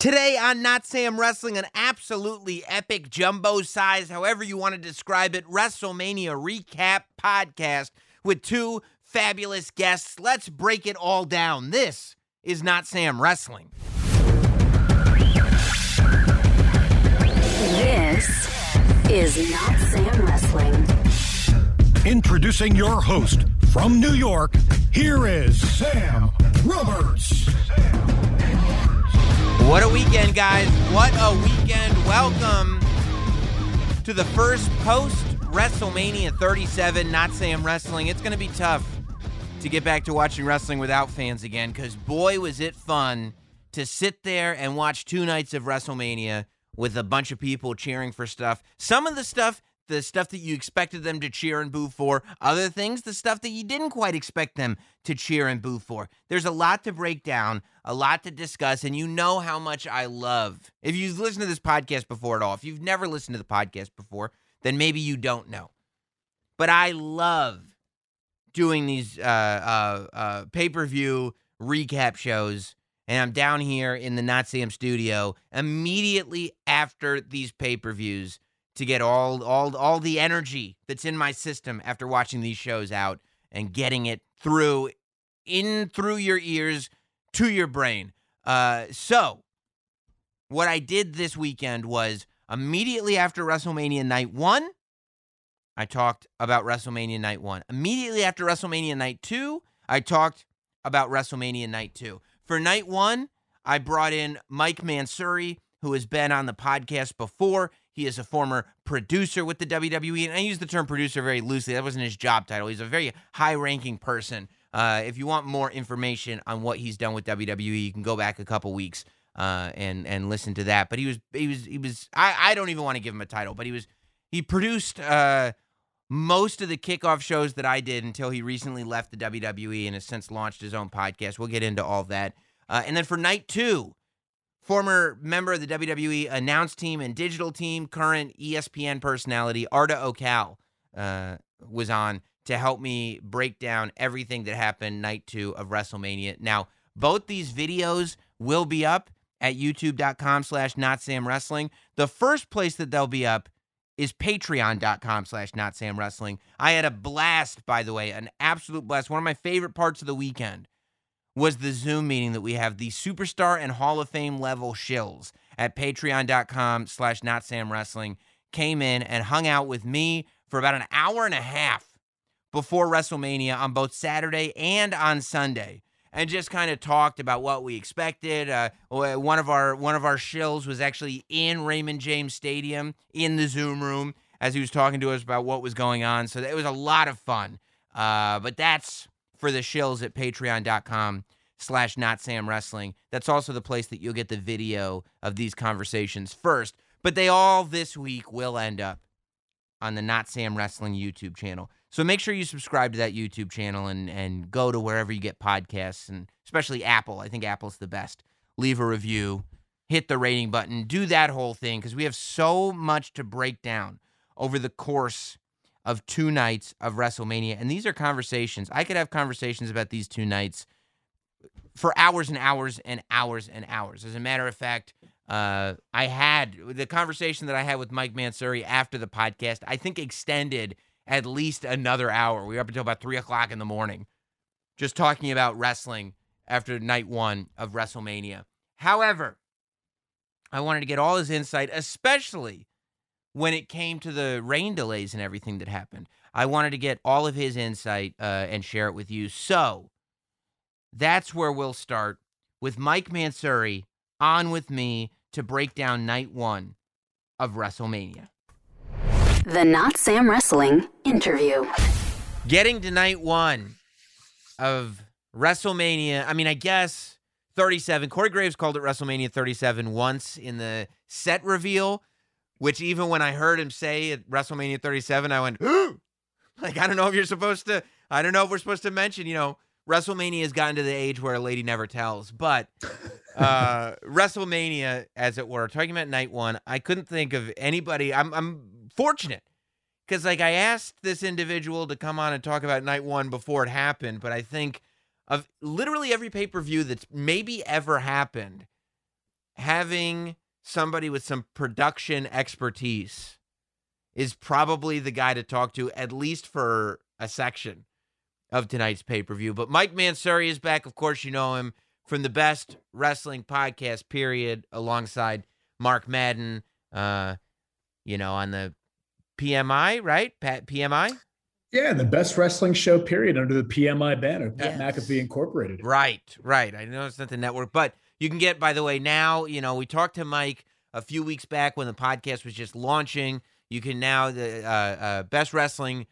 Today on Not Sam Wrestling, an absolutely epic jumbo size, however you want to describe it, WrestleMania recap podcast with two fabulous guests. Let's break it all down. This is Not Sam Wrestling. This is Not Sam Wrestling. Introducing your host from New York, here is Sam Roberts. What a weekend, guys. What a weekend. Welcome to the first post WrestleMania 37, Not Sam Wrestling. It's going to be tough to get back to watching wrestling without fans again because boy, was it fun to sit there and watch two nights of WrestleMania with a bunch of people cheering for stuff. Some of the stuff, the stuff that you expected them to cheer and boo for, other things, the stuff that you didn't quite expect them to cheer and boo for. There's a lot to break down, a lot to discuss, and you know how much I love. If you've listened to this podcast before at all, if you've never listened to the podcast before, then maybe you don't know. But I love doing these uh, uh, uh, pay per view recap shows and I'm down here in the Not Sam studio immediately after these pay-per-views to get all all all the energy that's in my system after watching these shows out and getting it through in through your ears to your brain. Uh, so what I did this weekend was immediately after WrestleMania Night One, I talked about WrestleMania Night One. Immediately after WrestleMania Night Two, I talked about WrestleMania Night Two. For night one, I brought in Mike Mansury, who has been on the podcast before. He is a former producer with the WWE, and I use the term producer very loosely. That wasn't his job title. He's a very high ranking person. Uh, if you want more information on what he's done with WWE, you can go back a couple weeks uh, and and listen to that. But he was he was he was I, I don't even want to give him a title, but he was he produced uh, most of the kickoff shows that I did until he recently left the WWE and has since launched his own podcast. We'll get into all that. Uh, and then for night two, former member of the WWE announce team and digital team, current ESPN personality Arda Ocal uh, was on to help me break down everything that happened night two of WrestleMania. Now, both these videos will be up at youtube.com slash not Sam Wrestling. The first place that they'll be up is patreon.com slash not Sam Wrestling. I had a blast, by the way, an absolute blast. One of my favorite parts of the weekend was the Zoom meeting that we have, the superstar and Hall of Fame level shills at patreon.com slash not Sam Wrestling came in and hung out with me for about an hour and a half before WrestleMania on both Saturday and on Sunday and just kind of talked about what we expected. Uh, one of our one of our shills was actually in Raymond James Stadium in the Zoom room as he was talking to us about what was going on. So it was a lot of fun. Uh, but that's for the shills at patreon.com slash not Sam Wrestling. That's also the place that you'll get the video of these conversations first. But they all this week will end up on the Not Sam Wrestling YouTube channel. So make sure you subscribe to that YouTube channel and and go to wherever you get podcasts and especially Apple. I think Apple's the best. Leave a review, hit the rating button, do that whole thing because we have so much to break down over the course of two nights of WrestleMania. And these are conversations. I could have conversations about these two nights for hours and hours and hours and hours. As a matter of fact, uh, I had the conversation that I had with Mike Mansury after the podcast, I think extended at least another hour. We were up until about three o'clock in the morning just talking about wrestling after night one of WrestleMania. However, I wanted to get all his insight, especially when it came to the rain delays and everything that happened. I wanted to get all of his insight uh, and share it with you. So that's where we'll start with Mike Mansury on with me to break down night one of WrestleMania. The Not Sam Wrestling interview. Getting to night one of WrestleMania. I mean, I guess 37. Corey Graves called it WrestleMania 37 once in the set reveal which even when I heard him say at WrestleMania 37, I went, like, I don't know if you're supposed to, I don't know if we're supposed to mention, you know, WrestleMania has gotten to the age where a lady never tells, but uh, WrestleMania, as it were, talking about night one, I couldn't think of anybody. I'm, I'm fortunate because, like, I asked this individual to come on and talk about night one before it happened, but I think of literally every pay per view that's maybe ever happened, having somebody with some production expertise is probably the guy to talk to, at least for a section of tonight's pay per view. But Mike Mansury is back. Of course, you know him from the best wrestling podcast, period, alongside Mark Madden, uh, you know, on the PMI, right? Pat PMI? Yeah, the best wrestling show, period, under the PMI banner, Pat Yes. McAfee Incorporated. Right, right. I know it's not the network, but you can get, by the way, now, you know, we talked to Mike a few weeks back when the podcast was just launching. You can now, the uh, uh, Best Wrestling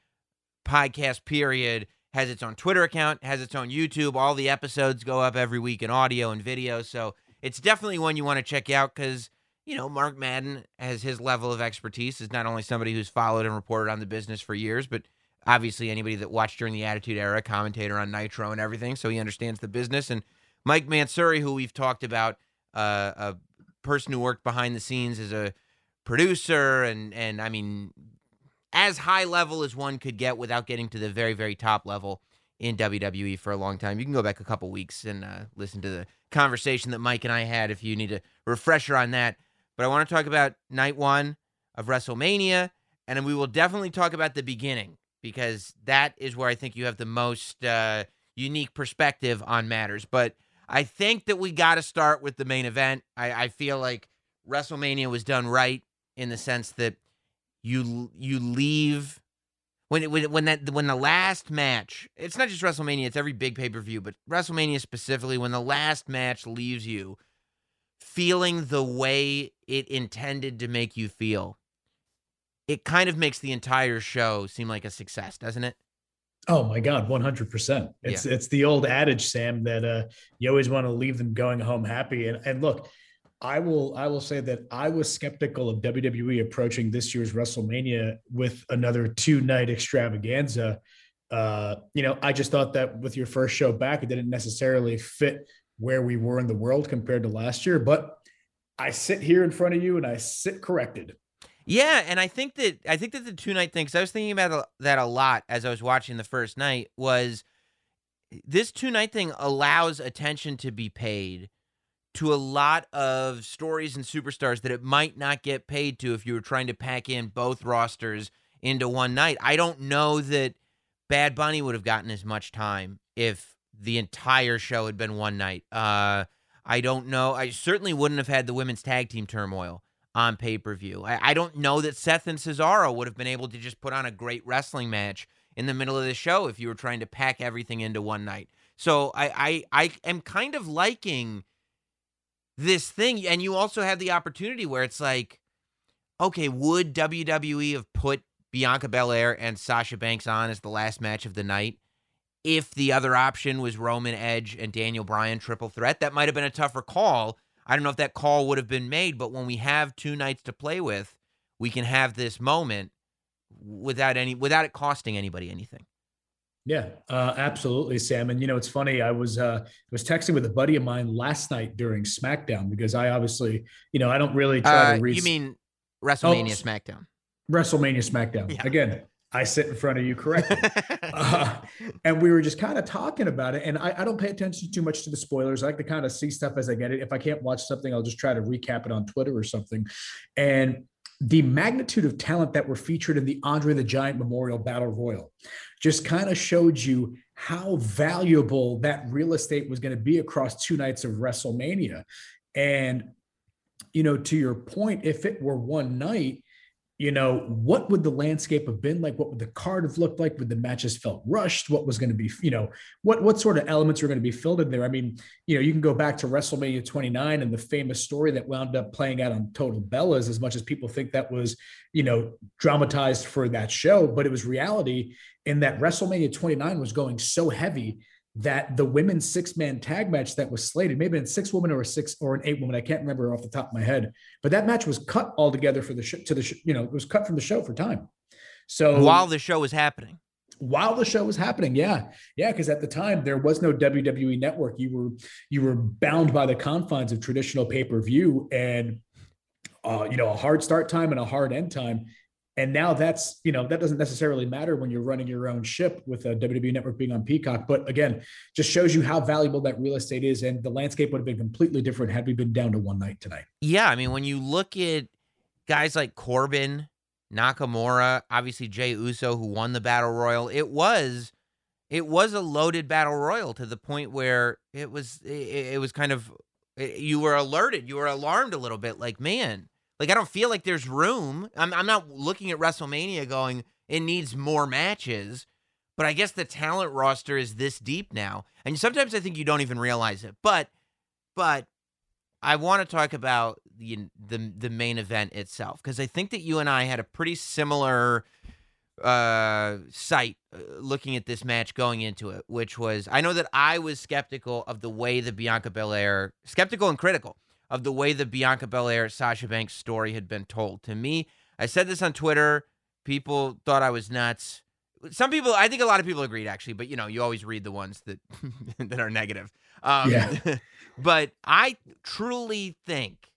Podcast, period, has its own Twitter account, has its own YouTube. All the episodes go up every week in audio and video. So it's definitely one you want to check out because, you know, Mark Madden has his level of expertise, is not only somebody who's followed and reported on the business for years, but obviously anybody that watched during the Attitude Era, commentator on Nitro and everything, so he understands the business. And Mike Mansury, who we've talked about, uh, a person who worked behind the scenes as a producer, and and I mean, as high level as one could get without getting to the very very top level in WWE for a long time. You can go back a couple weeks and uh, listen to the conversation that Mike and I had if you need a refresher on that. But I want to talk about night one of WrestleMania, and we will definitely talk about the beginning because that is where I think you have the most uh, unique perspective on matters. But I think that we got to start with the main event. I, I feel like WrestleMania was done right in the sense that you you leave when when when that when the last match. It's not just WrestleMania; it's every big pay per view, but WrestleMania specifically. When the last match leaves you feeling the way it intended to make you feel, it kind of makes the entire show seem like a success, doesn't it? Oh my God, 100%. It's it's the old adage, Sam, that uh, you always want to leave them going home happy. And and look, I will I will say that I was skeptical of WWE approaching this year's WrestleMania with another two night extravaganza. Uh, you know, I just thought that with your first show back, it didn't necessarily fit where we were in the world compared to last year. But I sit here in front of you and I sit corrected. Yeah, and I think that I think that the two night thing. Because I was thinking about that a lot as I was watching the first night. Was this two night thing allows attention to be paid to a lot of stories and superstars that it might not get paid to if you were trying to pack in both rosters into one night. I don't know that Bad Bunny would have gotten as much time if the entire show had been one night. Uh, I don't know. I certainly wouldn't have had the women's tag team turmoil on pay per view. I, I don't know that Seth and Cesaro would have been able to just put on a great wrestling match in the middle of the show if you were trying to pack everything into one night. So I I, I am kind of liking this thing, and you also have the opportunity where it's like, okay, would WWE have put Bianca Belair and Sasha Banks on as the last match of the night? If the other option was Roman Edge and Daniel Bryan triple threat, that might have been a tougher call. I don't know if that call would have been made, but when we have two nights to play with, we can have this moment without any without it costing anybody anything. Yeah, uh, absolutely, Sam. And you know, it's funny. I was uh, was texting with a buddy of mine last night during SmackDown because I obviously, you know, I don't really try Uh, to read you mean WrestleMania s- SmackDown? WrestleMania SmackDown. Yeah. Again, I sit in front of you correctly. uh, and we were just kind of talking about it. And I, I don't pay attention too much to the spoilers. I like to kind of see stuff as I get it. If I can't watch something, I'll just try to recap it on Twitter or something. And the magnitude of talent that were featured in the Andre the Giant Memorial Battle Royal just kind of showed you how valuable that real estate was going to be across two nights of WrestleMania. And, you know, to your point, if it were one night, you know, what would the landscape have been like? What would the card have looked like? Would the matches felt rushed? What was going to be, you know, what what sort of elements are going to be filled in there? I mean, you know, you can go back to WrestleMania 29 and the famous story that wound up playing out on Total Bellas, as much as people think that was, you know, dramatized for that show, but it was reality in that WrestleMania 29 was going so heavy that the women's six man tag match that was slated, maybe in six women or a six or an eight woman, I can't remember off the top of my head, but that match was cut altogether for the show to the sh- you know it was cut from the show for time. So while the show was happening, while the show was happening, yeah, yeah, because at the time there was no WWE network. You were you were bound by the confines of traditional pay per view and uh, you know a hard start time and a hard end time and now that's you know that doesn't necessarily matter when you're running your own ship with a WWE network being on Peacock. But again, just shows you how valuable that real estate is, and the landscape would have been completely different had we been down to one night tonight. Yeah, I mean, when you look at guys like Corbin, Nakamura, obviously Jay Uso, who won the battle royal, it was it was a loaded battle royal to the point where it was it, it was kind of you were alerted, you were alarmed a little bit, like man like I don't feel like there's room. I'm I'm not looking at WrestleMania going it needs more matches, but I guess the talent roster is this deep now. And sometimes I think you don't even realize it. But but I want to talk about the the the main event itself because I think that you and I had a pretty similar uh sight uh, looking at this match going into it, which was I know that I was skeptical of the way the Bianca Belair skeptical and critical of the way the Bianca Belair Sasha Banks story had been told. To me, I said this on Twitter. People thought I was nuts. Some people, I think a lot of people agreed actually, but you know, you always read the ones that that are negative. Um, yeah. but I truly think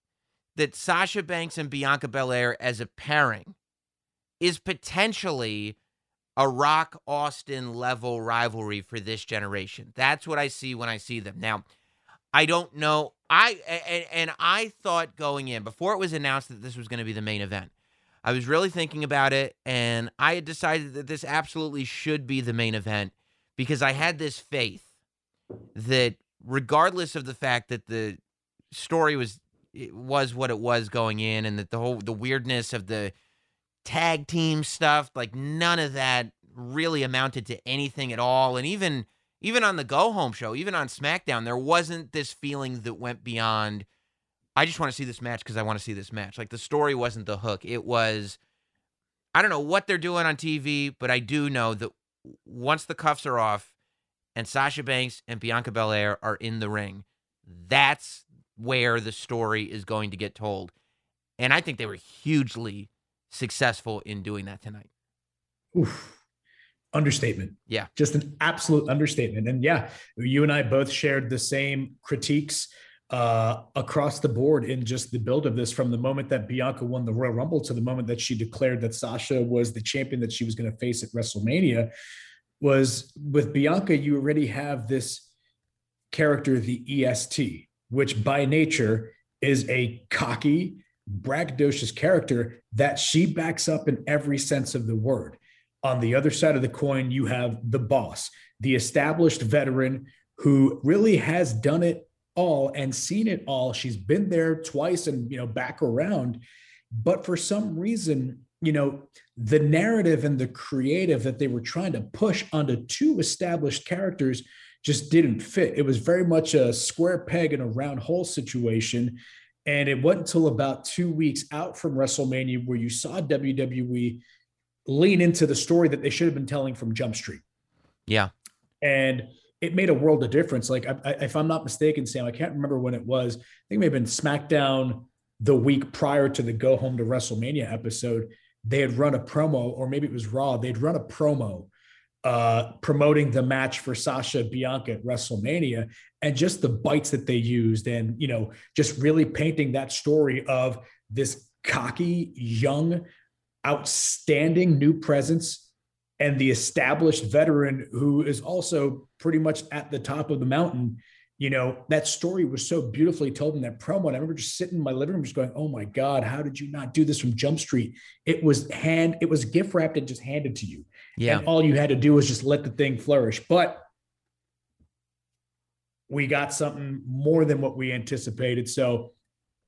that Sasha Banks and Bianca Belair as a pairing is potentially a Rock Austin level rivalry for this generation. That's what I see when I see them. Now, I don't know. I and, and I thought going in before it was announced that this was going to be the main event. I was really thinking about it, and I had decided that this absolutely should be the main event because I had this faith that regardless of the fact that the story was it was what it was going in, and that the whole the weirdness of the tag team stuff, like none of that really amounted to anything at all, and even even on the go home show, even on SmackDown, there wasn't this feeling that went beyond. I just want to see this match because I want to see this match. Like the story wasn't the hook. It was, I don't know what they're doing on TV, but I do know that once the cuffs are off and Sasha Banks and Bianca Belair are in the ring, that's where the story is going to get told. And I think they were hugely successful in doing that tonight. Oof understatement. Yeah. Just an absolute understatement. And yeah, you and I both shared the same critiques uh, across the board in just the build of this from the moment that Bianca won the Royal Rumble to the moment that she declared that Sasha was the champion that she was going to face at WrestleMania was with Bianca, you already have this character, the EST, which by nature is a cocky, braggadocious character that she backs up in every sense of the word. On the other side of the coin, you have the boss, the established veteran who really has done it all and seen it all. She's been there twice and, you know, back around. But for some reason, you know, the narrative and the creative that they were trying to push onto two established characters just didn't fit. It was very much a square peg in a round hole situation. And it wasn't until about two weeks out from WrestleMania where you saw WWE lean into the story that they should have been telling from Jump Street. Yeah. And it made a world of difference. Like, I, I, if I'm not mistaken, Sam, I can't remember when it was. I think it may have been SmackDown the week prior to the Go Home to WrestleMania episode. They had run a promo, or maybe it was Raw. They'd run a promo uh, promoting the match for Sasha Bianca at WrestleMania, and just the bites that they used, and you know, just really painting that story of this cocky young outstanding new presence and the established veteran who is also pretty much at the top of the mountain. You know, that story was so beautifully told in that promo. And I remember just sitting in my living room, just going, Oh my God, how did you not do this from Jump Street? It was hand, it was gift wrapped and just handed to you. Yeah. And all you had to do was just let the thing flourish. But we got something more than what we anticipated. So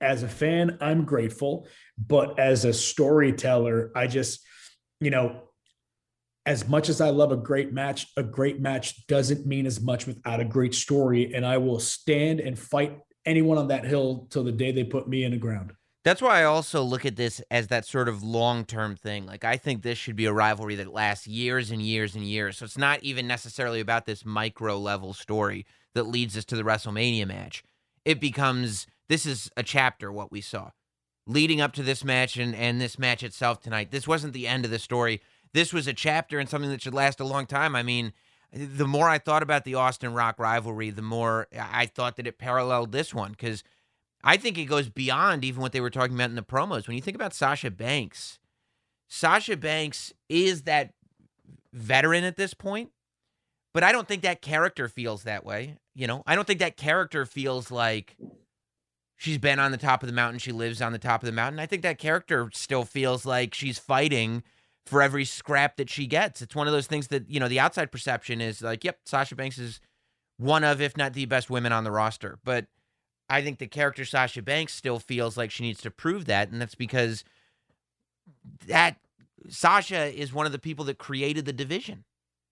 as a fan, I'm grateful. But as a storyteller, I just, you know, as much as I love a great match, a great match doesn't mean as much without a great story. And I will stand and fight anyone on that hill till the day they put me in the ground. That's why I also look at this as that sort of long term thing. Like, I think this should be a rivalry that lasts years and years and years. So it's not even necessarily about this micro level story that leads us to the WrestleMania match. It becomes this is a chapter, what we saw leading up to this match and, and this match itself tonight. This wasn't the end of the story. This was a chapter and something that should last a long time. I mean, the more I thought about the Austin Rock rivalry, the more I thought that it paralleled this one because I think it goes beyond even what they were talking about in the promos. When you think about Sasha Banks, Sasha Banks is that veteran at this point, but I don't think that character feels that way. You know, I don't think that character feels like she's been on the top of the mountain. She lives on the top of the mountain. I think that character still feels like she's fighting for every scrap that she gets. It's one of those things that, you know, the outside perception is like, yep, Sasha Banks is one of, if not the best women on the roster. But I think the character Sasha Banks still feels like she needs to prove that. And that's because that Sasha is one of the people that created the division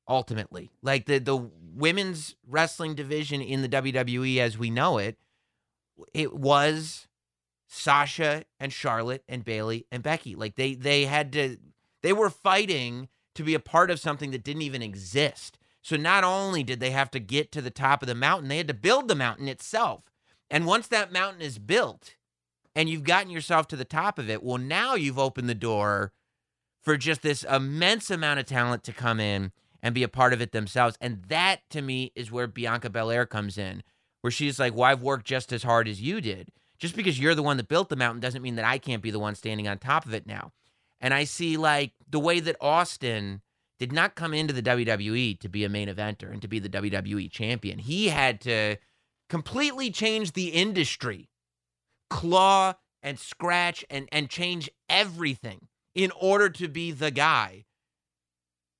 ultimately. Like the, the women's wrestling division in the WWE as we know it, it was Sasha and Charlotte and Bayley and Becky. Like they they had to they were fighting to be a part of something that didn't even exist. So not only did they have to get to the top of the mountain, they had to build the mountain itself. And once that mountain is built and you've gotten yourself to the top of it, well, now you've opened the door for just this immense amount of talent to come in and be a part of it themselves. And that to me is where Bianca Belair comes in, where she's like, Well, I've worked just as hard as you did. Just because you're the one that built the mountain doesn't mean that I can't be the one standing on top of it now. And I see like the way that Austin did not come into the WWE to be a main eventer and to be the WWE champion. He had to completely change the industry, claw and scratch and and change everything in order to be the guy.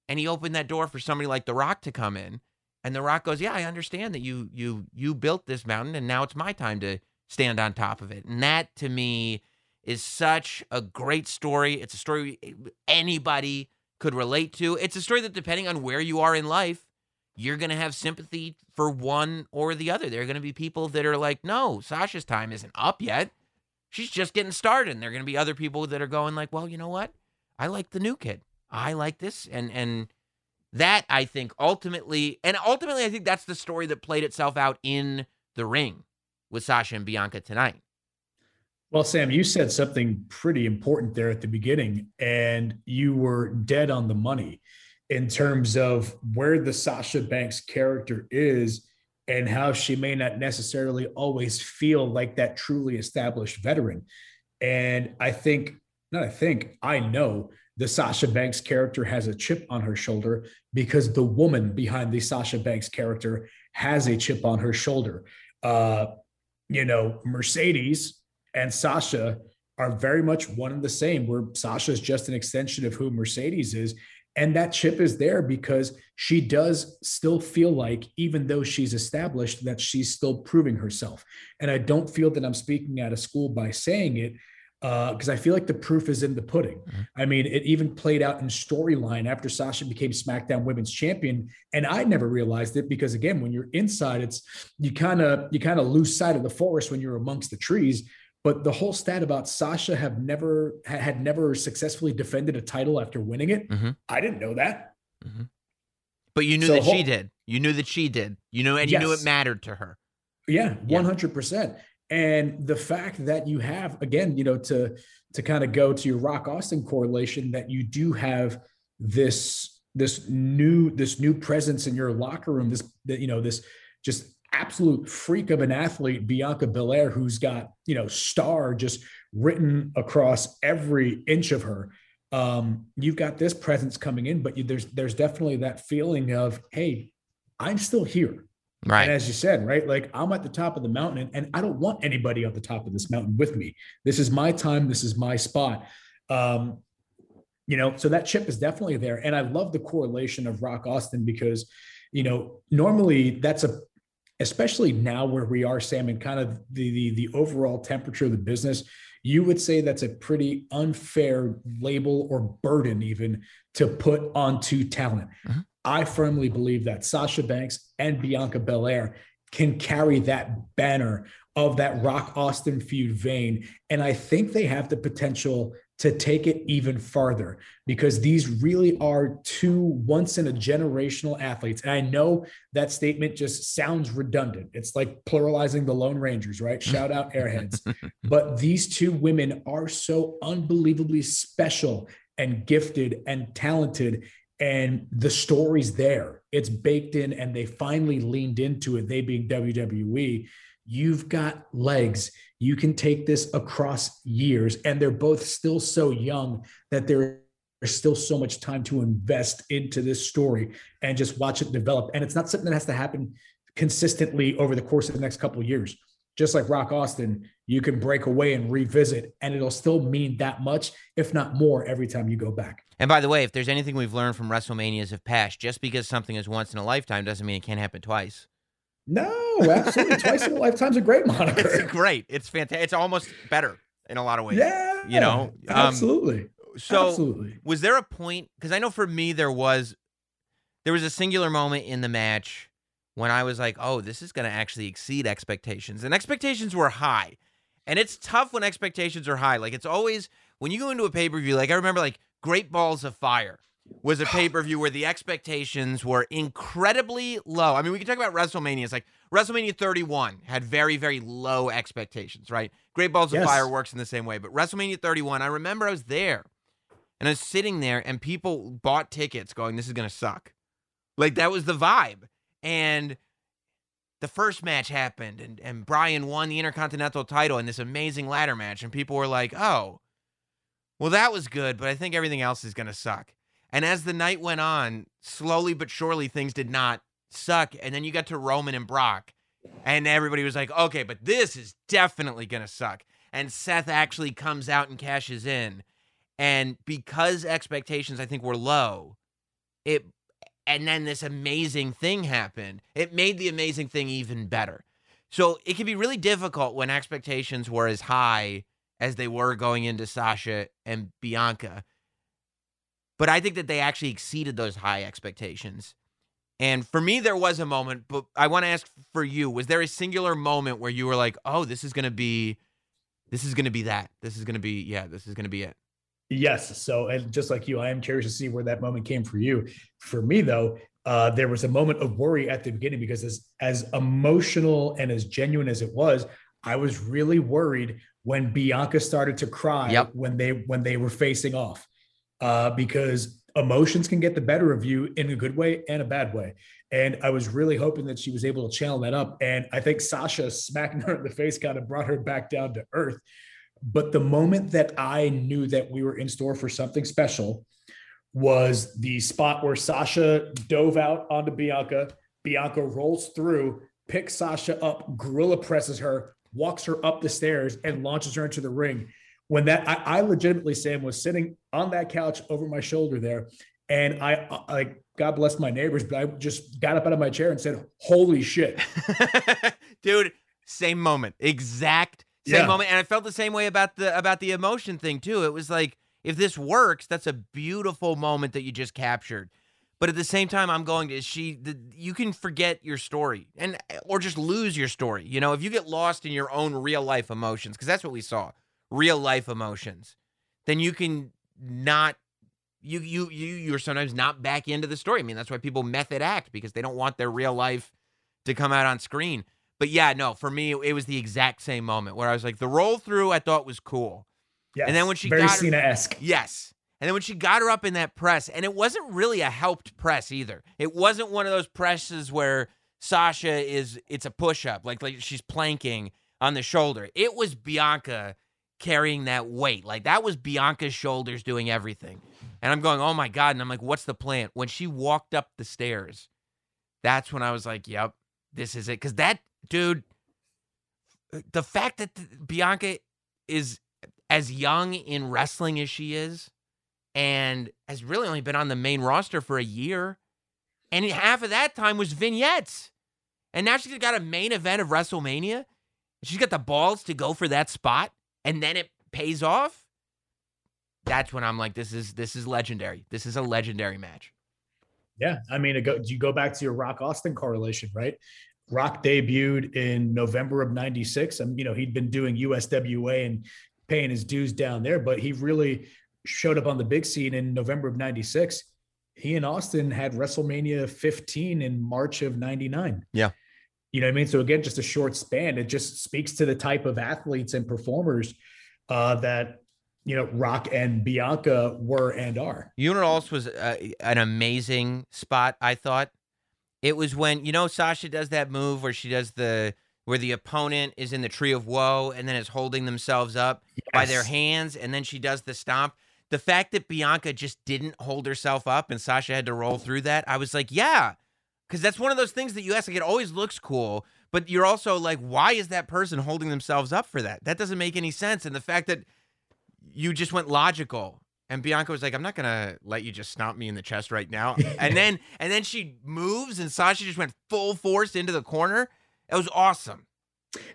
And he opened that door for somebody like The Rock to come in. And The Rock goes, "Yeah, I understand that you you you built this mountain and now it's my time to stand on top of it." And that to me is such a great story. It's a story anybody could relate to. It's a story that, depending on where you are in life, you're going to have sympathy for one or the other. There are going to be people that are like, no, Sasha's time isn't up yet. She's just getting started. And there are going to be other people that are going like, well, you know what? I like the new kid. I like this. And, and, that I think ultimately, and ultimately, I think that's the story that played itself out in the ring with Sasha and Bianca tonight. Well, Sam, you said something pretty important there at the beginning, and you were dead on the money in terms of where the Sasha Banks character is and how she may not necessarily always feel like that truly established veteran. And I think, not I think, I know the Sasha Banks character has a chip on her shoulder because the woman behind the Sasha Banks character has a chip on her shoulder. Uh, you know, Mercedes and Sasha are very much one and the same, where Sasha is just an extension of who Mercedes is. And that chip is there because she does still feel like, even though she's established, that she's still proving herself. And I don't feel that I'm speaking out of school by saying it because uh, I feel like the proof is in the pudding. Mm-hmm. I mean, it even played out in storyline after Sasha became SmackDown Women's Champion, and I never realized it because again, when you're inside, it's you kind of you kind of lose sight of the forest when you're amongst the trees. But the whole stat about Sasha have never had never successfully defended a title after winning it, mm-hmm. I didn't know that. Mm-hmm. But you knew so that whole, she did. You knew that she did. You know, and yes. you knew it mattered to her. Yeah, one hundred percent. And the fact that you have, again, you know, to to kind of go to your Rock Austin correlation, that you do have this this new this new presence in your locker room, this you know this just absolute freak of an athlete, Bianca Belair, who's got, you know, star just written across every inch of her. Um, you've got this presence coming in, but you, there's there's definitely that feeling of, hey, I'm still here. Right. And as you said, right, like I'm at the top of the mountain and, I don't want anybody on the top of this mountain with me. This is my time. This is my spot. Um, you know, so that chip is definitely there. And I love the correlation of Rock Austin because, you know, normally that's a especially now where we are, Sam, and kind of the, the, the overall temperature of the business, you would say that's a pretty unfair label or burden even to put onto talent. Mm-hmm. I firmly believe that Sasha Banks and Bianca Belair can carry that banner of that Rock Austin feud vein. And I think they have the potential to take it even farther because these really are two once in a generational athletes. And I know that statement just sounds redundant. It's like pluralizing the Lone Rangers, right? Shout out Airheads. but these two women are so unbelievably special and gifted and talented. And the story's there, it's baked in, and they finally leaned into it, they being WWE You've got legs. You can take this across years, and they're both still so young that there's still so much time to invest into this story and just watch it develop. And it's not something that has to happen consistently over the course of the next couple years. Just like Rock Austin, you can break away and revisit, and it'll still mean that much, if not more, every time you go back. And by the way, if there's anything we've learned from WrestleManias of past, just because something is once in a lifetime doesn't mean it can't happen twice. No, absolutely. Twice in a lifetime's a great moniker. It's great. It's fantastic. It's almost better in a lot of ways. Yeah. You know? Um, absolutely. So absolutely. was there a point because I know for me there was there was a singular moment in the match when I was like, oh, this is gonna actually exceed expectations. And expectations were high. And it's tough when expectations are high. Like it's always when you go into a pay-per-view, like I remember like Great Balls of Fire was a pay per view where the expectations were incredibly low. I mean, we can talk about WrestleMania. It's like WrestleMania 31 had very, very low expectations, right? Great Balls yes. of Fire works in the same way. But WrestleMania 31, I remember I was there and I was sitting there and people bought tickets going, this is going to suck. Like that was the vibe. And the first match happened and, and Bryan won the Intercontinental title in this amazing ladder match. And people were like, oh, well, that was good, but I think everything else is going to suck. And as the night went on, slowly but surely things did not suck. And then you got to Roman and Brock, and everybody was like, okay, but this is definitely going to suck. And Seth actually comes out and cashes in. And because expectations, I think, were low, it and then this amazing thing happened. It made the amazing thing even better. So it can be really difficult when expectations were as high as they were going into Sasha and Bianca but I think that they actually exceeded those high expectations. And for me, there was a moment, but I want to ask for you: Was there a singular moment where you were like, "Oh, this is going to be, this is going to be that. This is going to be, yeah, this is going to be it." Yes. So, and just like you, I am curious to see where that moment came for you. For me, though, uh, there was a moment of worry at the beginning because as as emotional and as genuine as it was, I was really worried when Bianca started to cry yep. when they when they were facing off uh, because emotions can get the better of you in a good way and a bad way. And I was really hoping that she was able to channel that up. And I think Sasha smacking her in the face kind of brought her back down to earth. But the moment that I knew that we were in store for something special was the spot where Sasha dove out onto Bianca. Bianca rolls through, picks Sasha up, gorilla presses her, walks her up the stairs, and launches her into the ring when that I, I legitimately Sam was sitting on that couch over my shoulder there, and I uh, like God bless my neighbors, but I just got up out of my chair and said, "Holy shit, dude!" Same moment, exact same yeah. moment, and I felt the same way about the about the emotion thing too. It was like, if this works, that's a beautiful moment that you just captured. But at the same time, I'm going to she. The, you can forget your story and or just lose your story. You know, if you get lost in your own real life emotions, because that's what we saw real life emotions, then you can not you you you you're sometimes not back into the story. I mean, that's why people method act because they don't want their real life to come out on screen. But yeah, no, for me it was the exact same moment where I was like, the roll through I thought was cool. Yes, and then when she very got Cena-esque. Yes. And then when she got her up in that press, and it wasn't really a helped press either. It wasn't one of those presses where Sasha is it's a push up, like like she's planking on the shoulder. It was Bianca carrying that weight. Like that was Bianca's shoulders doing everything. And I'm going, oh my God. And I'm like, what's the plan? When she walked up the stairs, that's when I was like, yep, this is it. Cause that dude, the fact that Bianca is as young in wrestling as she is and has really only been on the main roster for a year. And half of that time was vignettes. And now she's got a main event of WrestleMania. She's got the balls to go for that spot and then it pays off, that's when I'm like, this is this is legendary. This is a legendary match. Yeah, I mean, go, you go back to your Rock Austin correlation, right? Rock debuted in November of 96. And, you know, he'd been doing USWA and paying his dues down there, but he really showed up on the big scene in November of 96. He and Austin had WrestleMania 15 in March of 99. Yeah. You know what I mean? So again, just a short span. It just speaks to the type of athletes and performers uh, that you know Rock and Bianca were and are. Know was uh, an amazing spot? I thought it was when you know Sasha does that move where she does the where the opponent is in the tree of woe and then is holding themselves up by their hands, and then she does the stomp. The fact that Bianca just didn't hold herself up and Sasha had to roll through that, I was like, yeah, because that's one of those things that you ask. Like, it always looks cool, but you're also like, why is that person holding themselves up for that? That doesn't make any sense. And the fact that you just went logical. And Bianca was like, "I'm not gonna let you just stomp me in the chest right now." And then, and then she moves, and Sasha just went full force into the corner. It was awesome.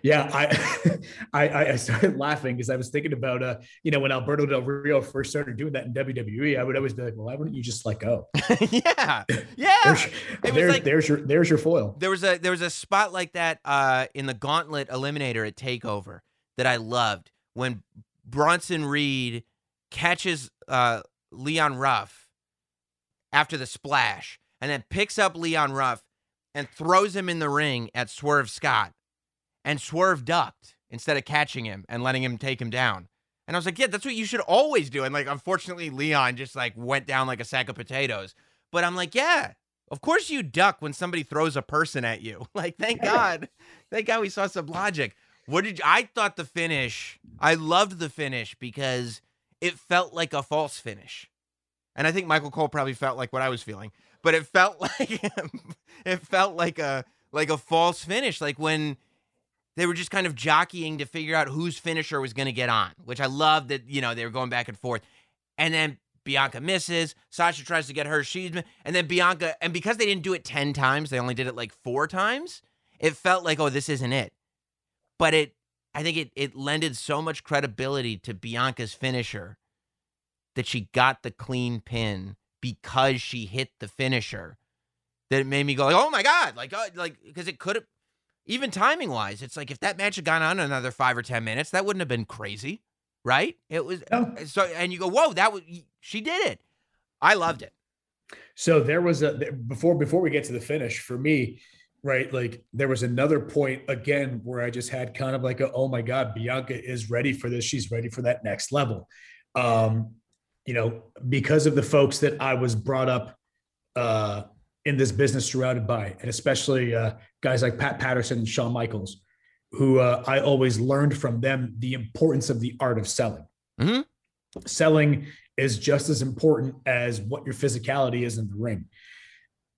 Yeah, I I, I started laughing because I was thinking about uh, you know, when Alberto Del Rio first started doing that in WWE, I would always be like, well, why wouldn't you just let go? yeah, yeah. There's, like- there's your there's your foil. There was a there was a spot like that uh, in the Gauntlet Eliminator at Takeover that I loved when Bronson Reed catches uh, Leon Ruff after the splash and then picks up Leon Ruff and throws him in the ring at Swerve Scott, and Swerve ducked instead of catching him and letting him take him down. And I was like, yeah, that's what you should always do. And like, unfortunately, Leon just like went down like a sack of potatoes. But I'm like, yeah, of course you duck when somebody throws a person at you. Like, thank God, thank God we saw some logic. What did you, I thought the finish? I loved the finish because it felt like a false finish, and I think Michael Cole probably felt like what I was feeling. But it felt like it felt like a like a false finish, like when they were just kind of jockeying to figure out whose finisher was going to get on, which I love that, you know, they were going back and forth. And then Bianca misses, Sasha tries to get her, she's and then Bianca, and because they didn't do it 10 times, they only did it like four times, it felt like, oh, this isn't it. But it, I think it, it lended so much credibility to Bianca's finisher that she got the clean pin because she hit the finisher that it made me go like, oh my God, like, uh, like, because it could have, even timing wise, it's like if that match had gone on another five or ten minutes, that wouldn't have been crazy, right? It was No. so, and you go, whoa, that was she did it. I loved it. So there was a before before we get to the finish for me, right? Like there was another point again where I just had kind of like a oh my god, Bianca is ready for this. She's ready for that next level. Um, you know, because of the folks that I was brought up uh in this business surrounded by, and especially uh guys like Pat Patterson and Shawn Michaels, who uh, I always learned from them the importance of the art of selling. Mhm. Selling is just as important as what your physicality is in the ring.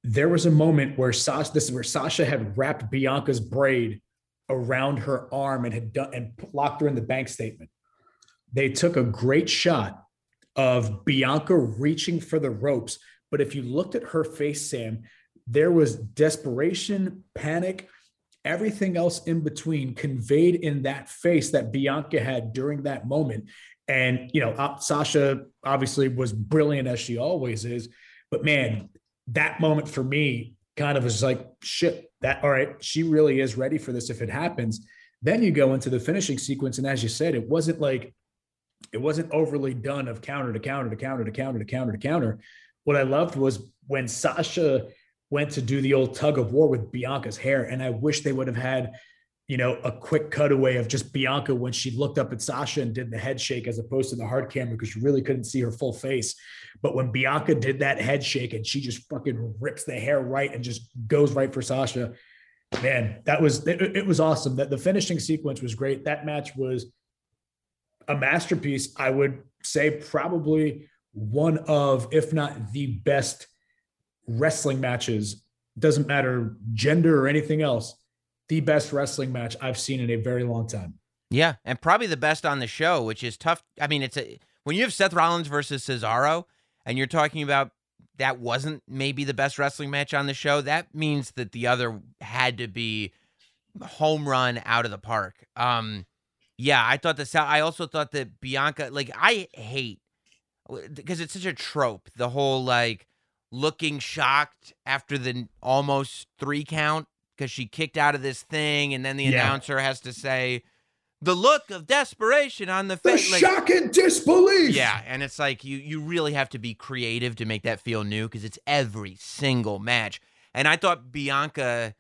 There was a moment where Sasha, this is where Sasha had wrapped Bianca's braid around her arm and had done and locked her in the bank statement. They took a great shot of Bianca reaching for the ropes, but if you looked at her face, Sam, there was desperation, panic, everything else in between conveyed in that face that Bianca had during that moment. And, you know, uh, Sasha obviously was brilliant as she always is. But man, that moment for me kind of was like, shit, that, all right, she really is ready for this if it happens. Then you go into the finishing sequence. And as you said, it wasn't like, it wasn't overly done of counter to counter to counter to counter to counter to counter. What I loved was when Sasha went to do the old tug of war with Bianca's hair. And I wish they would have had, you know, a quick cutaway of just Bianca when she looked up at Sasha and did the head shake as opposed to the hard camera because you really couldn't see her full face. But when Bianca did that head shake and she just fucking rips the hair right and just goes right for Sasha, man, that was it, it was awesome. That the finishing sequence was great. That match was a masterpiece. I would say probably one of, if not the best wrestling matches. Doesn't matter gender or anything else. The best wrestling match I've seen in a very long time. Yeah, and probably the best on the show, which is tough. I mean, it's a when you have Seth Rollins versus Cesaro, and you're talking about that wasn't maybe the best wrestling match on the show. That means that the other had to be home run out of the park. Um, yeah, I thought the I also thought that Bianca, like, I hate because it's such a trope. The whole like looking shocked after the almost three count because she kicked out of this thing, and then the Yeah. announcer has to say the look of desperation on the The face. like- shock and disbelief. yeah, and it's like you you really have to be creative to make that feel new because it's every single match. And I thought Bianca,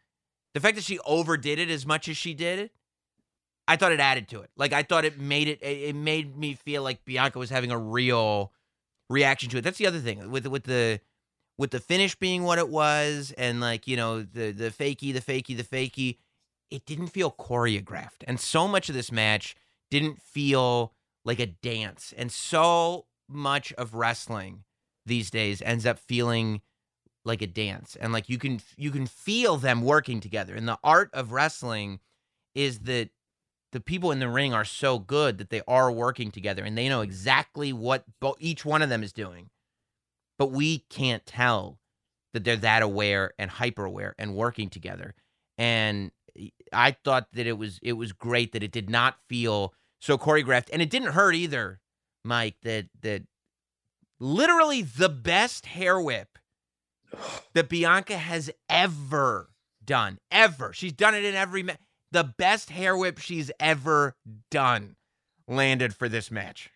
the fact that she overdid it as much as she did, I thought it added to it. Like I thought it made it it it made me feel like Bianca was having a real reaction to it. That's the other thing with with the with the finish being what it was, and like you know the the fakey, the fakey, the fakey. It didn't feel choreographed, and so much of this match didn't feel like a dance. And so much of wrestling these days ends up feeling like a dance, and like you can you can feel them working together. And the art of wrestling is that the people in the ring are so good that they are working together and they know exactly what bo- each one of them is doing. But we can't tell that they're that aware and hyper aware and working together. And I thought that it was it was great that it did not feel so choreographed and it didn't hurt either, Mike, that that literally the best hair whip that Bianca has ever done. Ever. She's done it in every match. The best hair whip she's ever done landed for this match.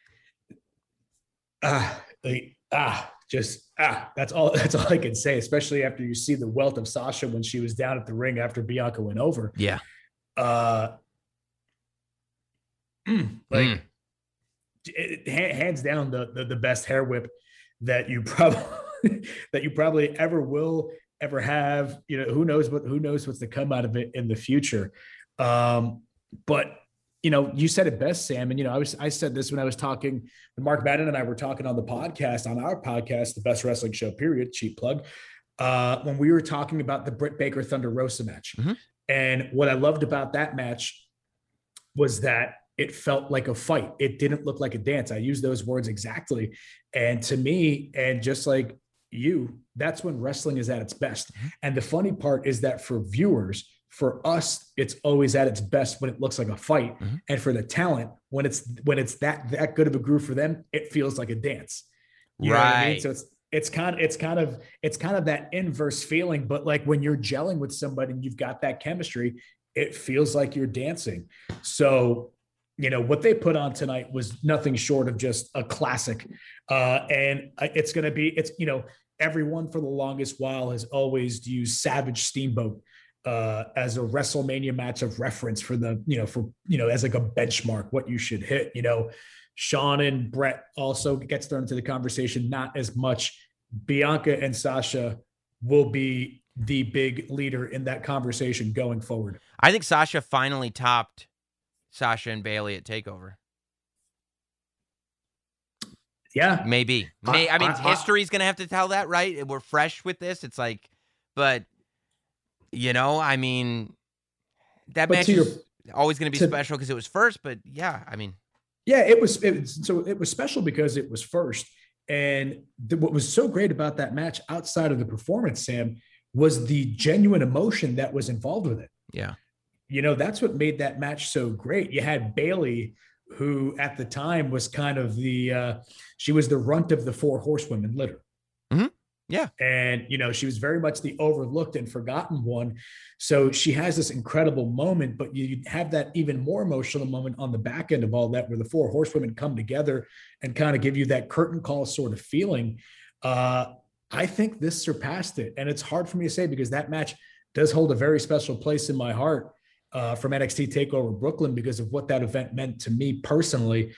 ah, like, ah, just ah, that's all. That's all I can say. Especially after you see the wealth of Sasha when she was down at the ring after Bianca went over. Yeah. Uh, mm, like Mm. it- hands down the, the the best hair whip that you probably that you probably ever will ever have. You know, who knows what who knows what's to come out of it in the future. Um, but you know, you said it best, Sam. And you know, I was I said this when I was talking when Mark Madden and I were talking on the podcast, on our podcast, the best wrestling show, period, cheap plug. Uh, when we were talking about the Britt Baker Thunder Rosa match. Mhm. And what I loved about that match was that it felt like a fight. It didn't look like a dance. I use those words exactly. And to me, and just like you, that's when wrestling is at its best. And the funny part is that for viewers, for us, it's always at its best when it looks like a fight. Mhm. And for the talent, when it's when it's that that good of a groove for them, it feels like a dance. You what I mean? Right. So it's it's kind of it's kind of it's kind of that inverse feeling. But like when you're gelling with somebody and you've got that chemistry, it feels like you're dancing. So you know what they put on tonight was nothing short of just a classic uh and it's going to be it's you know everyone for the longest while has always used savage steamboat uh as a wrestlemania match of reference for the you know for you know as like a benchmark what you should hit you know. Shawn and Bret also gets thrown into the conversation not as much. Bianca and sasha will be the big leader in that conversation going forward. I think Sasha finally topped Sasha and Bayley at Takeover. Yeah Maybe. May, I mean, I- I- history's going to have to tell that, right? We're fresh with this. It's like, but, you know, I mean, that match your- is always going to be special because it was first, but yeah, I mean, Yeah, it was. It, so it was special because it was first. And the, what was so great about that match, outside of the performance, Sam, was the genuine emotion that was involved with it. yeah. You know, that's what made that match so great. You had Bayley, who at the time was kind of the, uh, she was the runt of the four horsewomen litter. Mhm. Yeah. And, you know, she was very much the overlooked and forgotten one. So she has this incredible moment, but you have that even more emotional moment on the back end of all that, where the four horsewomen come together and kind of give you that curtain call sort of feeling. Uh, I think this surpassed it. And it's hard for me to say because that match does hold a very special place in my heart uh, from NXT TakeOver Brooklyn because of what that event meant to me personally.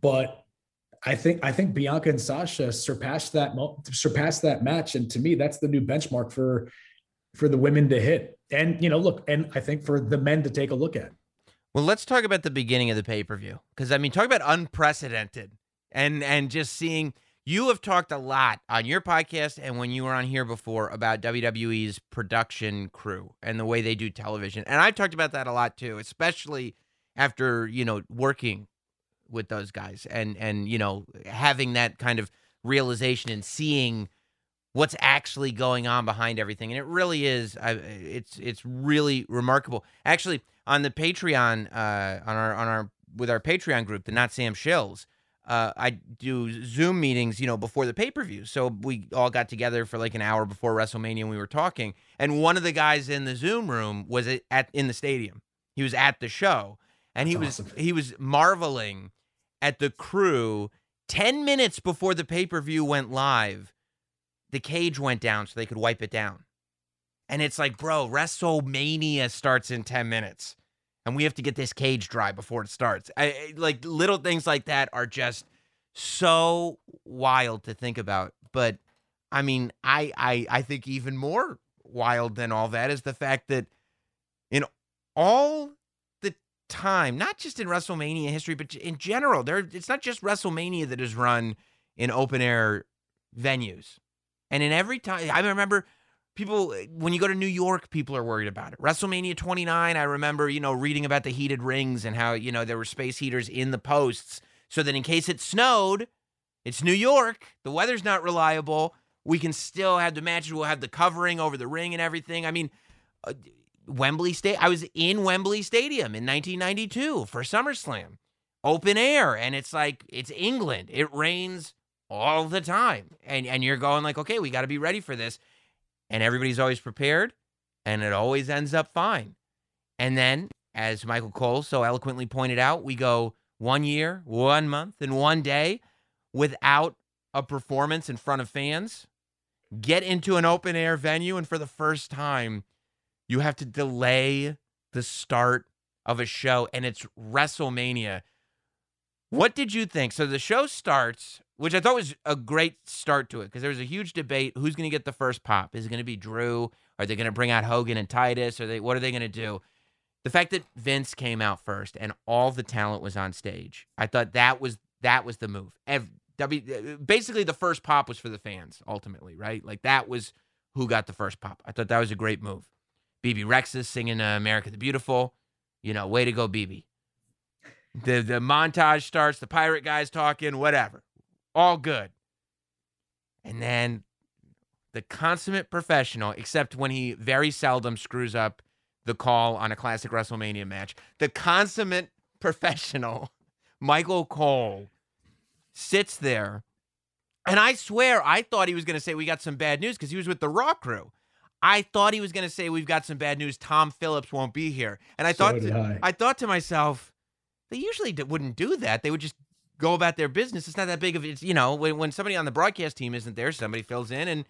But I think I think Bianca and Sasha surpassed that surpassed that match, and to me, that's the new benchmark for for the women to hit. And you know, look, and I think for the men to take a look at. Well, let's talk about the beginning of the pay per view because I mean, talk about unprecedented and and just seeing. You have talked a lot on your podcast and when you were on here before about WWE's production crew and the way they do television, and I've talked about that a lot too, especially after you know working with those guys and and you know having that kind of realization and seeing what's actually going on behind everything and it really is I, it's it's really remarkable actually on the patreon uh on our on our with our patreon group the not sam shills uh, I do Zoom meetings, you know, before the pay per view. So we all got together for like an hour before WrestleMania, and we were talking. And one of the guys in the Zoom room was at in the stadium. He was at the show, and he was he was marveling at the crew. Ten minutes before the pay per view went live, the cage went down so they could wipe it down. And it's like, bro, WrestleMania starts in ten minutes and we have to get this cage dry before it starts. I, like little things like that are just so wild to think about. But I mean, I I I think even more wild than all that is the fact that in all time, not just in WrestleMania history, but in general, there it's not just WrestleMania that is run in open air venues. And in every time I remember people eh, when you go to New York, people are worried about it. WrestleMania 29, I remember, you know, reading about the heated rings and how, you know, there were space heaters in the posts so that in case it snowed, it's New York, the weather's not reliable, we can still have the matches, we'll have the covering over the ring and everything. I mean, uh, Wembley State, I was in Wembley Stadium in 1992 for SummerSlam. Open air and it's like it's England. It rains all the time. And and you're going like, "Okay, we got to be ready for this." and everybody's always prepared and it always ends up fine. And then, as Michael Cole so eloquently pointed out, we go one year, one month, and one day without a performance in front of fans, get into an open air venue, and for the first time, you have to delay the start of a show, and it's WrestleMania. What did you think? So the show starts which I thought was a great start to it because there was a huge debate who's going to get the first pop. Is it going to be Drew? Are they going to bring out Hogan and Titus? Are they what are they going to do? The fact that Vince came out first and all the talent was on stage, I thought that was that was the move. w, basically, the first pop was for the fans ultimately, right? Like that was who got the first pop. I thought that was a great move. Bebe Rexha singing uh, "America the Beautiful," you know, way to go, BB. The the montage starts, the pirate guys talking, whatever all good. And then the consummate professional, except when he very seldom screws up the call on a classic WrestleMania match, the consummate professional, Michael Cole, sits there. And I swear, I thought he was going to say, We got some bad news because he was with the Raw crew. I thought he was going to say, We've got some bad news. Tom Phillips won't be here. And I so thought, to, I. I thought to myself, they usually wouldn't do that. They would just go about their business. It's not that big of it's you know when when somebody on the broadcast team isn't there, somebody fills in and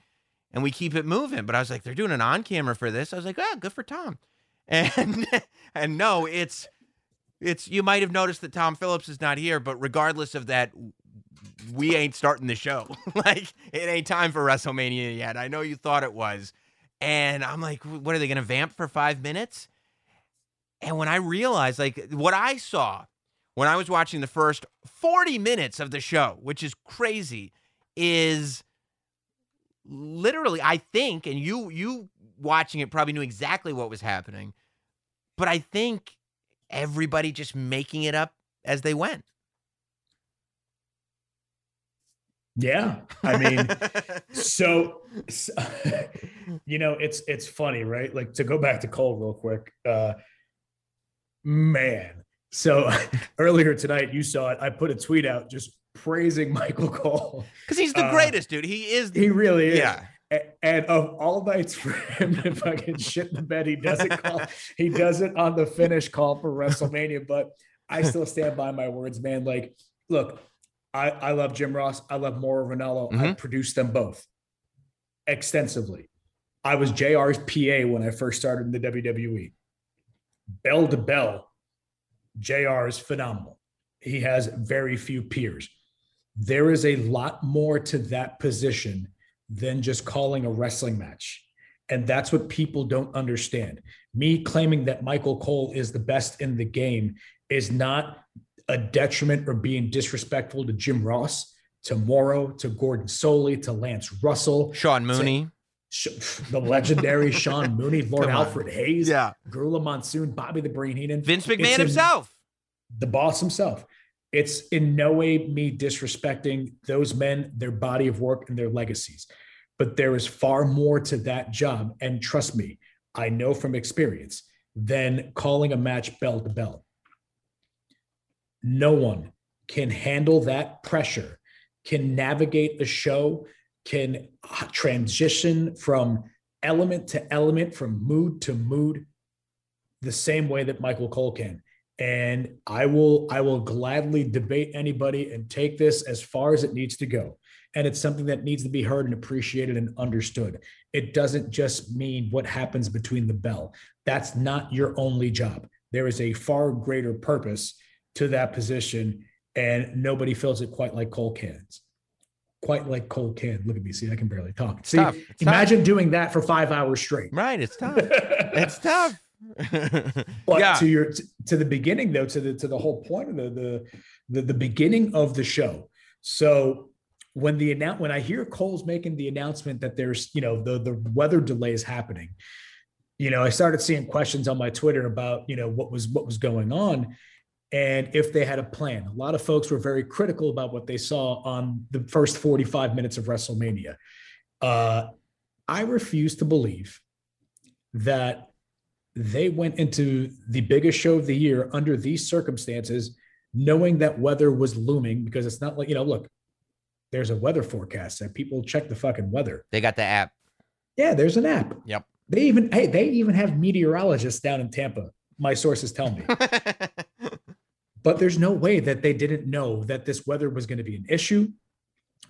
and we keep it moving. But I was like, they're doing an on camera for this. I was like, oh, good for Tom. And and no, it's it's you might have noticed that Tom Phillips is not here, but regardless of that, we ain't starting the show. like it ain't time for WrestleMania yet. I know you thought it was. And I'm like, what are they gonna vamp for five minutes? And when I realized like what I saw when I was watching the first 40 minutes of the show, which is crazy, is literally I think and you you watching it probably knew exactly what was happening. But I think everybody just making it up as they went. Yeah. I mean, so, so, you know, it's it's funny, right? Like to go back to Cole real quick. Uh man, so earlier tonight, you saw it. I put a tweet out just praising Michael Cole because he's the uh, greatest, dude. He is. He really is. Yeah. And of all nights for him to fucking shit in the bed, he doesn't call. he does it on the finish call for WrestleMania. But I still stand by my words, man. Like, look, I I love Jim Ross. I love Mauro Ranallo. Mm-hmm. I produced them both extensively. I was JR's PA when I first started in the WWE. Bell to bell, JR is phenomenal. He has very few peers. There is a lot more to that position than just calling a wrestling match. And that's what people don't understand. Me claiming that Michael Cole is the best in the game is not a detriment or being disrespectful to Jim Ross, to Mauro, to Gordon Solie, to Lance Russell, Sean Mooney, the legendary Sean Mooney, Lord Alfred Hayes, yeah, Gorilla Monsoon, Bobby the Brain Heenan, Vince McMahon himself, the boss himself. It's in no way me disrespecting those men, their body of work, and their legacies. But there is far more to that job. And trust me, I know from experience than calling a match bell to bell. No one can handle that pressure, can navigate the show, can transition from element to element, from mood to mood, the same way that Michael Cole can. And I will I will gladly debate anybody and take this as far as it needs to go. And it's something that needs to be heard and appreciated and understood. It doesn't just mean what happens between the bell. That's not your only job. There is a far greater purpose to that position, and nobody fills it quite like Cole cans. Quite like Cole can. Look at me. See, I can barely talk. See, tough. It's imagine doing that for five hours straight. Right. It's tough. it's tough. But yeah. to your to the beginning though, to the to the whole point of the the the, the beginning of the show. So when the announce when I hear Cole's making the announcement that there's you know the the weather delay is happening, you know I started seeing questions on my Twitter about you know what was what was going on, and if they had a plan. A lot of folks were very critical about what they saw on the first 45 minutes of WrestleMania. Uh, I refuse to believe that they went into the biggest show of the year under these circumstances, knowing that weather was looming because it's not like, you know, look, there's a weather forecast and people check the fucking weather. They got the app. Yeah, there's an app. Yep. They even, hey, they even have meteorologists down in Tampa. My sources tell me. but there's no way that they didn't know that this weather was going to be an issue.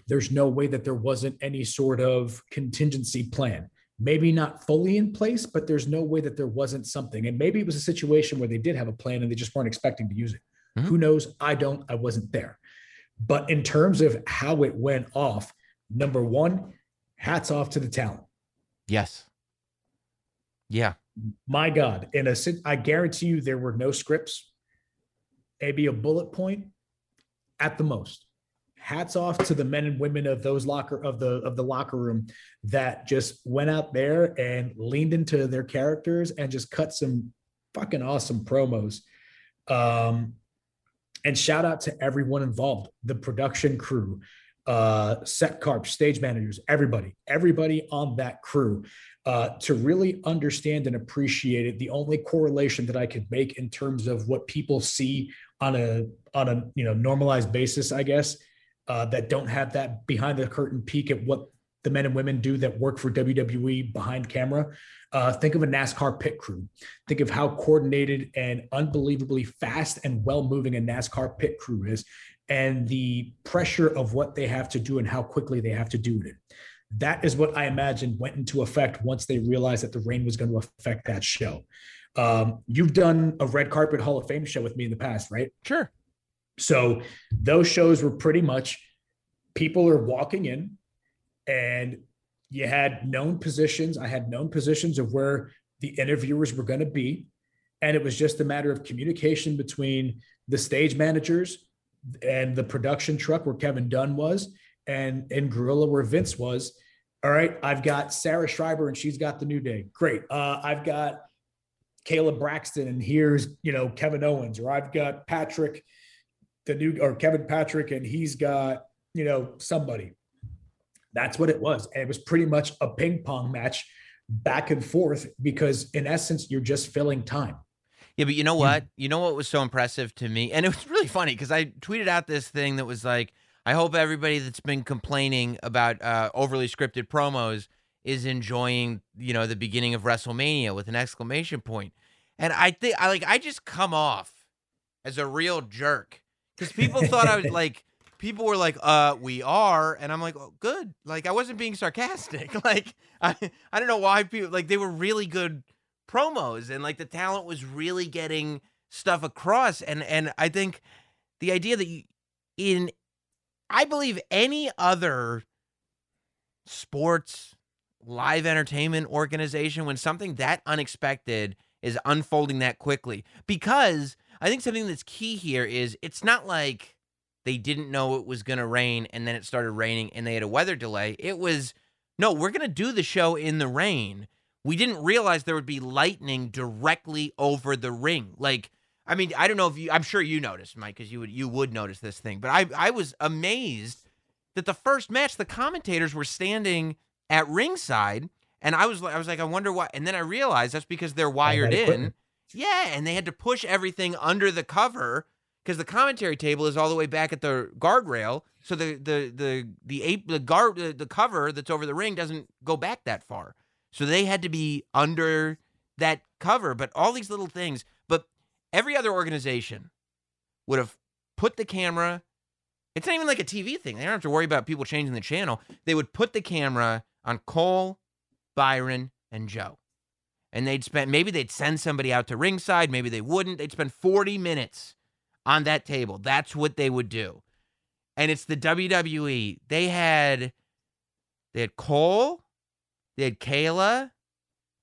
There's no way that there wasn't any sort of contingency plan. Maybe not fully in place, but there's no way that there wasn't something. And maybe it was a situation where they did have a plan and they just weren't expecting to use it. Mhm. Who knows? I don't, I wasn't there. But in terms of how it went off, number one, hats off to the talent. yes. Yeah. my God, in a I guarantee you there were no scripts, maybe a bullet point at the most. Hats off to the men and women of those locker of the of the locker room that just went out there and leaned into their characters and just cut some fucking awesome promos. Um, and shout out to everyone involved, the production crew, uh, set carp, stage managers, everybody, everybody on that crew uh, to really understand and appreciate it. The only correlation that I could make in terms of what people see on a on a you know normalized basis, I guess, uh, that don't have that behind the curtain peek at what the men and women do that work for WWE behind camera. Uh, think of a NASCAR pit crew. Think of how coordinated and unbelievably fast and well moving a NASCAR pit crew is, and the pressure of what they have to do and how quickly they have to do it. That is what I imagine went into effect once they realized that the rain was going to affect that show. Um, you've done a red carpet Hall of Fame show with me in the past, right? Sure. So those shows were pretty much people are walking in and you had known positions. I had known positions of where the interviewers were going to be. And it was just a matter of communication between the stage managers and the production truck where Kevin Dunn was and in Gorilla where Vince was. All right, I've got Sarah Schreiber and she's got the new day. Great. Uh, I've got Kayla Braxton and here's you know Kevin Owens, or I've got Patrick, the new or Kevin Patrick, and he's got you know somebody. That's what it was, and it was pretty much a ping pong match back and forth because in essence you're just filling time. Yeah, but you know what? You know what was so impressive to me? And it was really funny because I tweeted out this thing that was like, I hope everybody that's been complaining about uh, overly scripted promos is enjoying, you know, the beginning of WrestleMania with an exclamation point. And I think I like I just come off as a real jerk because people thought I was like people were like, "Uh, we are," and I'm like, oh, "Good." Like I wasn't being sarcastic. Like I I don't know why people like they were really good promos and like the talent was really getting stuff across and and I think the idea that you in I believe any other sports live entertainment organization when something that unexpected is unfolding that quickly because I think something that's key here is it's not like they didn't know it was going to rain and then it started raining and they had a weather delay. It was no, we're going to do the show in the rain. We didn't realize there would be lightning directly over the ring. Like, I mean, I don't know if you, I'm sure you noticed, Mike, because you would, you would notice this thing, but I, I was amazed that the first match, the commentators were standing at ringside, and I was, like, I was like, I wonder why. And then I realized that's because they're wired in. Yeah, and they had to push everything under the cover because the commentary table is all the way back at the guardrail. So the the the the ape the guard the, the cover that's over the ring doesn't go back that far. So they had to be under that cover. But all these little things. But every other organization would have put the camera. It's not even like a TV thing. They don't have to worry about people changing the channel. They would put the camera on Cole, Byron, and Joe. And they'd spend maybe they'd send somebody out to ringside, maybe they wouldn't. They'd spend 40 minutes on that table. That's what they would do. And it's the WWE. They had they had Cole, they had Kayla,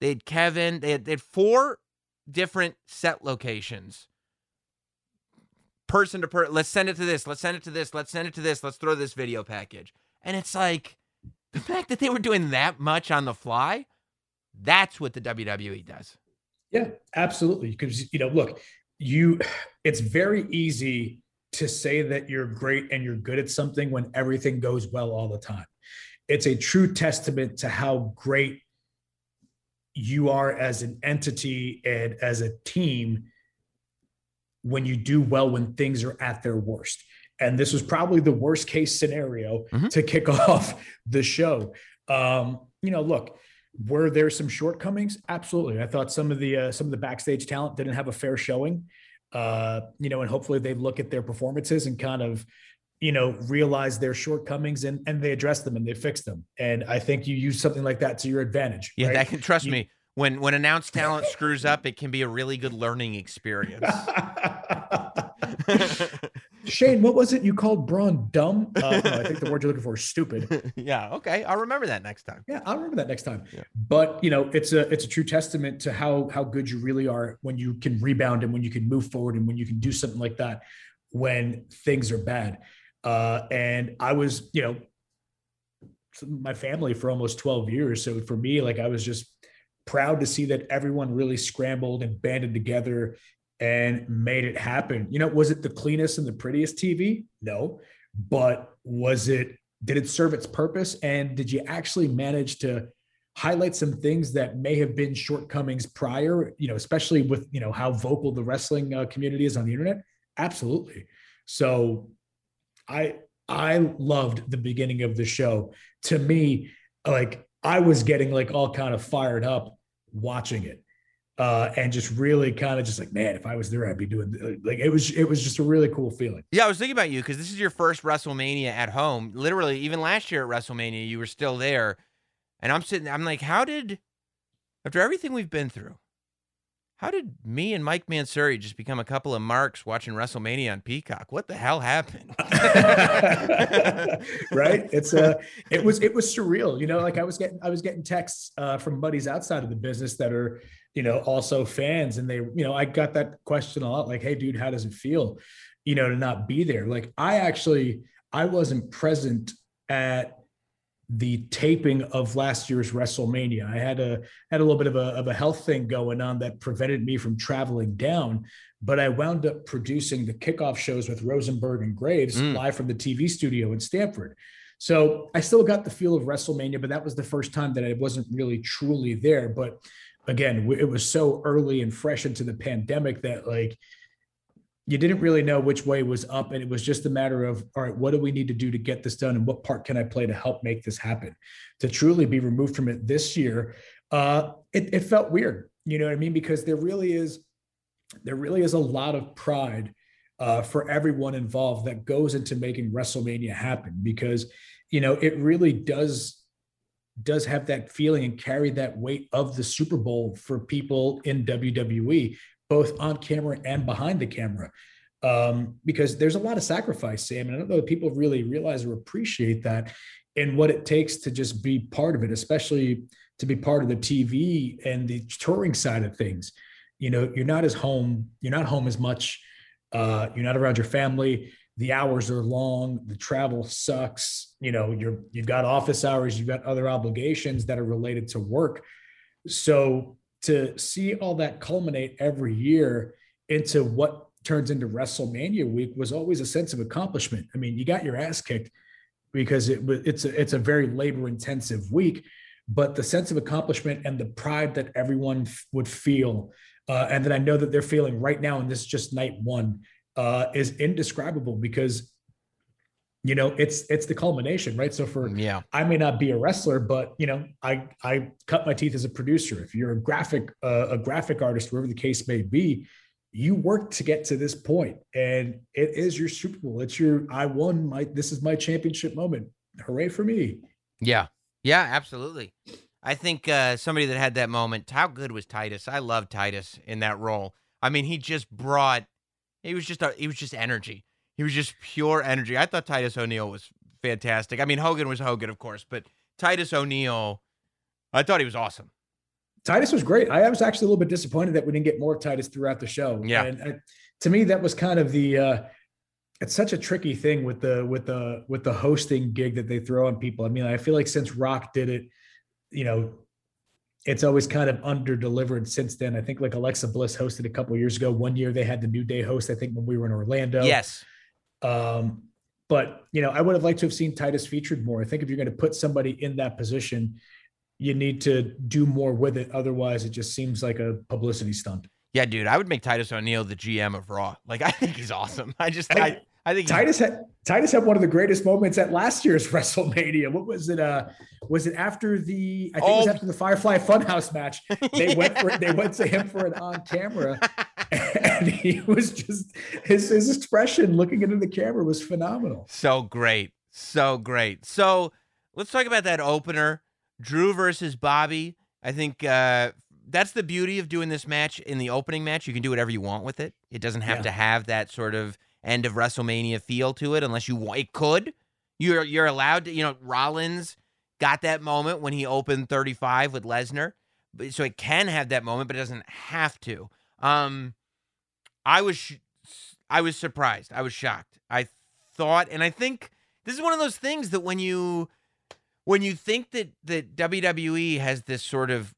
they had Kevin, they had, they had four different set locations. Person to person, let's send it to this, let's send it to this, let's send it to this, let's throw this video package. And it's like the fact that they were doing that much on the fly, that's what the WWE does. Yeah, absolutely. Because you know, look, you it's very easy to say that you're great and you're good at something when everything goes well all the time. It's a true testament to how great you are as an entity and as a team when you do well when things are at their worst. And this was probably the worst case scenario mm-hmm. to kick off the show. Um, you know, look, were there some shortcomings? Absolutely. I thought some of the uh, some of the backstage talent didn't have a fair showing. Uh, you know, and hopefully they look at their performances and kind of, you know, realize their shortcomings and and they address them and they fix them. And I think you use something like that to your advantage. Yeah, right? that can trust you, me. When when announced talent screws up, it can be a really good learning experience. Shane, what was it you called Braun dumb? Uh, no, I think the word you're looking for is stupid. yeah. Okay. I'll remember that next time. Yeah, I'll remember that next time. Yeah. But you know, it's a it's a true testament to how how good you really are when you can rebound and when you can move forward and when you can do something like that when things are bad. Uh, and I was, you know, my family for almost 12 years. So for me, like I was just proud to see that everyone really scrambled and banded together and made it happen. You know, was it the cleanest and the prettiest TV? No. But was it, did it serve its purpose? And did you actually manage to highlight some things that may have been shortcomings prior, you know, especially with, you know, how vocal the wrestling uh, community is on the internet? Absolutely. So I, I loved the beginning of the show. To me, like I was getting like all kind of fired up watching it uh, and just really kind of just like, man, if I was there, I'd be doing like it was. It was just a really cool feeling. Yeah, I was thinking about you because this is your first WrestleMania at home. Literally, even last year at WrestleMania, you were still there, and I'm sitting. I'm like, how did after everything we've been through, how did me and Mike Mansury just become a couple of marks watching WrestleMania on Peacock? What the hell happened? right? It's uh it was it was surreal. You know, like I was getting I was getting texts uh, from buddies outside of the business that are you know, also fans. And they, you know, I got that question a lot like, hey, dude, how does it feel, you know, to not be there? Like, I actually, I wasn't present at the taping of last year's WrestleMania. I had a had a little bit of a, of a health thing going on that prevented me from traveling down, but I wound up producing the kickoff shows with Rosenberg and Graves mm. live from the TV studio in Stamford. So I still got the feel of WrestleMania, but that was the first time that I wasn't really truly there. But again, it was so early and fresh into the pandemic that like you didn't really know which way was up. And it was just a matter of, all right, what do we need to do to get this done? And what part can I play to help make this happen? To truly be removed from it this year, uh, it, it felt weird. You know what I mean? Because there really is, there really is a lot of pride uh, for everyone involved that goes into making WrestleMania happen because, you know, it really does does have that feeling and carry that weight of the Super Bowl for people in WWE, both on camera and behind the camera. Um, because there's a lot of sacrifice, Sam. And I don't know if people really realize or appreciate that and what it takes to just be part of it, especially to be part of the TV and the touring side of things. You know, you're not as home, you're not home as much, uh, you're not around your family the hours are long the travel sucks you know you're you've got office hours you've got other obligations that are related to work so to see all that culminate every year into what turns into WrestleMania week was always a sense of accomplishment. I mean, you got your ass kicked because it it's a, it's a very labor intensive week, but the sense of accomplishment and the pride that everyone f- would feel, uh, and that I know that they're feeling right now, and this is just night one, uh, is indescribable because you know it's it's the culmination right so for Yeah. i may not be a wrestler but you know i i cut my teeth as a producer if you're a graphic uh, a graphic artist wherever the case may be you work to get to this point and it is your super bowl it's your i won my this is my championship moment hooray for me Yeah. Yeah, absolutely. I think uh, somebody that had that moment, how good was Titus? I love Titus in that role. I mean, he just brought he was just a, he was just energy. He was just pure energy. I thought Titus O'Neil was fantastic. I mean, Hogan was Hogan, of course, but Titus O'Neil, I thought he was awesome. Titus was great. I was actually a little bit disappointed that we didn't get more of Titus throughout the show. Yeah. and I, to me, that was kind of the. uh It's such a tricky thing with the with the with the hosting gig that they throw on people. I mean, I feel like since Rock did it, you know, it's always kind of under delivered since then. I think like Alexa Bliss hosted a couple years ago. One year they had the New Day host. I think when we were in Orlando. Yes. Um, but you know, I would have liked to have seen Titus featured more. I think if you're going to put somebody in that position, you need to do more with it. Otherwise, it just seems like a publicity stunt. Yeah, dude, I would make Titus O'Neil the GM of Raw. Like, I think he's awesome. I just, I- I, think Titus had Titus had one of the greatest moments at last year's WrestleMania. What was it? Uh, was it after the? I think it was Oh. after the Firefly Funhouse match. They went for they went to him for an on camera, and he was just his his expression looking into the camera was phenomenal. So great. So great. So let's talk about that opener Drew versus Bobby. I think uh, that's the beauty of doing this match in the opening match. You can do whatever you want with it, it doesn't have Yeah. to have that sort of end of WrestleMania feel to it unless you want. It could. You're, you're allowed to, you know, Rollins got that moment when he opened 35 with Lesnar. So it can have that moment, but it doesn't have to. Um, I was sh- I was surprised. I was shocked. I thought, and I think this is one of those things that when you when you think that that WWE has this sort of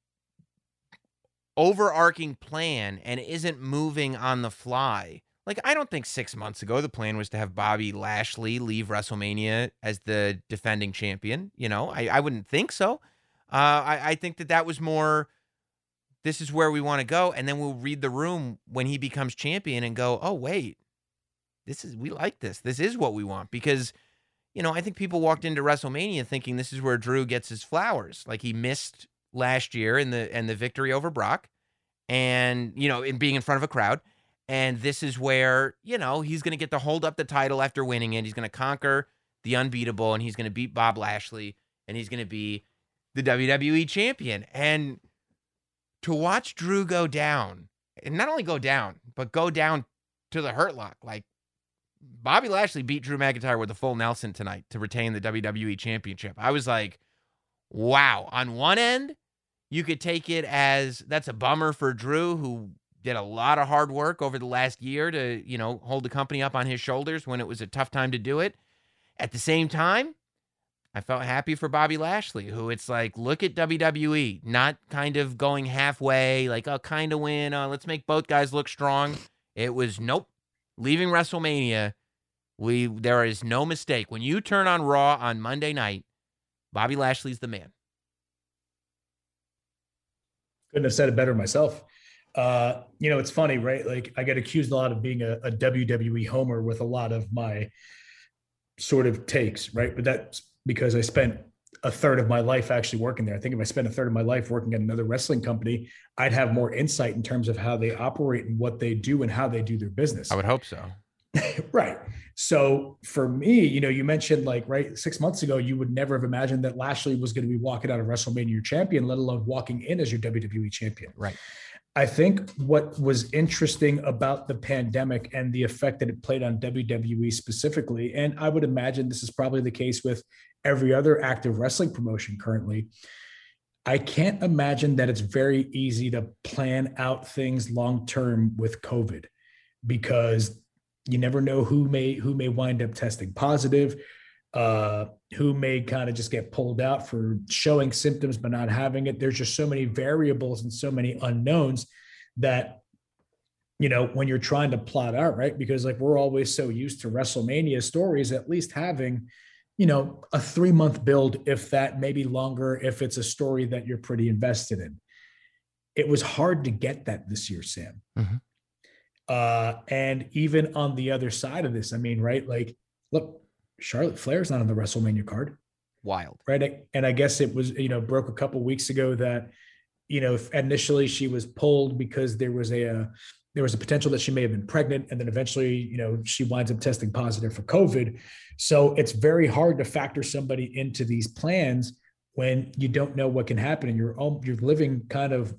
overarching plan and isn't moving on the fly. Like I don't think 6 months ago the plan was to have Bobby Lashley leave WrestleMania as the defending champion, you know? I I wouldn't think so. Uh I I think that that was more this is where we want to go and then we'll read the room when he becomes champion and go, "Oh wait, this is we like this. This is what we want because you know, I think people walked into WrestleMania thinking this is where Drew gets his flowers. Like he missed last year in the and the victory over Brock and you know, in being in front of a crowd. And this is where, you know, he's going to get to hold up the title after winning it. He's going to conquer the unbeatable and he's going to beat Bob Lashley and he's going to be the WWE champion. And to watch Drew go down, and not only go down, but go down to the hurt lock. Like Bobby Lashley beat Drew McIntyre with a full Nelson tonight to retain the WWE championship. I was like, wow. On one end, you could take it as that's a bummer for Drew, who did a lot of hard work over the last year to, you know, hold the company up on his shoulders when it was a tough time to do it. At the same time, I felt happy for Bobby Lashley, who it's like, look at WWE, not kind of going halfway, like, oh, kind of win. Uh, let's make both guys look strong. It was nope. Leaving WrestleMania, we there is no mistake. When you turn on Raw on Monday night, Bobby Lashley's the man. Couldn't have said it better myself. Uh, you know, it's funny, right? Like I get accused a lot of being a, a WWE homer with a lot of my sort of takes, right? But that's because I spent a third of my life actually working there. I think if I spent a third of my life working at another wrestling company, I'd have more insight in terms of how they operate and what they do and how they do their business. I would hope so. right. So for me, you know, you mentioned like right six months ago, you would never have imagined that Lashley was going to be walking out of WrestleMania your champion, let alone walking in as your WWE champion. Right. I think what was interesting about the pandemic and the effect that it played on WWE specifically, and I would imagine this is probably the case with every other active wrestling promotion currently. I can't imagine that it's very easy to plan out things long term with COVID because you never know who may who may wind up testing positive uh who may kind of just get pulled out for showing symptoms but not having it there's just so many variables and so many unknowns that you know when you're trying to plot out right because like we're always so used to wrestlemania stories at least having you know a 3 month build if that maybe longer if it's a story that you're pretty invested in it was hard to get that this year sam Mhm. Uh, and even on the other side of this, I mean, right? Like, look, Charlotte Flair's not on the WrestleMania card, Wild. right? And I guess it was, you know, broke a couple weeks ago that, you know, initially she was pulled because there was a, uh, there was a potential that she may have been pregnant, and then eventually, you know, she winds up testing positive for COVID. So it's very hard to factor somebody into these plans when you don't know what can happen, and you're you're living kind of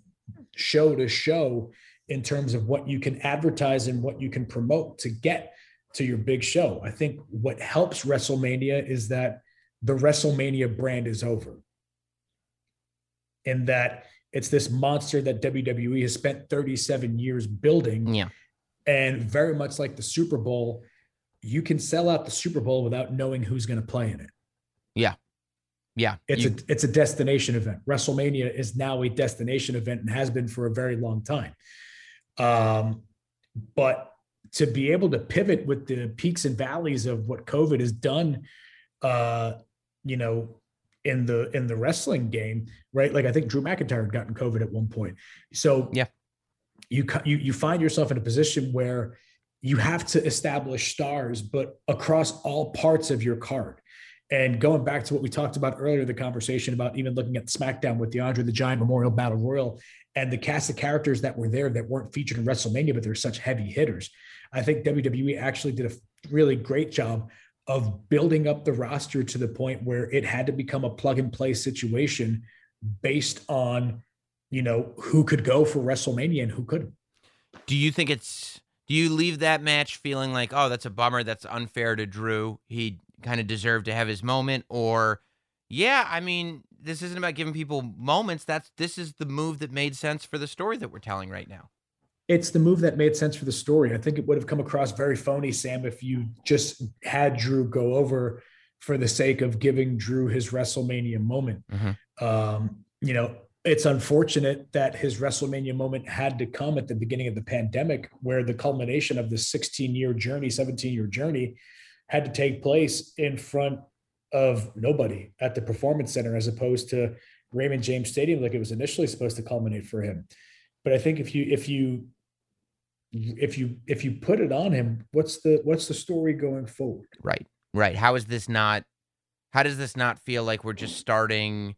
show to show in terms of what you can advertise and what you can promote to get to your big show. I think what helps WrestleMania is that the WrestleMania brand is over. And that it's this monster that WWE has spent 37 years building. Yeah. And very much like the Super Bowl, you can sell out the Super Bowl without knowing who's going to play in it. Yeah. Yeah. It's You- a it's a destination event. WrestleMania is now a destination event and has been for a very long time. Um, but to be able to pivot with the peaks and valleys of what COVID has done, uh, you know, in the in the wrestling game, right? Like I think Drew McIntyre had gotten COVID at one point. So Yeah. you you you find yourself in a position where you have to establish stars, but across all parts of your card. And going back to what we talked about earlier, the conversation about even looking at SmackDown with the Andre the Giant Memorial Battle Royal and the cast of characters that were there that weren't featured in WrestleMania, but they're such heavy hitters. I think WWE actually did a really great job of building up the roster to the point where it had to become a plug and play situation based on, you know, who could go for WrestleMania and who couldn't. Do you think it's do you leave that match feeling like, oh, that's a bummer, that's unfair to Drew. He kind of deserved to have his moment, or yeah, I mean, this isn't about giving people moments. That's this is the move that made sense for the story that we're telling right now. It's the move that made sense for the story. I think it would have come across very phony, Sam, if you just had Drew go over for the sake of giving Drew his WrestleMania moment. Mhm. Um, you know, it's unfortunate that his WrestleMania moment had to come at the beginning of the pandemic, where the culmination of the 16 year journey, 17 year journey had to take place in front of nobody at the performance center as opposed to Raymond James Stadium like it was initially supposed to culminate for him. But I think if you if you if you if you put it on him, what's the what's the story going forward? Right. Right. How is this not how does this not feel like we're just starting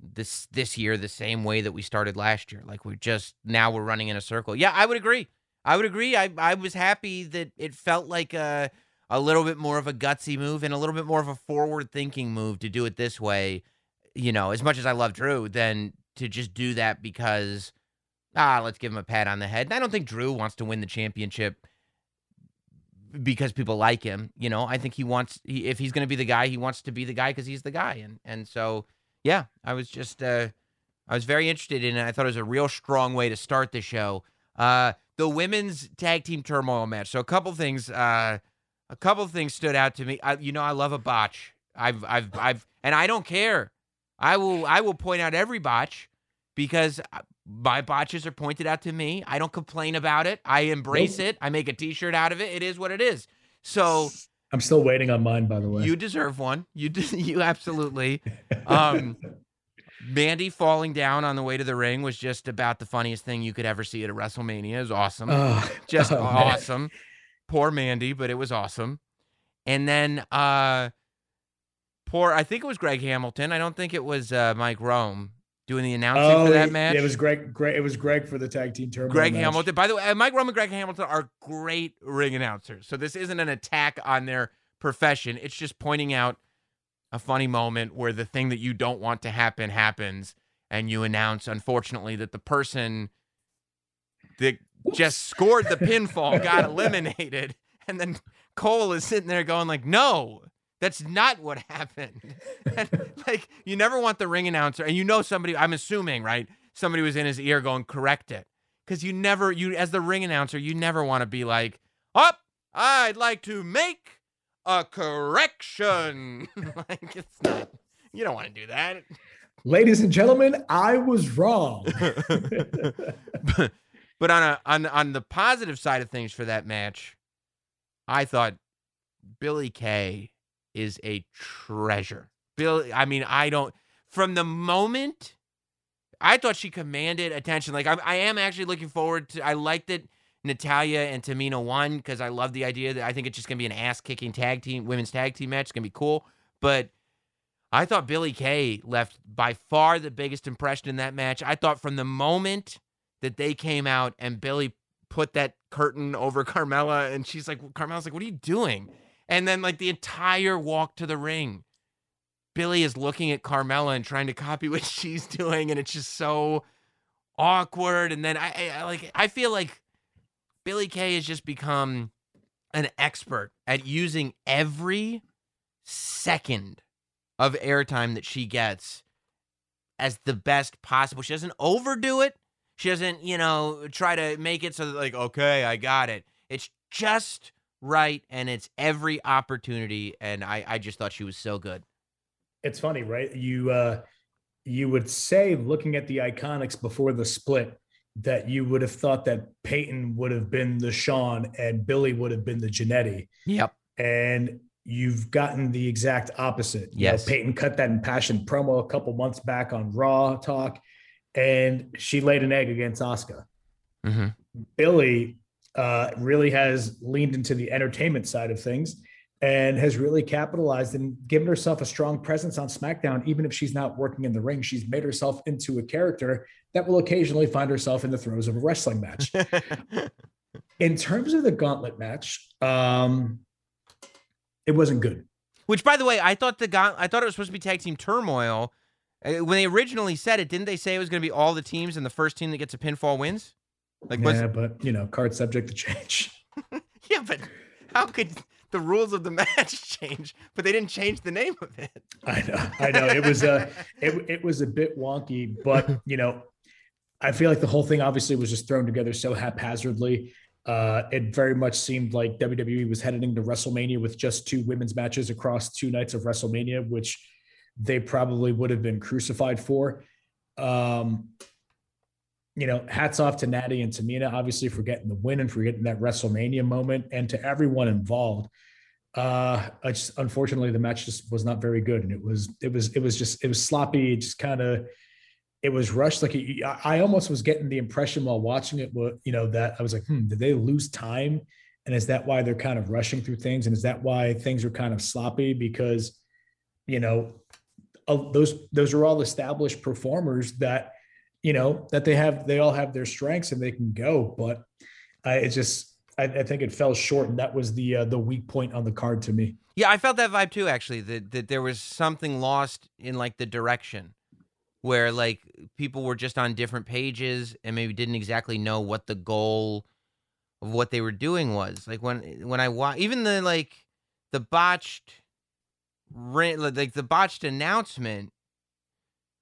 this this year the same way that we started last year? Like we're just now we're running in a circle. Yeah, I would agree. I would agree. I I was happy that it felt like a a little bit more of a gutsy move and a little bit more of a forward thinking move to do it this way. You know, as much as I love Drew, then to just do that because ah, let's give him a pat on the head. And I don't think Drew wants to win the championship because people like him. You know, I think he wants he, if he's going to be the guy, he wants to be the guy because he's the guy. And and so yeah, I was just uh, I was very interested in it. I thought it was a real strong way to start the show. Uh, the women's tag team turmoil match. So a couple things, uh, a couple things stood out to me. I, you know, I love a botch. I've I've I've and I don't care. I will I will point out every botch because uh, my botches are pointed out to me. I don't complain about it. I embrace it. I make a T-shirt out of it. It is what it is. So I'm still waiting on mine, by the way. you deserve one. You d- you absolutely. Um, Mandy falling down on the way to the ring was just about the funniest thing you could ever see at a WrestleMania. It was awesome. Oh, just oh, man. awesome. Poor Mandy, but it was awesome. And then uh poor I think it was Greg Hamilton. I don't think it was uh Mike Rome doing the announcing Oh, for that it- match. It was Greg. Greg. It was Greg for the tag team turmoil. Greg match. Hamilton. By the way, uh, Mike Rome and Greg Hamilton are great ring announcers. So this isn't an attack on their profession. It's just pointing out a funny moment where the thing that you don't want to happen happens, and you announce, unfortunately, that the person that just scored the pinfall got eliminated, and then Cole is sitting there going like, "No." That's not what happened. And, like you never want the ring announcer, and you know somebody. I'm assuming, right? Somebody was in his ear going, "Correct it," because you never, you as the ring announcer, you never want to be like, "Up, I'd like to make a correction." like it's not. You don't want to do that. Ladies and gentlemen, I was wrong. but, but on a on on the positive side of things for that match, I thought Billy Kay is a treasure. Bill, I mean, I don't from the moment I thought she commanded attention. Like I, I am actually looking forward to. I liked it. Natalya and Tamina won because I love the idea that I think it's just gonna be an ass kicking tag team, women's tag team match. It's gonna be cool. But I thought Billie Kay left by far the biggest impression in that match. I thought from the moment that they came out and Billy put that curtain over Carmella and she's like, Carmella's like, what are you doing? And then like the entire walk to the ring, Billie is looking at Carmella and trying to copy what she's doing, and it's just so awkward. And then I, I like I feel like Billie Kay has just become an expert at using every second of airtime that she gets as the best possible. She doesn't overdo it. She doesn't, you know, try to make it so that like, okay, I got it. It's just right and it's every opportunity and I I just thought she was so good. It's funny, right? You uh you would say looking at the iconics before the split that you would have thought that Peyton would have been the Shawn and Billie would have been the Jannetty. Yep. And you've gotten the exact opposite. You know, Yes. Peyton cut that impassioned promo a couple months back on Raw Talk, and she laid an egg against Asuka. Mhm. Billie uh, really has leaned into the entertainment side of things and has really capitalized and given herself a strong presence on SmackDown. Even if she's not working in the ring, she's made herself into a character that will occasionally find herself in the throes of a wrestling match. in terms of the gauntlet match, um, it wasn't good. Which, by the way, I thought the guy, I thought it was supposed to be tag team turmoil. Uh, When they originally said it, didn't they say it was going to be all the teams and the first team that gets a pinfall wins? Like, was, yeah, but you know, card subject to change. yeah, but how could the rules of the match change? But they didn't change the name of it. I know, I know. It was a, it, it was a bit wonky, but you know, I feel like the whole thing obviously was just thrown together so haphazardly. Uh, it very much seemed like WWE was heading into WrestleMania with just two women's matches across two nights of WrestleMania, which they probably would have been crucified for. Um, you know, hats off to Natty and Tamina, obviously for getting the win and for getting that WrestleMania moment, and to everyone involved. Uh, just unfortunately the match just was not very good, and it was it was it was just it was sloppy. It just kind of it was rushed. Like it, I almost was getting the impression while watching it, you know, that I was like, hmm, did they lose time? And is that why they're kind of rushing through things? And is that why things are kind of sloppy? Because you know, those those are all established performers that you know that they have they all have their strengths and they can go, but I it just I, I think it fell short, and that was the uh, the weak point on the card to me. Yeah, I felt that vibe too. Actually, that that there was something lost in like the direction, where like people were just on different pages and maybe didn't exactly know what the goal of what they were doing was. Like when when I watch even the like the botched, like the botched announcement.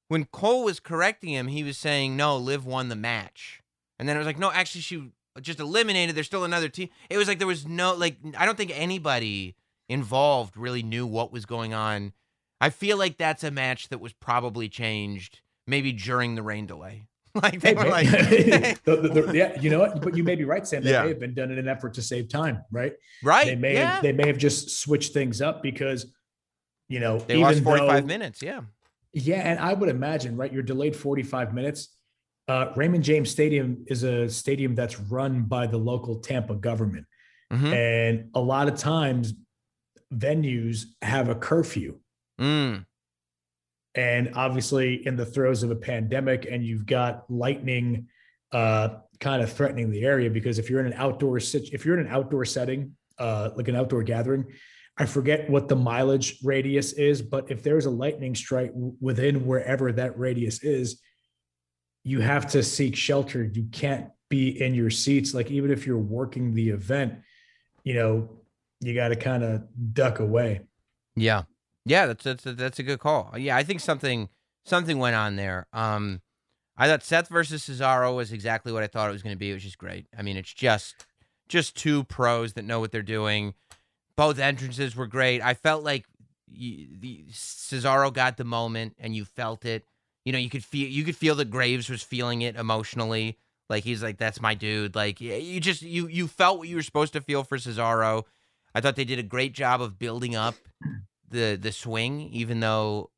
When Cole was correcting him, he was saying, "No, Liv won the match," and then it was like, "No, actually, she just eliminated. There's still another team." It was like there was no like I don't think anybody involved really knew what was going on. I feel like that's a match that was probably changed maybe during the rain delay. Like they were like, The- the- the- yeah, you know what? But you may be right, Sam. They Yeah. may have been done in an effort to save time, right? right? They may yeah. have, they may have just switched things up because, you know, They lost even 45 though- minutes. Yeah. Yeah, and I would imagine, right? You're delayed 45 minutes. Uh, Raymond James Stadium is a stadium that's run by the local Tampa government, Mhm. and a lot of times venues have a curfew. Mm. and obviously in the throes of a pandemic and you've got lightning uh, kind of threatening the area because if you're in an outdoor sit- if you're in an outdoor setting uh, like an outdoor gathering i forget what the mileage radius is but if there's a lightning strike within wherever that radius is you have to seek shelter you can't be in your seats like even if you're working the event you know you got to kind of duck away Yeah. Yeah, that's that's that's a good call. Yeah, I think something something went on there. Um I thought Seth versus Cesaro was exactly what I thought it was going to be. It was just great. I mean, it's just just two pros that know what they're doing. Both entrances were great. I felt like y the Cesaro got the moment and you felt it. You know, you could feel you could feel that Graves was feeling it emotionally. Like he's like that's my dude. Like you just you you felt what you were supposed to feel for Cesaro. I thought they did a great job of building up the the swing, even though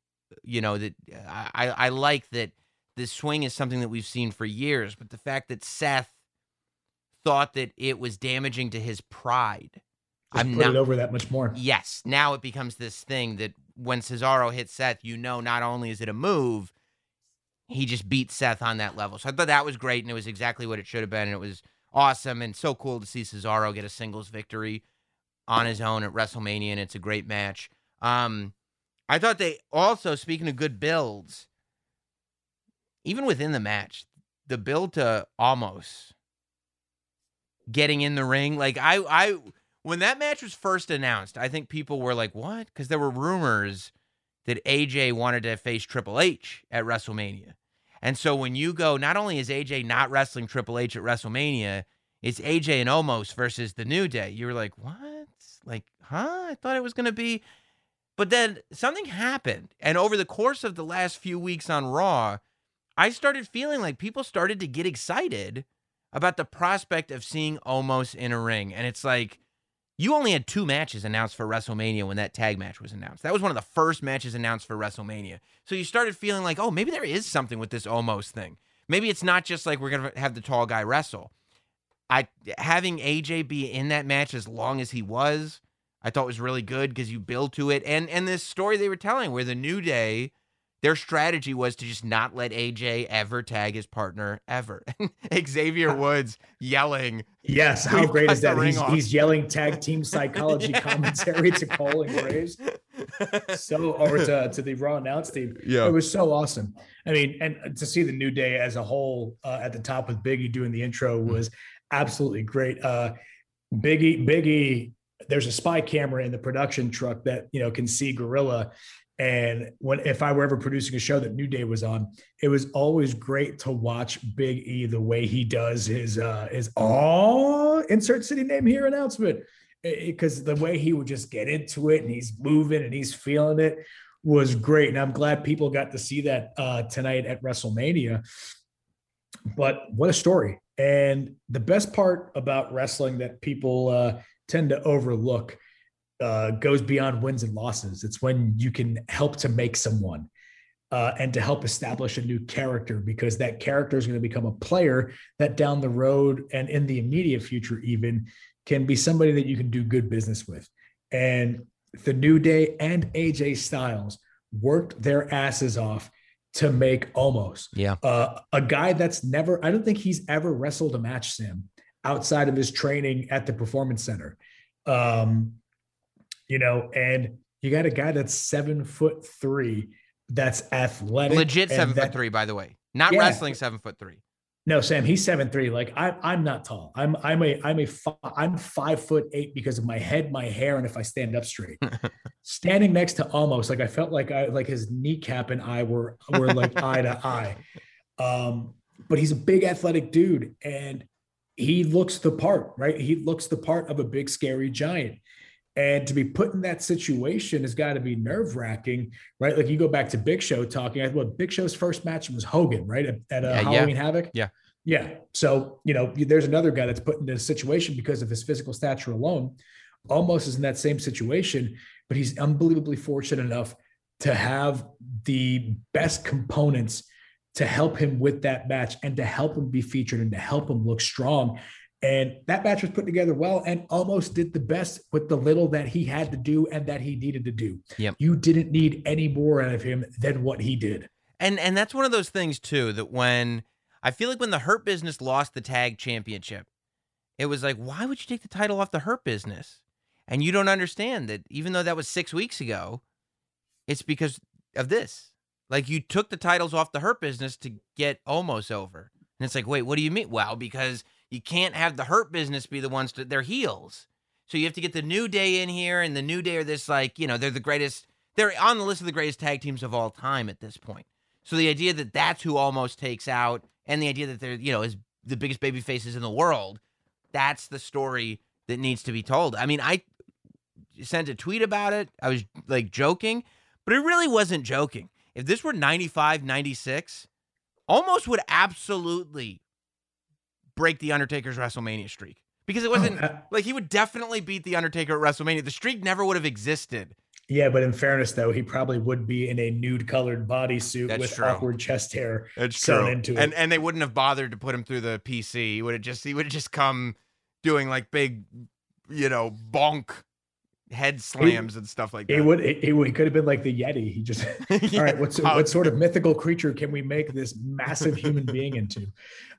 you know that I I like that the swing is something that we've seen for years, but the fact that Seth thought that it was damaging to his pride. Just I'm put not it over that much more. Yes. Now it becomes this thing that when Cesaro hits Seth, you know not only is it a move, he just beat Seth on that level. So I thought that was great, and it was exactly what it should have been, and it was awesome and so cool to see Cesaro get a singles victory on his own at WrestleMania, and it's a great match. Um, I thought they also, speaking of good builds, even within the match, the build to almost getting in the ring, like I, I, when that match was first announced, I think people were like, "What?" Because there were rumors that AJ wanted to face Triple H at WrestleMania. And so when you go, not only is AJ not wrestling Triple H at WrestleMania, it's AJ and Omos versus the New Day. You were like, what? Like, huh? I thought it was to be. But then something happened. And over the course of the last few weeks on Raw, I started feeling like people started to get excited about the prospect of seeing Omos in a ring. And it's like, you only had two matches announced for WrestleMania when that tag match was announced. That was one of the first matches announced for WrestleMania. So you started feeling like, oh, maybe there is something with this Omos thing. Maybe it's not just like we're gonna have the tall guy wrestle. I having AJ be in that match as long as he was, I thought was really good because you build to it. And and this story they were telling where the New Day their strategy was to just not let AJ ever tag his partner ever. Xavier Woods yelling. Yes, how great is that? He's, he's yelling tag team psychology commentary to Cole and Graves. So over to, to the Raw announce team. Yeah. It was so awesome. I mean, and to see the New Day as a whole uh, at the top with Biggie doing the intro Mm-hmm. was absolutely great. Uh, Biggie, Biggie, there's a spy camera in the production truck that you know can see Gorilla. And when if I were ever producing a show that New Day was on, it was always great to watch Big E the way he does his uh his oh insert city name here announcement. Because the way he would just get into it and he's moving and he's feeling it was great. And I'm glad people got to see that uh tonight at WrestleMania. But what a story. And the best part about wrestling that people uh, tend to overlook uh, goes beyond wins and losses. It's when you can help to make someone uh, and to help establish a new character because that character is going to become a player that down the road and in the immediate future, even can be somebody that you can do good business with. And the New Day and AJ Styles worked their asses off to make Omos Yeah. uh, a guy that's never, I don't think he's ever wrestled a match, Sam, outside of his training at the performance center. Um, you know, and you got a guy that's seven foot three, that's athletic, Legit seven that- foot three, by the way. Not Yeah. wrestling seven foot three. No, Sam, he's seven three. Like I'm, I'm not tall. I'm, I'm a, I'm a, fi- I'm five foot eight because of my head, my hair, and if I stand up straight. Standing next to Omos like I felt like I, like his kneecap and I were, were like eye to eye. Um, but he's a big athletic dude, and he looks the part, right? He looks the part of a big scary giant. And to be put in that situation has got to be nerve wracking, right? Like you go back to Big Show talking. I Well, Big Show's first match was Hogan, right? At, at uh, Yeah, yeah. Halloween Havoc. Yeah. Yeah. So, you know, there's another guy that's put in a situation because of his physical stature alone, Omos is in that same situation, but he's unbelievably fortunate enough to have the best components to help him with that match and to help him be featured and to help him look strong. And that match was put together well and Omos did the best with the little that he had to do and that he needed to do. Yep. You didn't need any more out of him than what he did. And and that's one of those things too that when I feel like when the Hurt Business lost the tag championship, it was like, why would you take the title off the Hurt Business? And you don't understand that even though that was six weeks ago, it's because of this. Like you took the titles off the Hurt Business to get Omos over. And it's like, wait, what do you mean? Well, because you can't have the Hurt Business be the ones that they're heels. So you have to get the New Day in here, and the New Day are this like, you know, they're the greatest. They're on the list of the greatest tag teams of all time at this point. So the idea that that's who Omos takes out, and the idea that they're, you know, is the biggest baby faces in the world, that's the story that needs to be told. I mean, I sent a tweet about it. I was like joking, but it really wasn't joking. If this were 95, 96, Omos would absolutely break the Undertaker's WrestleMania streak because it oh, wasn't Oh, like he would definitely beat the Undertaker at WrestleMania. The streak never would have existed Yeah, but in fairness, though, he probably would be in a nude colored bodysuit with true. awkward chest hair That's sewn true. into it. And and they wouldn't have bothered to put him through the PC. He would have just he would have just come doing like big, you know, bonk head slams and stuff like that. He would. He, he would- he could have been like the Yeti. He just. Yeah. All right. What's what sort of mythical creature can we make this massive human being into?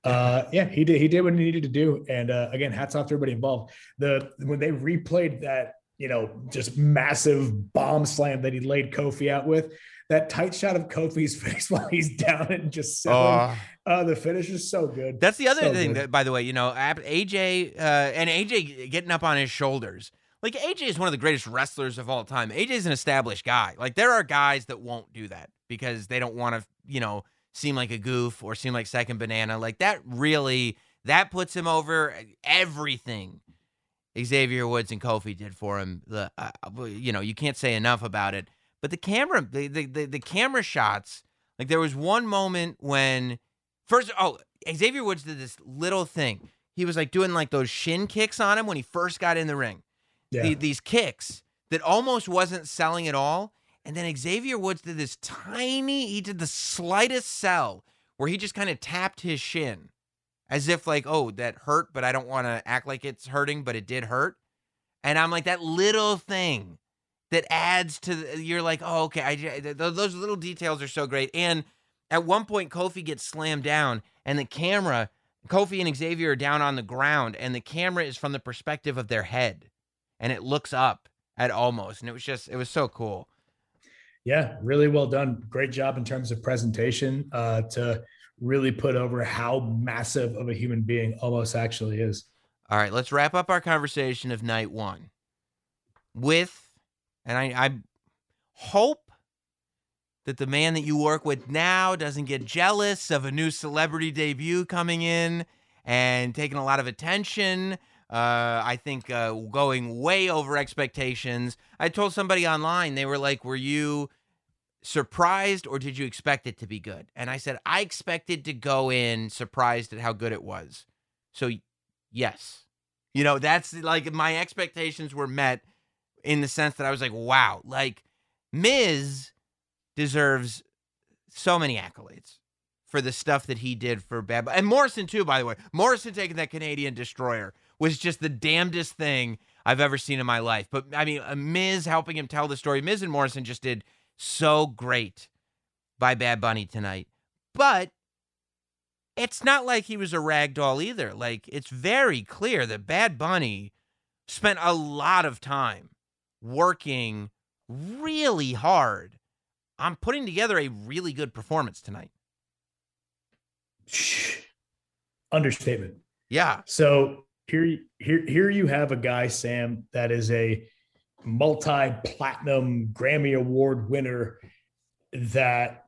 Uh, yeah, he did. He did what he needed to do. And uh, again, hats off to everybody involved. The when they replayed that, you know, just massive bomb slam that he laid Kofi out with. That tight shot of Kofi's face while he's down and just selling. Oh. Uh, the finish is so good. That's the other So thing good. that, by the way, you know, AJ uh, and AJ getting up on his shoulders. Like AJ is one of the greatest wrestlers of all time. AJ is an established guy. Like there are guys that won't do that because they don't want to, you know, seem like a goof or seem like second banana. Like that really that puts him over everything. Xavier Woods and Kofi did for him. The uh, you know you can't say enough about it. But the camera, the the the, the camera shots. Like there was one moment when First, oh, Xavier Woods did this little thing. He was like doing like those shin kicks on him when he first got in the ring. Yeah. The- these kicks that Omos wasn't selling at all. And then Xavier Woods did this tiny, he did the slightest sell where he just kind of tapped his shin as if like, oh, that hurt, but I don't want to act like it's hurting, but it did hurt. And I'm like, that little thing that adds to the, you're like, oh, okay. I, those little details are so great. And at one point, Kofi gets slammed down, and the camera, Kofi and Xavier are down on the ground, and the camera is from the perspective of their head, and it looks up at Omos, and it was just, it was so cool. Yeah, really well done. Great job in terms of presentation uh, to really put over how massive of a human being Omos actually is. All right, let's wrap up our conversation of night one with, and I, I hope that the man that you work with now doesn't get jealous of a new celebrity debut coming in and taking a lot of attention. Uh, I think uh, going way over expectations. I told somebody online, they were like, Were you surprised or did you expect it to be good? And I said, I expected to go in surprised at how good it was. So, yes. You know, that's like my expectations were met in the sense that I was like, wow, like Miz deserves so many accolades for the stuff that he did for Bad And Morrison, too, by the way. Morrison taking that Canadian destroyer was just the damnedest thing I've ever seen in my life. But I mean, uh, Miz helping him tell the story. Miz and Morrison just did so great by Bad Bunny tonight. But it's not like he was a rag doll either. Like, it's very clear that Bad Bunny spent a lot of time working really hard on putting together a really good performance tonight. Shh. Understatement. Yeah. So here, here, here you have a guy, Sam, that is a multi-platinum Grammy Award winner that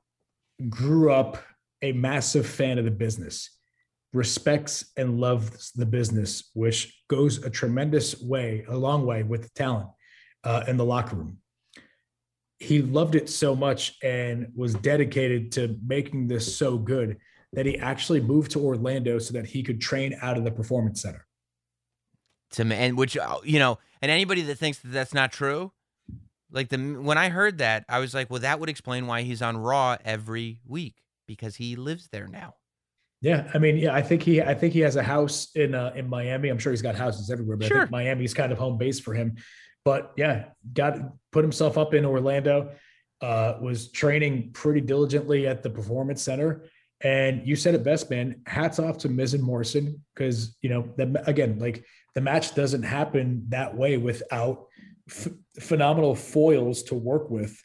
grew up a massive fan of the business, respects and loves the business, which goes a tremendous way, a long way with the talent uh, in the locker room. He loved it so much and was dedicated to making this so good that he actually moved to Orlando so that he could train out of the performance center. To me, and which uh, you know, and anybody that thinks that that's not true, like the when I heard that, I was like, well, that would explain why he's on Raw every week because he lives there now. Yeah, I mean, yeah, I think he, I think he has a house in uh, in Miami. I'm sure he's got houses everywhere, but I Sure. think Miami's kind of home base for him. But yeah, got put himself up in Orlando. Uh, was training pretty diligently at the performance center. And you said it best, man. Hats off to Miz and Morrison because you know the, again, like the match doesn't happen that way without f- phenomenal foils to work with,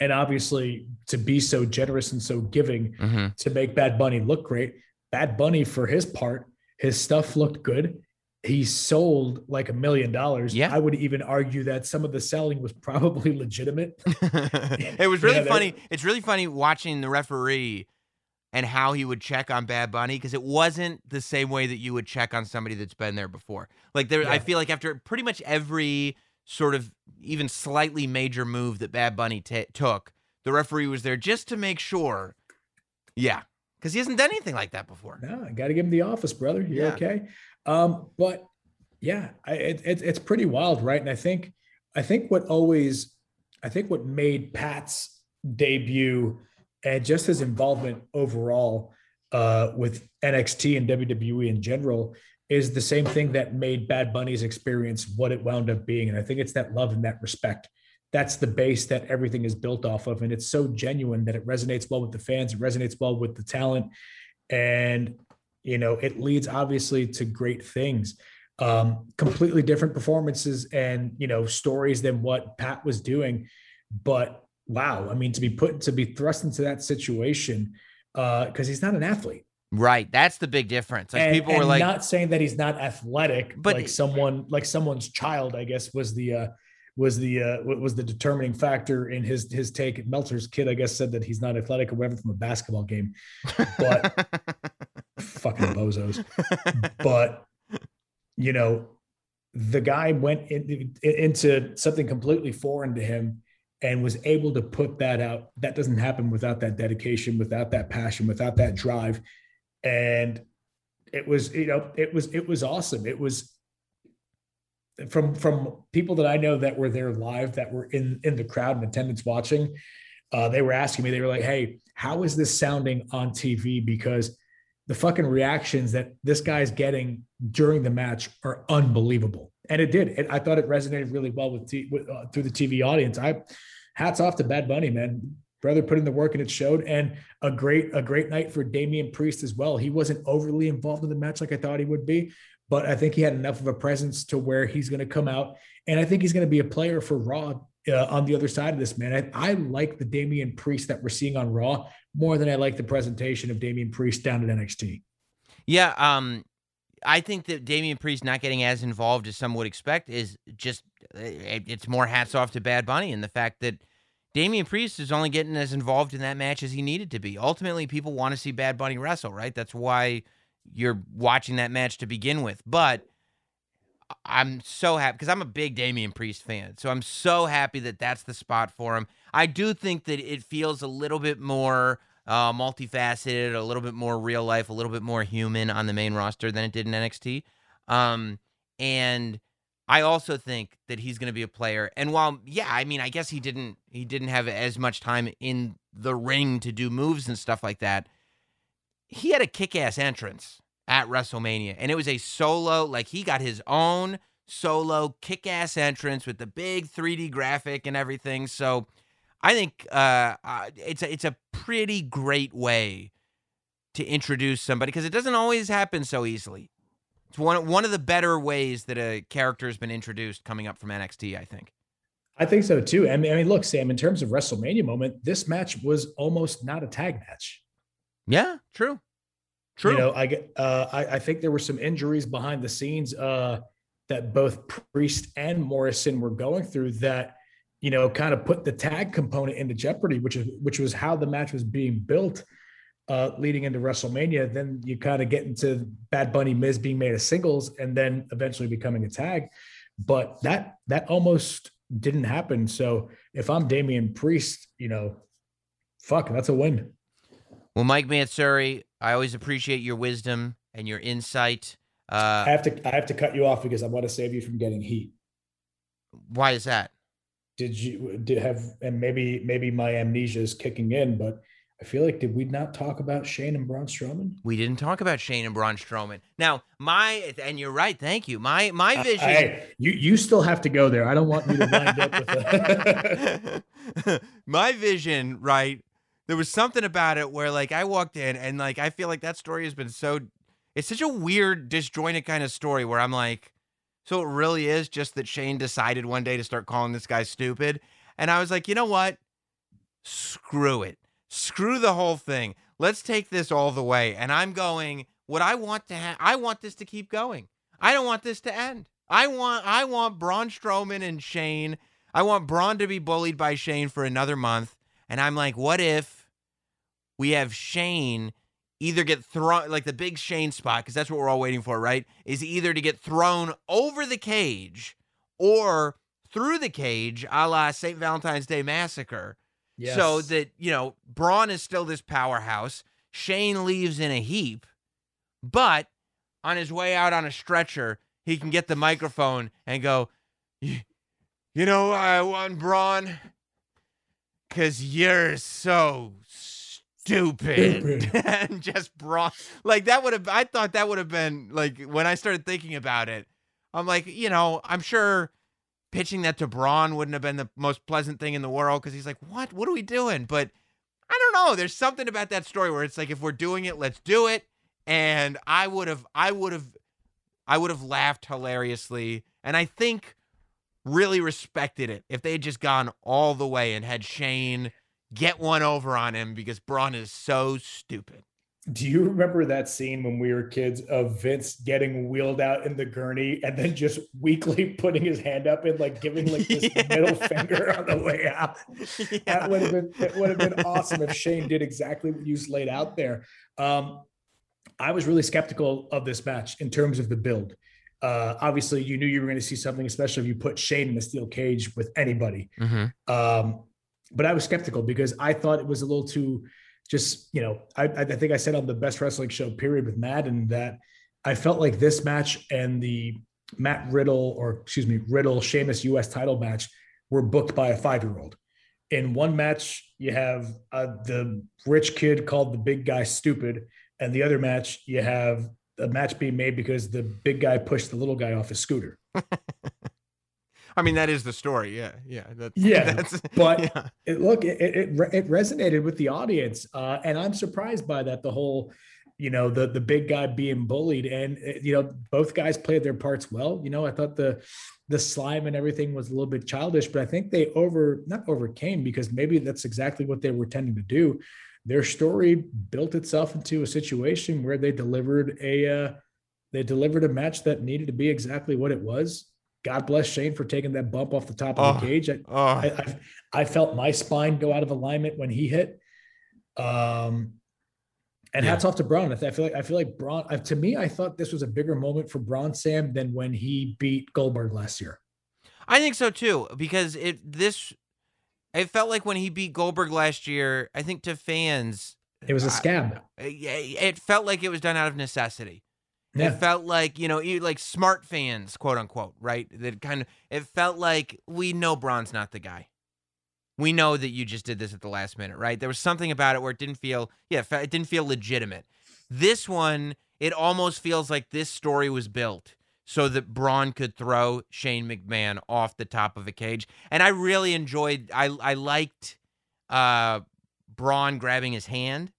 and obviously to be so generous and so giving Mm-hmm. to make Bad Bunny look great. Bad Bunny, for his part, his stuff looked good. He sold like a million dollars. Yeah. I would even argue that some of the selling was probably legitimate. it was really Yeah, funny. It's really funny watching the referee and how he would check on Bad Bunny because it wasn't the same way that you would check on somebody that's been there before. Like there, I feel like after pretty much every sort of even slightly major move that Bad Bunny ta took, the referee was there just to make sure. Yeah, because he hasn't done anything like that before. No, I got to give him the office, brother. You're Yeah. okay. Um, but yeah, I, it, it, it's pretty wild, right? And I think, I think what always I think what made Pat's debut and just his involvement overall uh, with NXT and WWE in general is the same thing that made Bad Bunny's experience what it wound up being. And I think it's that love and that respect. That's the base that everything is built off of. And it's so genuine that it resonates well with the fans, it resonates well with the talent. And, you know, it leads obviously to great things. Um, completely different performances and, you know, stories than what Pat was doing. But wow, I mean, to be put, to be thrust into that situation, uh, because uh, he's not an athlete Right. That's the big difference. Like and, people were like not saying that he's not athletic, But- like someone like someone's child, I guess, was the uh was the uh was the determining factor in his his take. Meltzer's kid, I guess, said that he's not athletic or whatever from a basketball game. But fucking bozos. But you know, the guy went in, into something completely foreign to him and was able to put that out. That doesn't happen without that dedication, without that passion, without that drive. And it was, you know, it was it was awesome. It was from from people that I know that were there live, that were in in the crowd in attendance watching. Uh, they were asking me, they were like, "Hey, how is this sounding on TV?" Because the fucking reactions that this guy's getting during the match are unbelievable, and it did. It, I thought it resonated really well with, t- with uh, through the TV audience. I hats off to Bad Bunny, man. Brother put in the work and it showed, and a great a great night for Damian Priest as well. He wasn't overly involved in the match like I thought he would be, but I think he had enough of a presence to where he's going to come out, and I think he's going to be a player for Raw uh, on the other side of this, man. I, I like the Damian Priest that we're seeing on Raw more than I like the presentation of Damian Priest down at NXT. Yeah, um, I think that Damian Priest not getting as involved as some would expect is just eh, it's more hats off to Bad Bunny and the fact that Damian Priest is only getting as involved in that match as he needed to be. Ultimately, people want to see Bad Bunny wrestle, right? That's why you're watching that match to begin with. But I'm so happy because I'm a big Damian Priest fan. So I'm so happy that that's the spot for him. I do think that it feels a little bit more uh, multifaceted, a little bit more real life, a little bit more human on the main roster than it did in NXT. Um, and I also think that he's going to be a player. And while, yeah, I mean, I guess he didn't he didn't have as much time in the ring to do moves and stuff like that. He had a kick-ass entrance at WrestleMania, and it was a solo. Like he got his own solo kick-ass entrance with the big 3D graphic and everything. So I think uh, it's a, it's a pretty great way to introduce somebody because it doesn't always happen so easily. It's one one of the better ways that a character has been introduced coming up from NXT. I think. I think so too. I mean, I mean, look, Sam, in terms of WrestleMania moment, this match was almost not a tag match. Yeah, true. True. You know, I get. Uh, I, I think there were some injuries behind the scenes uh, that both Priest and Morrison were going through that, you know, kind of put the tag component into jeopardy, which is which was how the match was being built uh, leading into WrestleMania. Then you kind of get into Bad Bunny Miz being made a singles and then eventually becoming a tag. But that that almost didn't happen. So if I'm Damian Priest, you know, fuck, that's a win. well, Mike Mansury, I always appreciate your wisdom and your insight. Uh, I have to I have to cut you off because I want to save you from getting heat. why is that? Did you did have and maybe maybe my amnesia is kicking in, but I feel like did we not talk about Shane and Braun Strowman? We didn't talk about Shane and Braun Strowman. Now, my and you're right. Thank you. My my I- vision. Hey, you you still have to go there. I don't want you to wind up with a my vision, right? There was something about it where like I walked in and like I feel like that story has been so it's such a weird disjointed kind of story where I'm like so it really is just that Shane decided one day to start calling this guy stupid and I was like, "You know what? Screw it. Screw the whole thing. Let's take this all the way." And I'm going, what I want to have I want this to keep going. I don't want this to end. I want I want Braun Strowman and Shane. I want Braun to be bullied by Shane for another month. And I'm like, what if we have Shane either get thrown like the big Shane spot, because that's what we're all waiting for, right? Is either to get thrown over the cage or through the cage, a la St. Valentine's Day Massacre. So that, you know, Braun is still this powerhouse. Shane leaves in a heap, but on his way out on a stretcher, he can get the microphone and go, "You- know, I want Braun. because you're so stupid. Stupid. and just brought, like, that would have, I thought that would have been, like, when I started thinking about it, I'm like, you know, I'm sure pitching that to Braun wouldn't have been the most pleasant thing in the world because he's like, what? What are we doing? But I don't know. There's something about that story where it's like, if we're doing it, let's do it. And I would have, I would have, I would have laughed hilariously. And I think really respected it if they had just gone all the way and had Shane get one over on him because Braun is so stupid. Do you remember that scene when we were kids of Vince getting wheeled out in the gurney and then just weakly putting his hand up and like giving like this Yeah. middle finger on the way out? That would have been that would have been awesome if Shane did exactly what you laid out there. Um, I was really skeptical of this match in terms of the build. Uh, obviously, you knew you were going to see something, especially if you put Shane in a steel cage with anybody. Mm-hmm. Um, but I was skeptical because I thought it was a little too just, you know, I, I think I said on the best wrestling show period with Madden that I felt like this match and the Matt Riddle or excuse me, Riddle Sheamus US title match were booked by a five year old. In one match, you have uh, the rich kid called the big guy stupid, and the other match, you have a match being made because the big guy pushed the little guy off his scooter. I mean, that is the story. Yeah. Yeah. That's, Yeah, That's, but- yeah. it, look, it, it it resonated with the audience, uh, and I'm surprised by that. The whole, you know, the the big guy being bullied, and uh, you know, both guys played their parts well. You know, I thought the the slime and everything was a little bit childish, but I think they over not overcame because maybe that's exactly what they were tending to do. Their story built itself into a situation where they delivered a uh, they delivered a match that needed to be exactly what it was. God bless Shane for taking that bump off the top of Oh. the cage. I, Oh, I, I I felt my spine go out of alignment when he hit. Um, and Yeah. hats off to Braun. I feel like I feel like Braun. To me, I thought this was a bigger moment for Braun Sam than when he beat Goldberg last year. I think so too, because it this it felt like when he beat Goldberg last year, I think to fans, It was a scab. yeah, it felt like it was done out of necessity. It felt like, you know, like smart fans, quote unquote, right? That kind of it felt like we know Braun's not the guy. We know that you just did this at the last minute, right? There was something about it where it didn't feel, yeah, it it didn't feel legitimate. This one, it almost feels like this story was built so that Braun could throw Shane McMahon off the top of a cage. And I really enjoyed I I liked uh Braun grabbing his hand.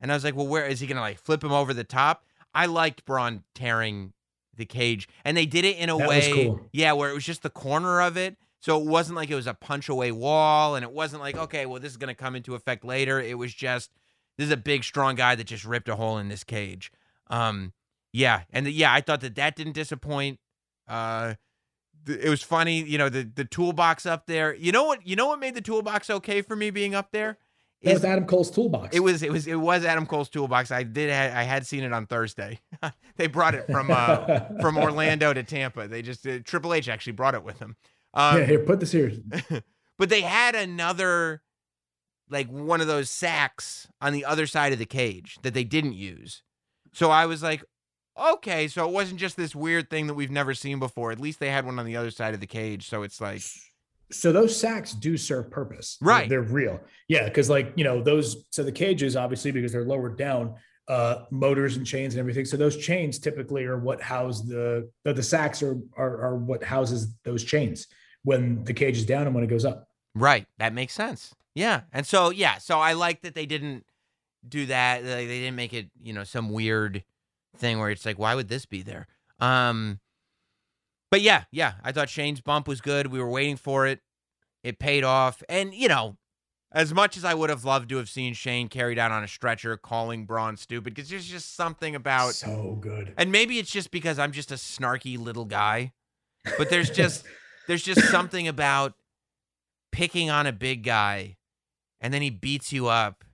And I was like, well, where is he gonna like flip him over the top? I liked Braun tearing the cage. And they did it in a That was way, cool. yeah, where it was just the corner of it. So it wasn't like it was a punch away wall, and it wasn't like, okay, well, this is gonna come into effect later. It was just this is a big, strong guy that just ripped a hole in this cage. Um, yeah, and the, yeah, I thought that that didn't disappoint. Uh, th- it was funny, you know, the the toolbox up there. You know what? You know what made the toolbox okay for me being up there? That Is was Adam Cole's toolbox. it was it was it was Adam Cole's toolbox. I did I had seen it on Thursday. they brought it from uh from Orlando to Tampa. They just uh, Triple H actually brought it with him. Um, yeah, here, put this here. but they had another like one of those sacks on the other side of the cage that they didn't use. So I was like, okay, so it wasn't just this weird thing that we've never seen before. At least they had one on the other side of the cage. So it's like, So those sacks do serve purpose. They're- Right. They're, real. Yeah. Because like, you know, those so the cages, obviously, because they're lowered down, uh, motors and chains and everything. So those chains typically are what house the the, the sacks are, are are what houses those chains when the cage is down and when it goes up. right, that makes sense. Yeah. And so, yeah, so I like that they didn't do that. Like, they didn't make it, you know, some weird thing where it's like, why would this be there? Um, but yeah, yeah, I thought Shane's bump was good. We were waiting for it. It paid off. And, you know, as much as I would have loved to have seen Shane carried out on a stretcher calling Braun stupid, because there's just something about so good. and maybe it's just because I'm just a snarky little guy, but there's just there's just something about picking on a big guy and then he beats you up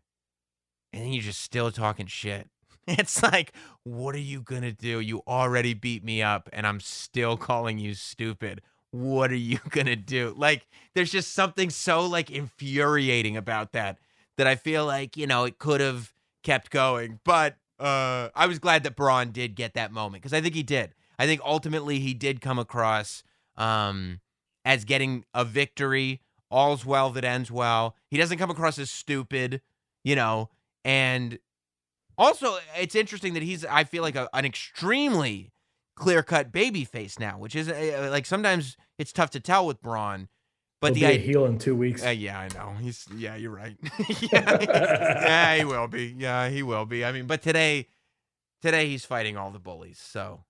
and then you're just still talking shit. It's like, what are you going to do? You already beat me up and I'm still calling you stupid. What are you going to do? Like there's just something so like infuriating about that that I feel like, you know, it could have kept going. But uh I was glad that Braun did get that moment because I think he did. I think ultimately he did come across um as getting a victory all's well that ends well. He doesn't come across as stupid, you know. And also, it's interesting that he's, I feel like, a, an extremely clear cut baby face now, which is uh, like sometimes it's tough to tell with Braun. But He'll the be heel in two weeks. Uh, yeah, I know. He's yeah, you're right. yeah, yeah, he will be. Yeah, he will be. I mean, but today, today he's fighting all the bullies. So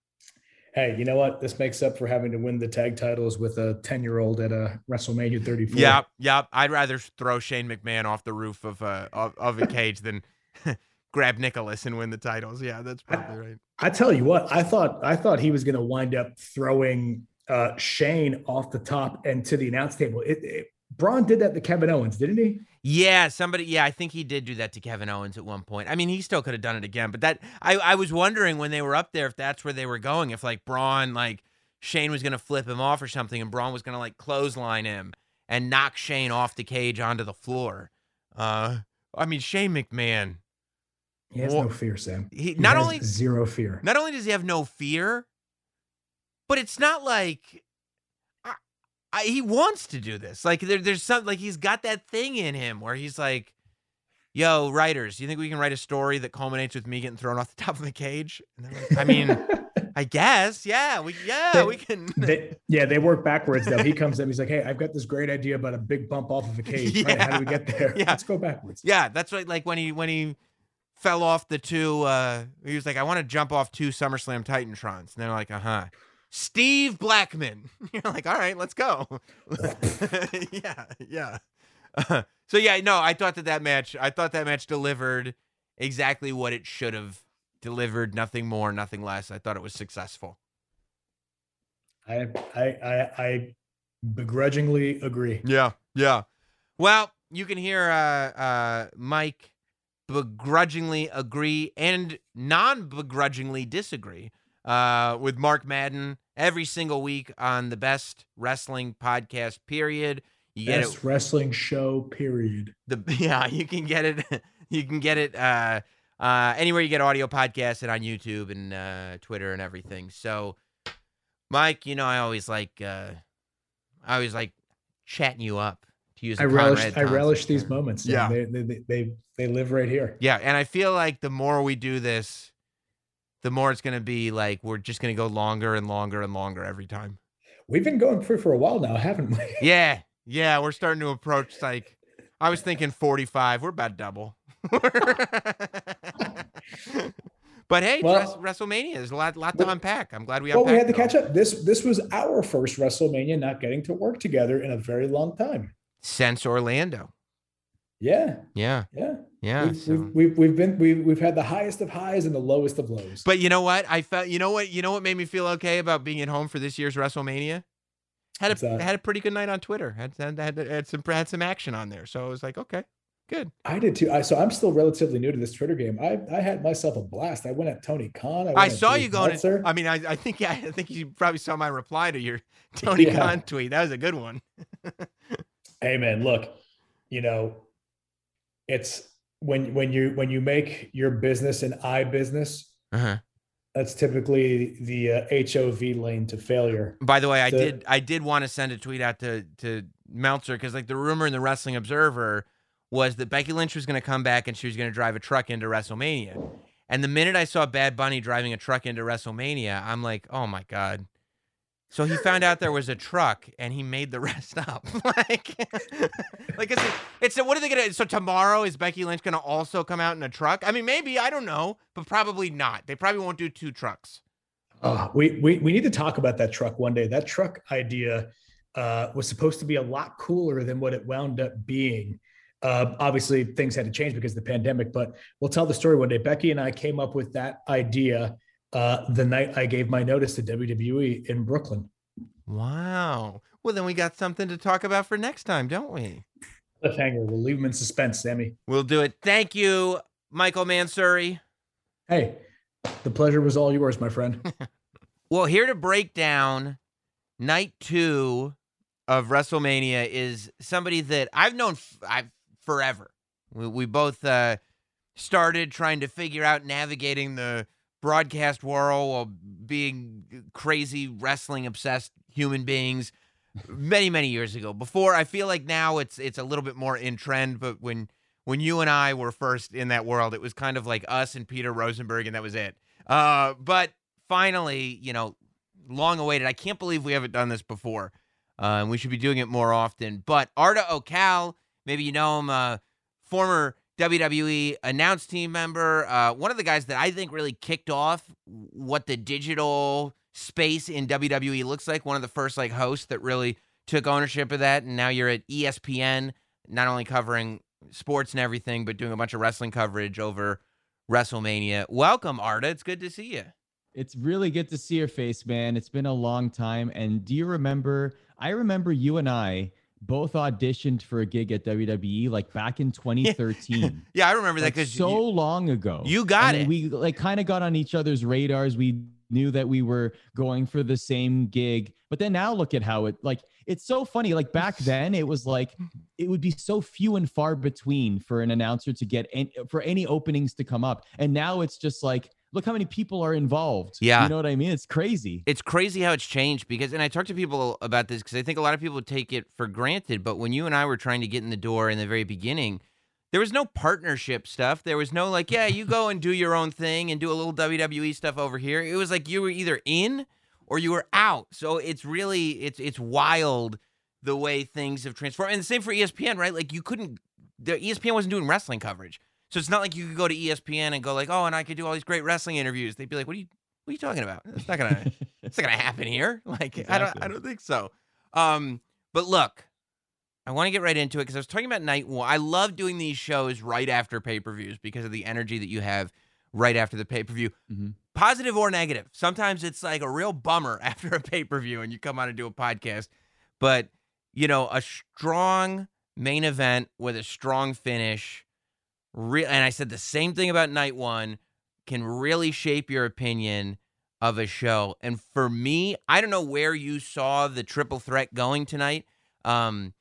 hey, you know what? This makes up for having to win the tag titles with a 10 year old at a WrestleMania 34. yeah, yeah. I'd rather throw Shane McMahon off the roof of a of, of a cage than grab Nicholas and win the titles. Yeah, that's probably right. I tell you what, I thought I thought he was going to wind up throwing uh, Shane off the top and to the announce table. It, it, Braun did that to Kevin Owens, didn't he? Yeah, somebody. Yeah, I think he did do that to Kevin Owens at one point. I mean, he still could have done it again, but that I I was wondering when they were up there if that's where they were going. If like Braun, like Shane was gonna flip him off or something, and Braun was gonna like clothesline him and knock Shane off the cage onto the floor. Uh, I mean, Shane McMahon. He has Well, no fear, Sam. He He not has only zero fear. not only does he have no fear, but it's not like I, I, he wants to do this. Like there, there's some like he's got that thing in him where he's like, "Yo, writers, you think we can write a story that culminates with me getting thrown off the top of the cage?" And like, I mean, I guess, yeah, we, yeah, They- we can. They, yeah, they work backwards though. He comes in, he's like, "Hey, I've got this great idea about a big bump off of a cage. Right, how do we get there? Yeah. Let's go backwards." Yeah, that's right. Like when he when he fell off the two, uh he was like, I want to jump off two SummerSlam Titantrons. And they're like, uh huh. Steve Blackman. You're like, all right, let's go. yeah, yeah. so yeah, no, I thought that that match, I thought that match delivered exactly what it should have delivered. Nothing more, nothing less. I thought it was successful. I, I, I, I begrudgingly agree. Yeah, yeah. Well, you can hear uh, uh, Mike begrudgingly agree and non-begrudgingly disagree uh, with Mark Madden every single week on the best wrestling podcast. Period. You get Best it. wrestling show. Period. The yeah, you can get it. You can get it uh, uh, anywhere you get audio podcasts and on YouTube and uh, Twitter and everything. So, Mike, you know I always like uh, I always like chatting you up. To use a I relish. I relish these term. moments. Yeah. they, they, they, they, they live right here. Yeah, and I feel like the more we do this, the more it's going to be like we're just going to go longer and longer and longer every time. We've been going for for a while now, haven't we? Yeah, yeah, we're starting to approach like I was thinking 45. We're about double. but hey, Well- Wres- WrestleMania is a lot, lot to Well- unpack. I'm glad we well, we had to it catch up. This this was our first WrestleMania not getting to work together in a very long time. Since Orlando. Yeah, Yeah, yeah. yeah. we've, so- we've, we've we've been we've we've had the highest of highs and the lowest of lows. But you know what? I felt. You know what? You know what made me feel okay about being at home for this year's WrestleMania. Had a had a pretty good night on Twitter. Had had, had, had some had some action on there. So I was like, okay, good. I did too. I, so I'm still relatively new to this Twitter game. I I had myself a blast. I went at Tony Khan. went I saw you going. Meltzer. I mean, I, I think yeah, I think you probably saw my reply to your Tony Yeah. Khan tweet. That was a good one. hey man, look, you know, it's when when you when you make your business an I business, Uh-huh. that's typically the uh, HOV lane to failure. By the way, I So- did I did want to send a tweet out to to Meltzer because like the rumor in the Wrestling Observer was that Becky Lynch was going to come back and she was going to drive a truck into WrestleMania. And the minute I saw Bad Bunny driving a truck into WrestleMania, I'm like, oh my god. So he found out there was a truck and he made the rest up. like, like it's it's what are they gonna? So tomorrow is Becky Lynch gonna also come out in a truck? I mean, maybe I don't know, but probably not. They probably won't do two trucks. Uh, we, we we need to talk about that truck one day. That truck idea uh, was supposed to be a lot cooler than what it wound up being. Uh, obviously, things had to change because of the pandemic, but we'll tell the story one day. Becky and I came up with that idea uh, the night I gave my notice to WWE in Brooklyn. Wow. Well, then we got something to talk about for next time, don't we? Cliffhanger. We'll leave them in suspense, Sammy. We'll do it. Thank you, Michael Mansury. Hey, the pleasure was all yours, my friend. Well, here to break down night two of WrestleMania is somebody that I've known f- I've forever. We, we both uh, started trying to figure out navigating the broadcast world while being crazy wrestling obsessed human beings many many years ago. Before I feel like now it's it's a little bit more in trend, but when when you and I were first in that world, it was kind of like us and Peter Rosenberg, and that was it. Uh, but finally, you know, long awaited. I can't believe we haven't done this before, uh, and we should be doing it more often. But Arda Ocal, maybe you know him, uh, former WWE announced team member, uh, one of the guys that I think really kicked off what the digital space in WWE looks like. One of the first like hosts that really took ownership of that, and now you're at ESPN, not only covering sports and everything, but doing a bunch of wrestling coverage over WrestleMania. Welcome, Arda. It's good to see you. It's really good to see your face, man. It's been a long time. And do you remember? I remember you and I both auditioned for a gig at WWE like back in 2013. Yeah, I remember that like because so long ago. you got And it. We like kind of got on each other's radars. We knew that we were going for the same gig. But then now look at how it like it's so funny. Like back then, it was like it would be so few and far between for an announcer to get any, for any openings to come up. And now it's just like look how many people are involved. Yeah. You know what I mean? It's crazy. it's crazy how it's changed because and I talk to people about this because I think a lot of people take it for granted, but when you and I were trying to get in the door in the very beginning, there was no partnership stuff. There was no like, yeah, you go and do your own thing and do a little WWE stuff over here. It was like you were either in or you were out. So it's really it's it's wild the way things have transformed. And the same for ESPN, right? Like you couldn't the ESPN wasn't doing wrestling coverage. So it's not like you could go to ESPN and go like, "Oh, and I could do all these great wrestling interviews." They'd be like, "What are you what are you talking about? It's not going to it's not gonna happen here. Like I don't I don't think so. Um, but look, I want to get right into it because I was talking about night one. I love doing these shows right after pay per views because of the energy that you have right after the pay per view, Mhm. positive or negative. Sometimes it's like a real bummer after a pay per view and you come on and do a podcast, but you know a strong main event with a strong finish. Real, and I said the same thing about night one can really shape your opinion of a show. And for me, I don't know where you saw the triple threat going tonight. Um,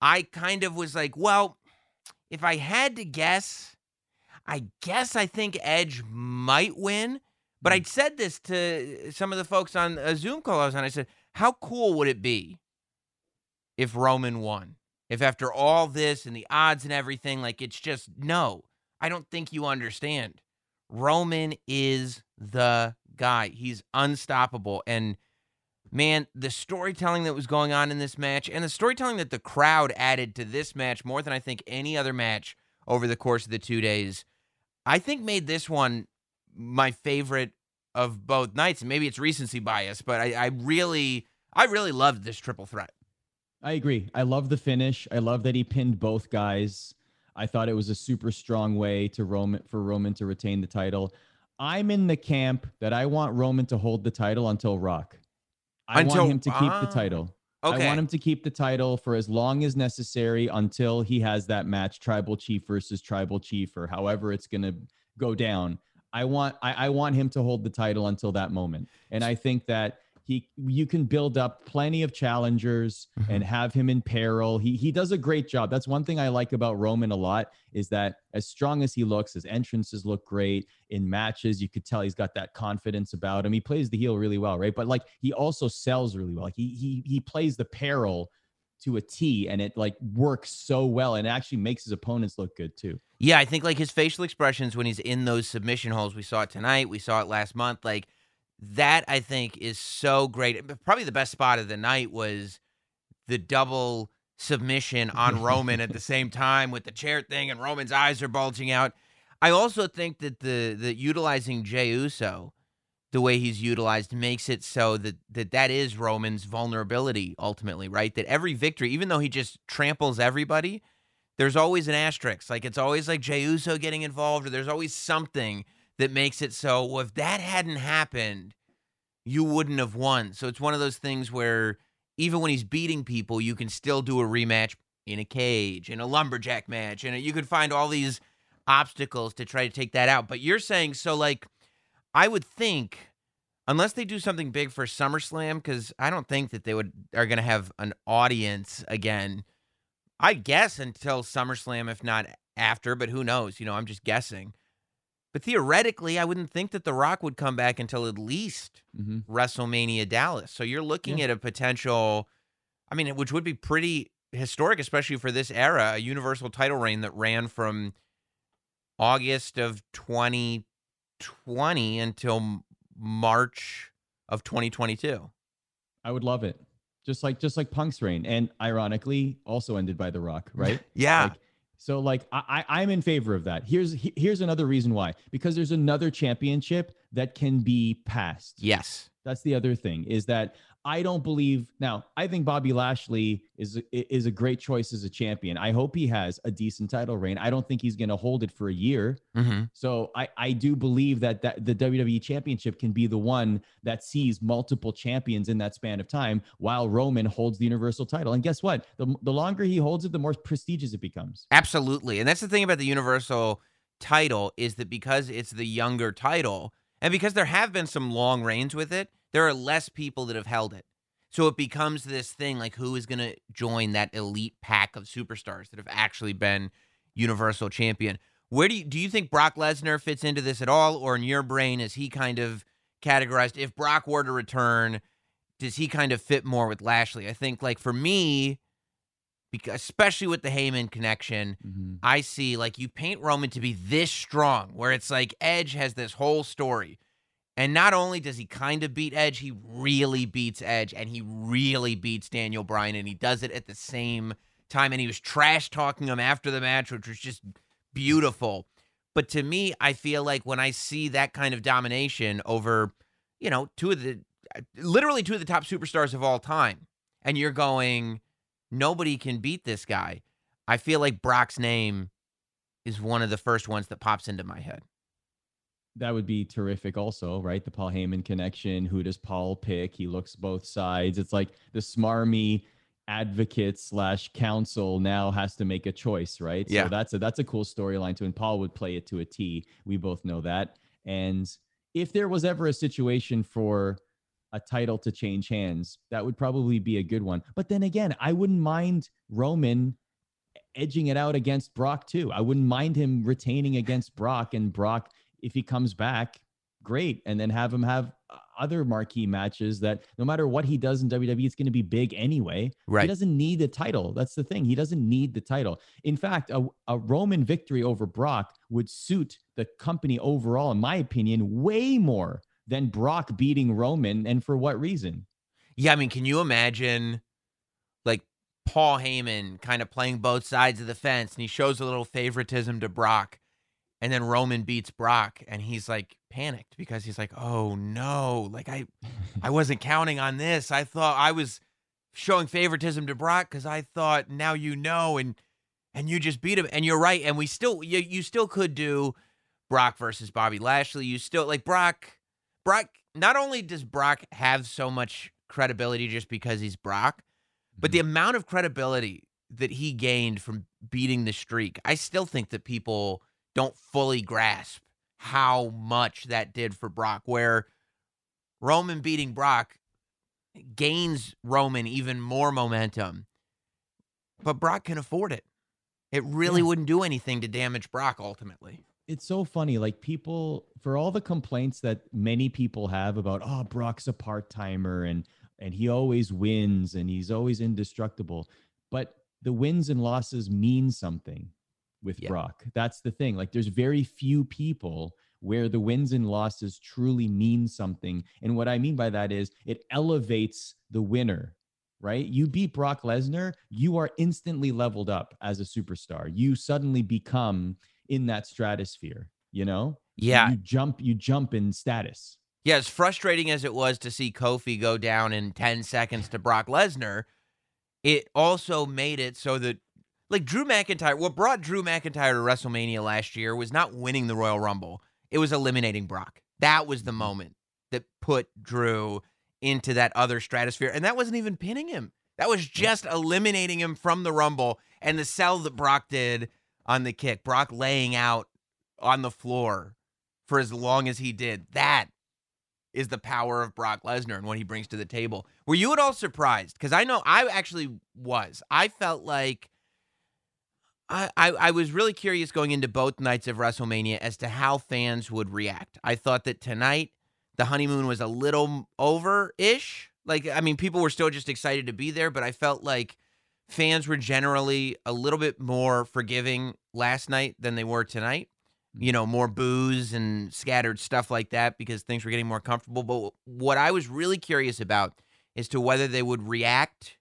I kind of was like, well, if I had to guess, I guess I think Edge might win. But I said this to some of the folks on a Zoom call I was on. I said, how cool would it be if Roman won? If after all this and the odds and everything, like it's just no, I don't think you understand. Roman is the guy. He's unstoppable. And man, the storytelling that was going on in this match and the storytelling that the crowd added to this match more than I think any other match over the course of the two days, I think made this one my favorite of both nights. And maybe it's recency bias, but I, I really, I really loved this triple threat. I agree. I love the finish. I love that he pinned both guys. I thought it was a super strong way to Roman for Roman to retain the title. I'm in the camp that I want Roman to hold the title until Rock. I Until- want him to keep ah, the title. Okay. I want him to keep the title for as long as necessary until he has that match, Tribal Chief versus Tribal Chief, or however it's gonna go down. I want I, I want him to hold the title until that moment. And I think that he you can build up plenty of challengers mm-hmm. and have him in peril. He he does a great job. That's one thing I like about Roman a lot is that as strong as he looks, his entrances look great in matches. You could tell he's got that confidence about him. He plays the heel really well, right? But like he also sells really well. Like he he he plays the peril to a T and it like works so well and it actually makes his opponents look good too. Yeah, I think like his facial expressions when he's in those submission holes. We saw it tonight. We saw it last month. Like that, I think is so great. Probably the best spot of the night was the double submission on Roman at the same time with the chair thing, and Roman's eyes are bulging out. I also think that the the utilizing Jey Uso, the way he's utilized, makes it so that that that is Roman's vulnerability ultimately, right? That every victory, even though he just tramples everybody, there's always an asterisk. Like it's always like Jey Uso getting involved, or there's always something that makes it so. Well, if that hadn't happened, you wouldn't have won. So it's one of those things where even when he's beating people, you can still do a rematch in a cage, in a lumberjack match, and you could find all these obstacles to try to take that out. But you're saying so, like I would think. Unless they do something big for SummerSlam, because I don't think that they would are going to have an audience again I guess until SummerSlam, if not after, but who knows? You know, I'm just guessing. But theoretically, I wouldn't think that The Rock would come back until at least hmm WrestleMania Dallas. So you're looking Yeah. at a potential I mean, which would be pretty historic, especially for this era, a universal title reign that ran from August of 2020 until March of 2022. I would love it. Just like just like Punk's reign, and ironically, also ended by The Rock, right? Yeah. Like, so like I, I I'm in favor of that. Here's here's another reason why. Because there's another championship that can be passed. yes. That's the other thing is that I don't believe now. I think Bobby Lashley is is a great choice as a champion. I hope he has a decent title reign. I don't think he's going to hold it for a year. Mm-hmm. So I I do believe that that the WWE Championship can be the one that sees multiple champions in that span of time, while Roman holds the Universal title. And guess what? The the longer he holds it, the more prestigious it becomes. Absolutely. And that's the thing about the Universal title is that because it's the younger title, and because there have been some long reigns with it, there are less people that have held it. So it becomes this thing like who is going to join that elite pack of superstars that have actually been Universal champion. Where do you do you think Brock Lesnar fits into this at all or in your brain is he kind of categorized if Brock were to return does he kind of fit more with Lashley? I think like for me because especially with the Heyman connection, Mhm. I see like you paint Roman to be this strong, where it's like Edge has this whole story. And not only does he kind of beat Edge, he really beats Edge and he really beats Daniel Bryan and he does it at the same time. And he was trash talking him after the match, which was just beautiful. But to me, I feel like when I see that kind of domination over, you know, two of the literally two of the top superstars of all time, and you're going, nobody can beat this guy. I feel like Brock's name is one of the first ones that pops into my head. That would be terrific, also, right? The Paul Heyman connection. Who does Paul pick? He looks both sides. It's like the smarmy advocate slash counsel now has to make a choice, right? Yeah. So that's a that's a cool storyline too. And Paul would play it to a T. We both know that. And if there was ever a situation for a title to change hands, that would probably be a good one. But then again, I wouldn't mind Roman edging it out against Brock too. I wouldn't mind him retaining against Brock and Brock if he comes back, great. And then have him have uh, other marquee matches that no matter what he does in WWE, it's going to be big anyway. Right. He doesn't need the title. That's the thing. He doesn't need the title. In fact, a, a Roman victory over Brock would suit the company overall, in my opinion, way more than Brock beating Roman. And for what reason? Yeah, I mean, can you imagine like Paul Heyman kind of playing both sides of the fence and he shows a little favoritism to Brock and then Roman beats Brock and he's like panicked because he's like, "Oh no, like I I wasn't counting on this. I thought I was showing favoritism to Brock cuz I thought now you know and and you just beat him and you're right and we still you, you still could do Brock versus Bobby Lashley. You still like Brock Brock not only does Brock have so much credibility just because he's Brock, but the mm-hmm. amount of credibility that he gained from beating the streak, I still think that people don't fully grasp how much that did for Brock. Where Roman beating Brock gains Roman even more momentum, but Brock can afford it. It really Yeah. wouldn't do anything to damage Brock ultimately. it's so funny. Like people, for all the complaints that many people have about, oh, Brock's a part timer and and he always wins and he's always indestructible. But the wins and losses mean something with Yeah. Brock. That's the thing. Like there's very few people where the wins and losses truly mean something. And what I mean by that is it elevates the winner. Right? You beat Brock Lesnar, you are instantly leveled up as a superstar. You suddenly become in that stratosphere, you know? Yeah, You jump you jump in status. Yeah, as frustrating as it was to see Kofi go down in 10 seconds to Brock Lesnar, it also made it so that, like, Drew McIntyre, what brought Drew McIntyre to WrestleMania last year was not winning the Royal Rumble, it was eliminating Brock. That was the moment that put Drew into that other stratosphere. And that wasn't even pinning him, that was just eliminating him from the Rumble and the sell that Brock did on the kick, Brock laying out on the floor for as long as he did. That is the power of Brock Lesnar and what he brings to the table. Were you at all surprised? Because I know I actually was. I felt like I, I was really curious going into both nights of WrestleMania as to how fans would react. I thought that tonight the honeymoon was a little over ish, Like, I mean, people were still just excited to be there, but I felt like fans were generally a little bit more forgiving last night than they were tonight. Mm. You know, more boos and scattered stuff like that because things were getting more comfortable. But what I was really curious about is to whether they would react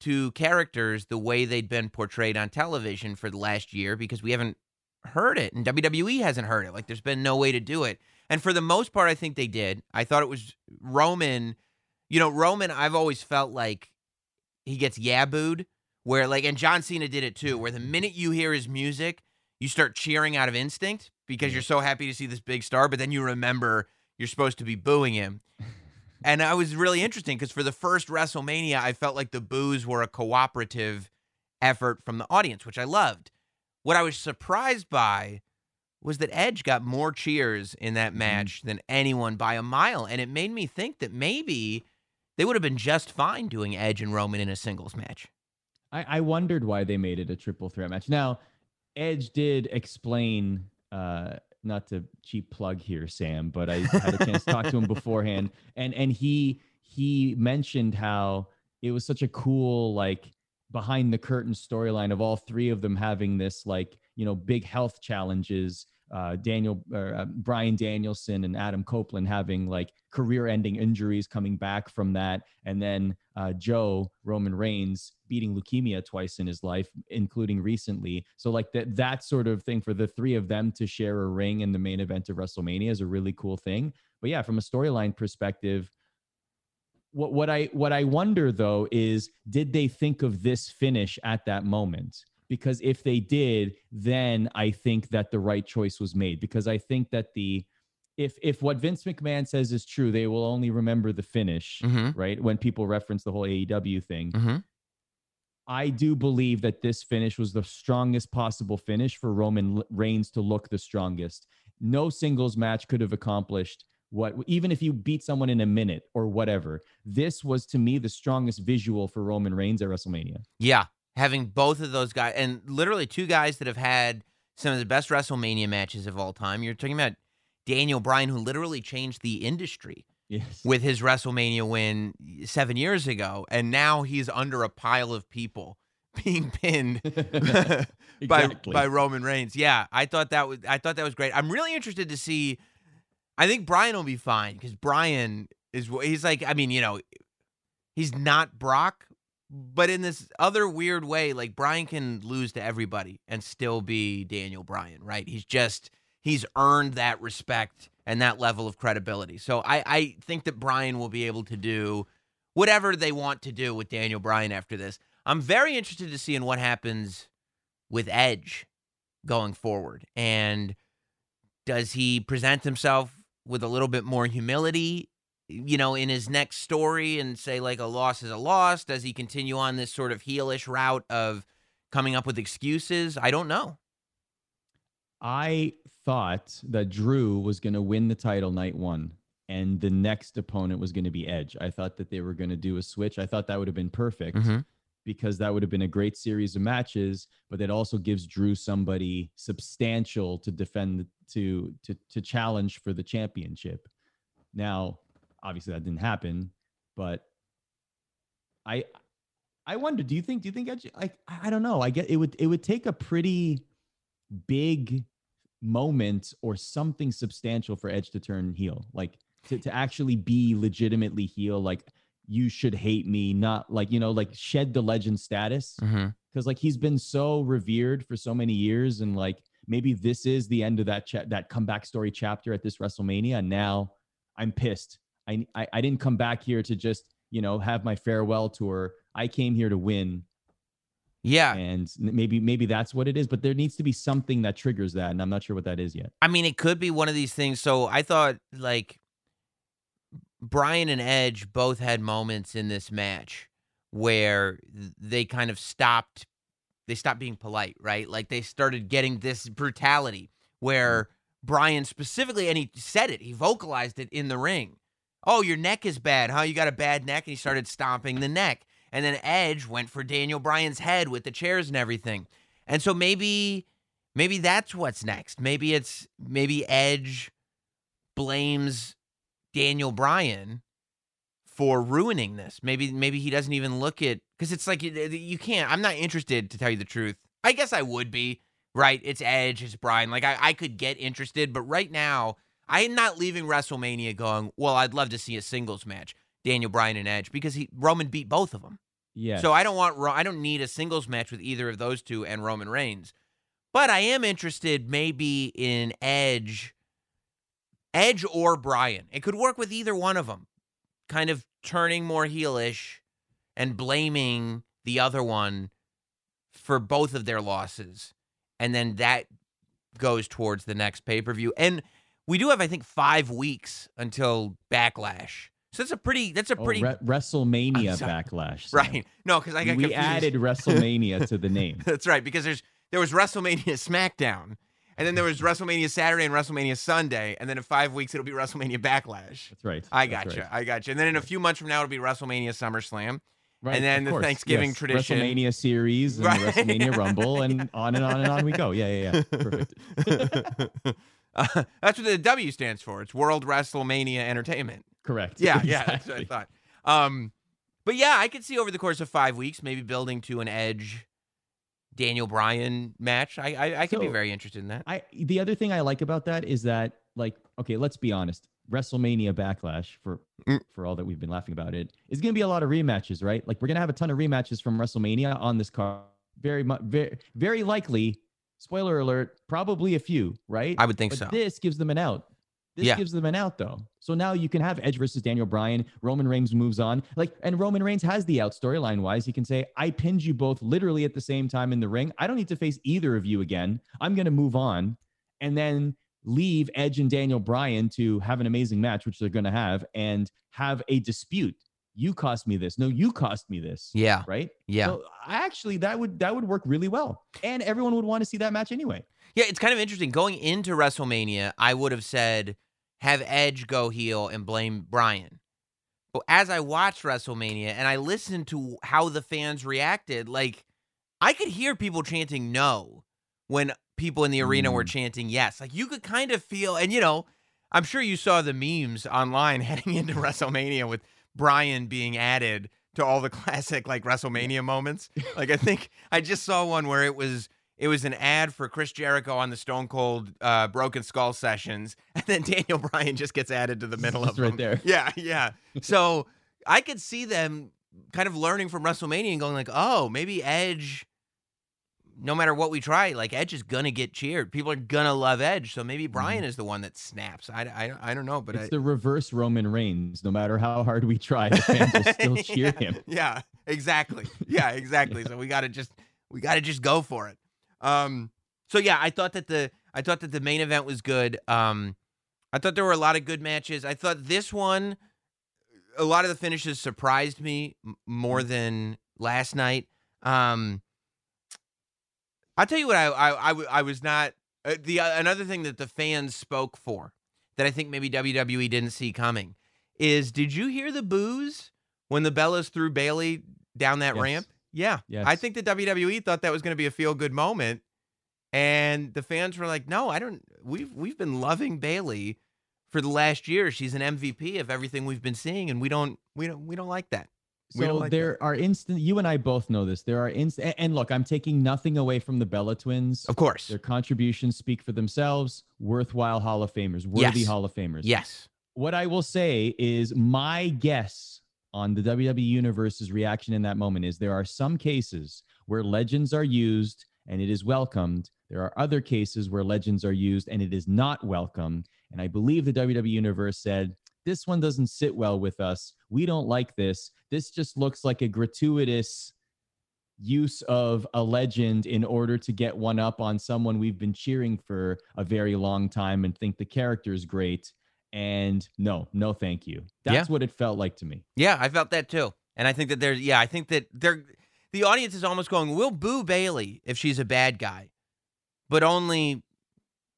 to characters the way they'd been portrayed on television for the last year because we haven't heard it and WWE hasn't heard it. Like there's been no way to do it. And for the most part, I think they did. I thought it was Roman. You know, Roman, I've always felt like he gets yabooed, where like, and John Cena did it too, where the minute you hear his music, you start cheering out of instinct because you're so happy to see this big star, but then you remember you're supposed to be booing him. And I was really interesting because for the first WrestleMania, I felt like the boos were a cooperative effort from the audience, which I loved. What I was surprised by was that Edge got more cheers in that match than anyone by a mile. And it made me think that maybe they would have been just fine doing Edge and Roman in a singles match. I, I wondered why they made it a triple threat match. Now, Edge did explain, uh, not to cheap plug here, Sam, but I had a chance to talk to him beforehand, and and he he mentioned how it was such a cool like behind the curtain storyline of all three of them having this like you know big health challenges uh, Daniel or uh, Bryan Danielson and Adam Copeland having like career-ending injuries coming back from that, and then uh, Joe Roman Reigns beating leukemia twice in his life, including recently. So like that that sort of thing for the three of them to share a ring in the main event of WrestleMania is a really cool thing. But yeah, from a storyline perspective, what what I what I wonder though is did they think of this finish at that moment? Because if they did, then I think that the right choice was made. Because I think that the if if what Vince McMahon says is true, they will only remember the finish, Mhm. right? When people reference the whole AEW thing. Mhm. I do believe that this finish was the strongest possible finish for Roman Reigns to look the strongest. No singles match could have accomplished what, even if you beat someone in a minute or whatever. This was to me the strongest visual for Roman Reigns at WrestleMania. Yeah, having both of those guys, and literally two guys that have had some of the best WrestleMania matches of all time. You're talking about Daniel Bryan, who literally changed the industry Yes. with his WrestleMania win seven years ago, and now he's under a pile of people being pinned by by Roman Reigns. Yeah, I thought that was I thought that was great. I'm really interested to see. I think Bryan will be fine because Bryan is he's like I mean you know he's not Brock, but in this other weird way, like Bryan can lose to everybody and still be Daniel Bryan, right? He's just he's earned that respect and that level of credibility. So I I think that Bryan will be able to do whatever they want to do with Daniel Bryan after this. I'm very interested to see in what happens with Edge going forward. And does he present himself with a little bit more humility, you know, in his next story and say, like, a loss is a loss? Does he continue on this sort of heelish route of coming up with excuses? I don't know. I thought that Drew was going to win the title night one, and the next opponent was going to be Edge. I thought that they were going to do a switch. I thought that would have been perfect Mhm. because that would have been a great series of matches. But it also gives Drew somebody substantial to defend, to to to challenge for the championship. Now, obviously, that didn't happen, but I I wonder. Do you think? Do you think Edge? Like I I don't know. I get it would it would take a pretty big moment or something substantial for Edge to turn heel, like to, to actually be legitimately heel. Like you should hate me, not like you know, like shed the legend status Mm-hmm. because like he's been so revered for so many years, and like maybe this is the end of that cha- that comeback story chapter at this WrestleMania. And now I'm pissed. I, I I didn't come back here to just you know have my farewell tour. I came here to win Yeah. and maybe maybe that's what it is but there needs to be something that triggers that and i'm not sure what that is yet I mean, it could be one of these things. So I thought like Bryan and Edge both had moments in this match where they kind of stopped they stopped being polite, right? Like they started getting this brutality where mm-hmm. Bryan specifically and he said it, he vocalized it in the ring. Oh, your neck is bad, huh? You got a bad neck and he started stomping the neck. And then Edge went for Daniel Bryan's head with the chairs and everything. And so maybe maybe that's what's next. Maybe it's maybe Edge blames Daniel Bryan for ruining this. Maybe maybe he doesn't even look at because it's like you, you can't. I'm not interested to tell you the truth. I guess I would be right. It's Edge, it's Bryan. Like I, I could get interested, but right now I'm not leaving WrestleMania going. Well, I'd love to see a singles match, Daniel Bryan and Edge, because he Roman beat both of them. Yeah. So I don't want I don't need a singles match with either of those two and Roman Reigns. But I am interested maybe in Edge Edge or Bryan. It could work with either one of them. Kind of turning more heelish and blaming the other one for both of their losses. And then that goes towards the next pay-per-view. And we do have I think 5 weeks until Backlash. So that's a pretty that's a Oh, pretty Re- WrestleMania backlash. Sam. right. No, cuz I got we confused. added WrestleMania to the name. That's right, because there's there was WrestleMania SmackDown, and then there was WrestleMania Saturday and WrestleMania Sunday, and then in five weeks it'll be WrestleMania Backlash. That's right. I got gotcha, right. I gotcha. And then in a few months from now it'll be WrestleMania SummerSlam, Right, and then the course, Thanksgiving yes. tradition. WrestleMania series and Right. WrestleMania Rumble and on and on and on we go. Yeah, yeah, yeah. Perfect. Uh, that's what the W stands for. It's World WrestleMania Entertainment. Correct. Yeah, yeah, that's what I thought. Um, but yeah, I could see over the course of five weeks, maybe building to an Edge, Daniel Bryan match. I I, I could be very interested in that. I the other thing I like about that is that like okay, let's be honest. WrestleMania Backlash for Mm. for all that we've been laughing about it is going to be a lot of rematches, right? Like we're going to have a ton of rematches from WrestleMania on this card. Very much very very likely. Spoiler alert, probably a few, right? I would think but so. This gives them an out. This Yeah. gives them an out though. So now you can have Edge versus Daniel Bryan. Roman Reigns moves on. Like, and Roman Reigns has the out storyline wise. He can say, I pinned you both literally at the same time in the ring. I don't need to face either of you again. I'm going to move on and then leave Edge and Daniel Bryan to have an amazing match, which they're going to have, and have a dispute. You cost me this. No, you cost me this. yeah, Right. yeah. So I actually, that would that would work really well, and everyone would want to see that match anyway. Yeah, it's kind of interesting. Going into WrestleMania, I would have said have Edge go heel and blame Bryan. But as I watched WrestleMania and I listened to how the fans reacted, like I could hear people chanting no when people in the arena were Mm. chanting yes. Like you could kind of feel, and you know, I'm sure you saw the memes online heading into WrestleMania with Bryan being added to all the classic like WrestleMania moments. Like I think I just saw one where it was it was an ad for Chris Jericho on the Stone Cold uh, Broken Skull sessions, and then Daniel Bryan just gets added to the middle of right them. there. Yeah, yeah. So I could see them kind of learning from WrestleMania and going like, oh, maybe Edge. No matter what we try, like Edge is gonna get cheered. People are gonna love Edge, so maybe Bryan is the one that snaps. I, I, I don't know, but Mm-hmm. it's I, the reverse Roman Reigns. No matter how hard we try, the fans will still cheer yeah, him. Yeah, exactly. Yeah, exactly. So we got to just we got to just go for it. Um so yeah, I thought that the I thought that the main event was good. Um I thought there were a lot of good matches. I thought this one a lot of the finishes surprised me more than last night. Um I'll tell you what I I I was not uh, the uh, another thing that the fans spoke for that I think maybe WWE didn't see coming is did you hear the boos when the Bellas threw Bayley down that Yes. ramp? Yeah. Yes. I think the WWE thought that was going to be a feel good moment. And the fans were like, "No, I don't we've we've been loving Bayley for the last year. She's an MVP of everything we've been seeing and we don't we don't we don't like that." So like there are instant. You and I both know this. There are instant. And look, I'm taking nothing away from the Bella twins. Of course. Their contributions speak for themselves. Worthwhile Hall of Famers, worthy Yes. Hall of Famers. Yes. What I will say is my guess on the WWE Universe's reaction in that moment is there are some cases where legends are used and it is welcomed. There are other cases where legends are used and it is not welcome. And I believe the WWE Universe said, this one doesn't sit well with us. We don't like this. This just looks like a gratuitous use of a legend in order to get one up on someone we've been cheering for a very long time and think the character is great. And no, no, thank you. That's what it felt like to me. Yeah, I felt that too. And I think that there's yeah, I think that they're the audience is almost going, "We'll boo Bayley if she's a bad guy." But only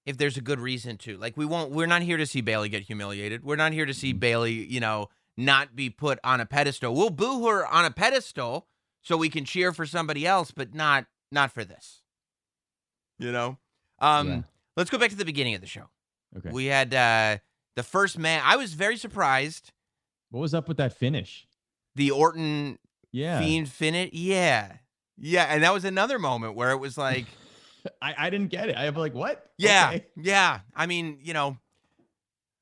if there's a good reason to. Like we won't we're not here to see Bayley get humiliated. We're not here to see mm-hmm. Bayley, you know, not be put on a pedestal. We'll boo her on a pedestal so we can cheer for somebody else, but not not for this. You know? Um Yeah. let's go back to the beginning of the show. Okay. We had uh the first man. I was very surprised What was up with that finish? The Orton Yeah. Fiend finish. Yeah. Yeah. And that was another moment where it was like, I, I didn't get it. I'm like, what? yeah, Okay. yeah. I mean, you know,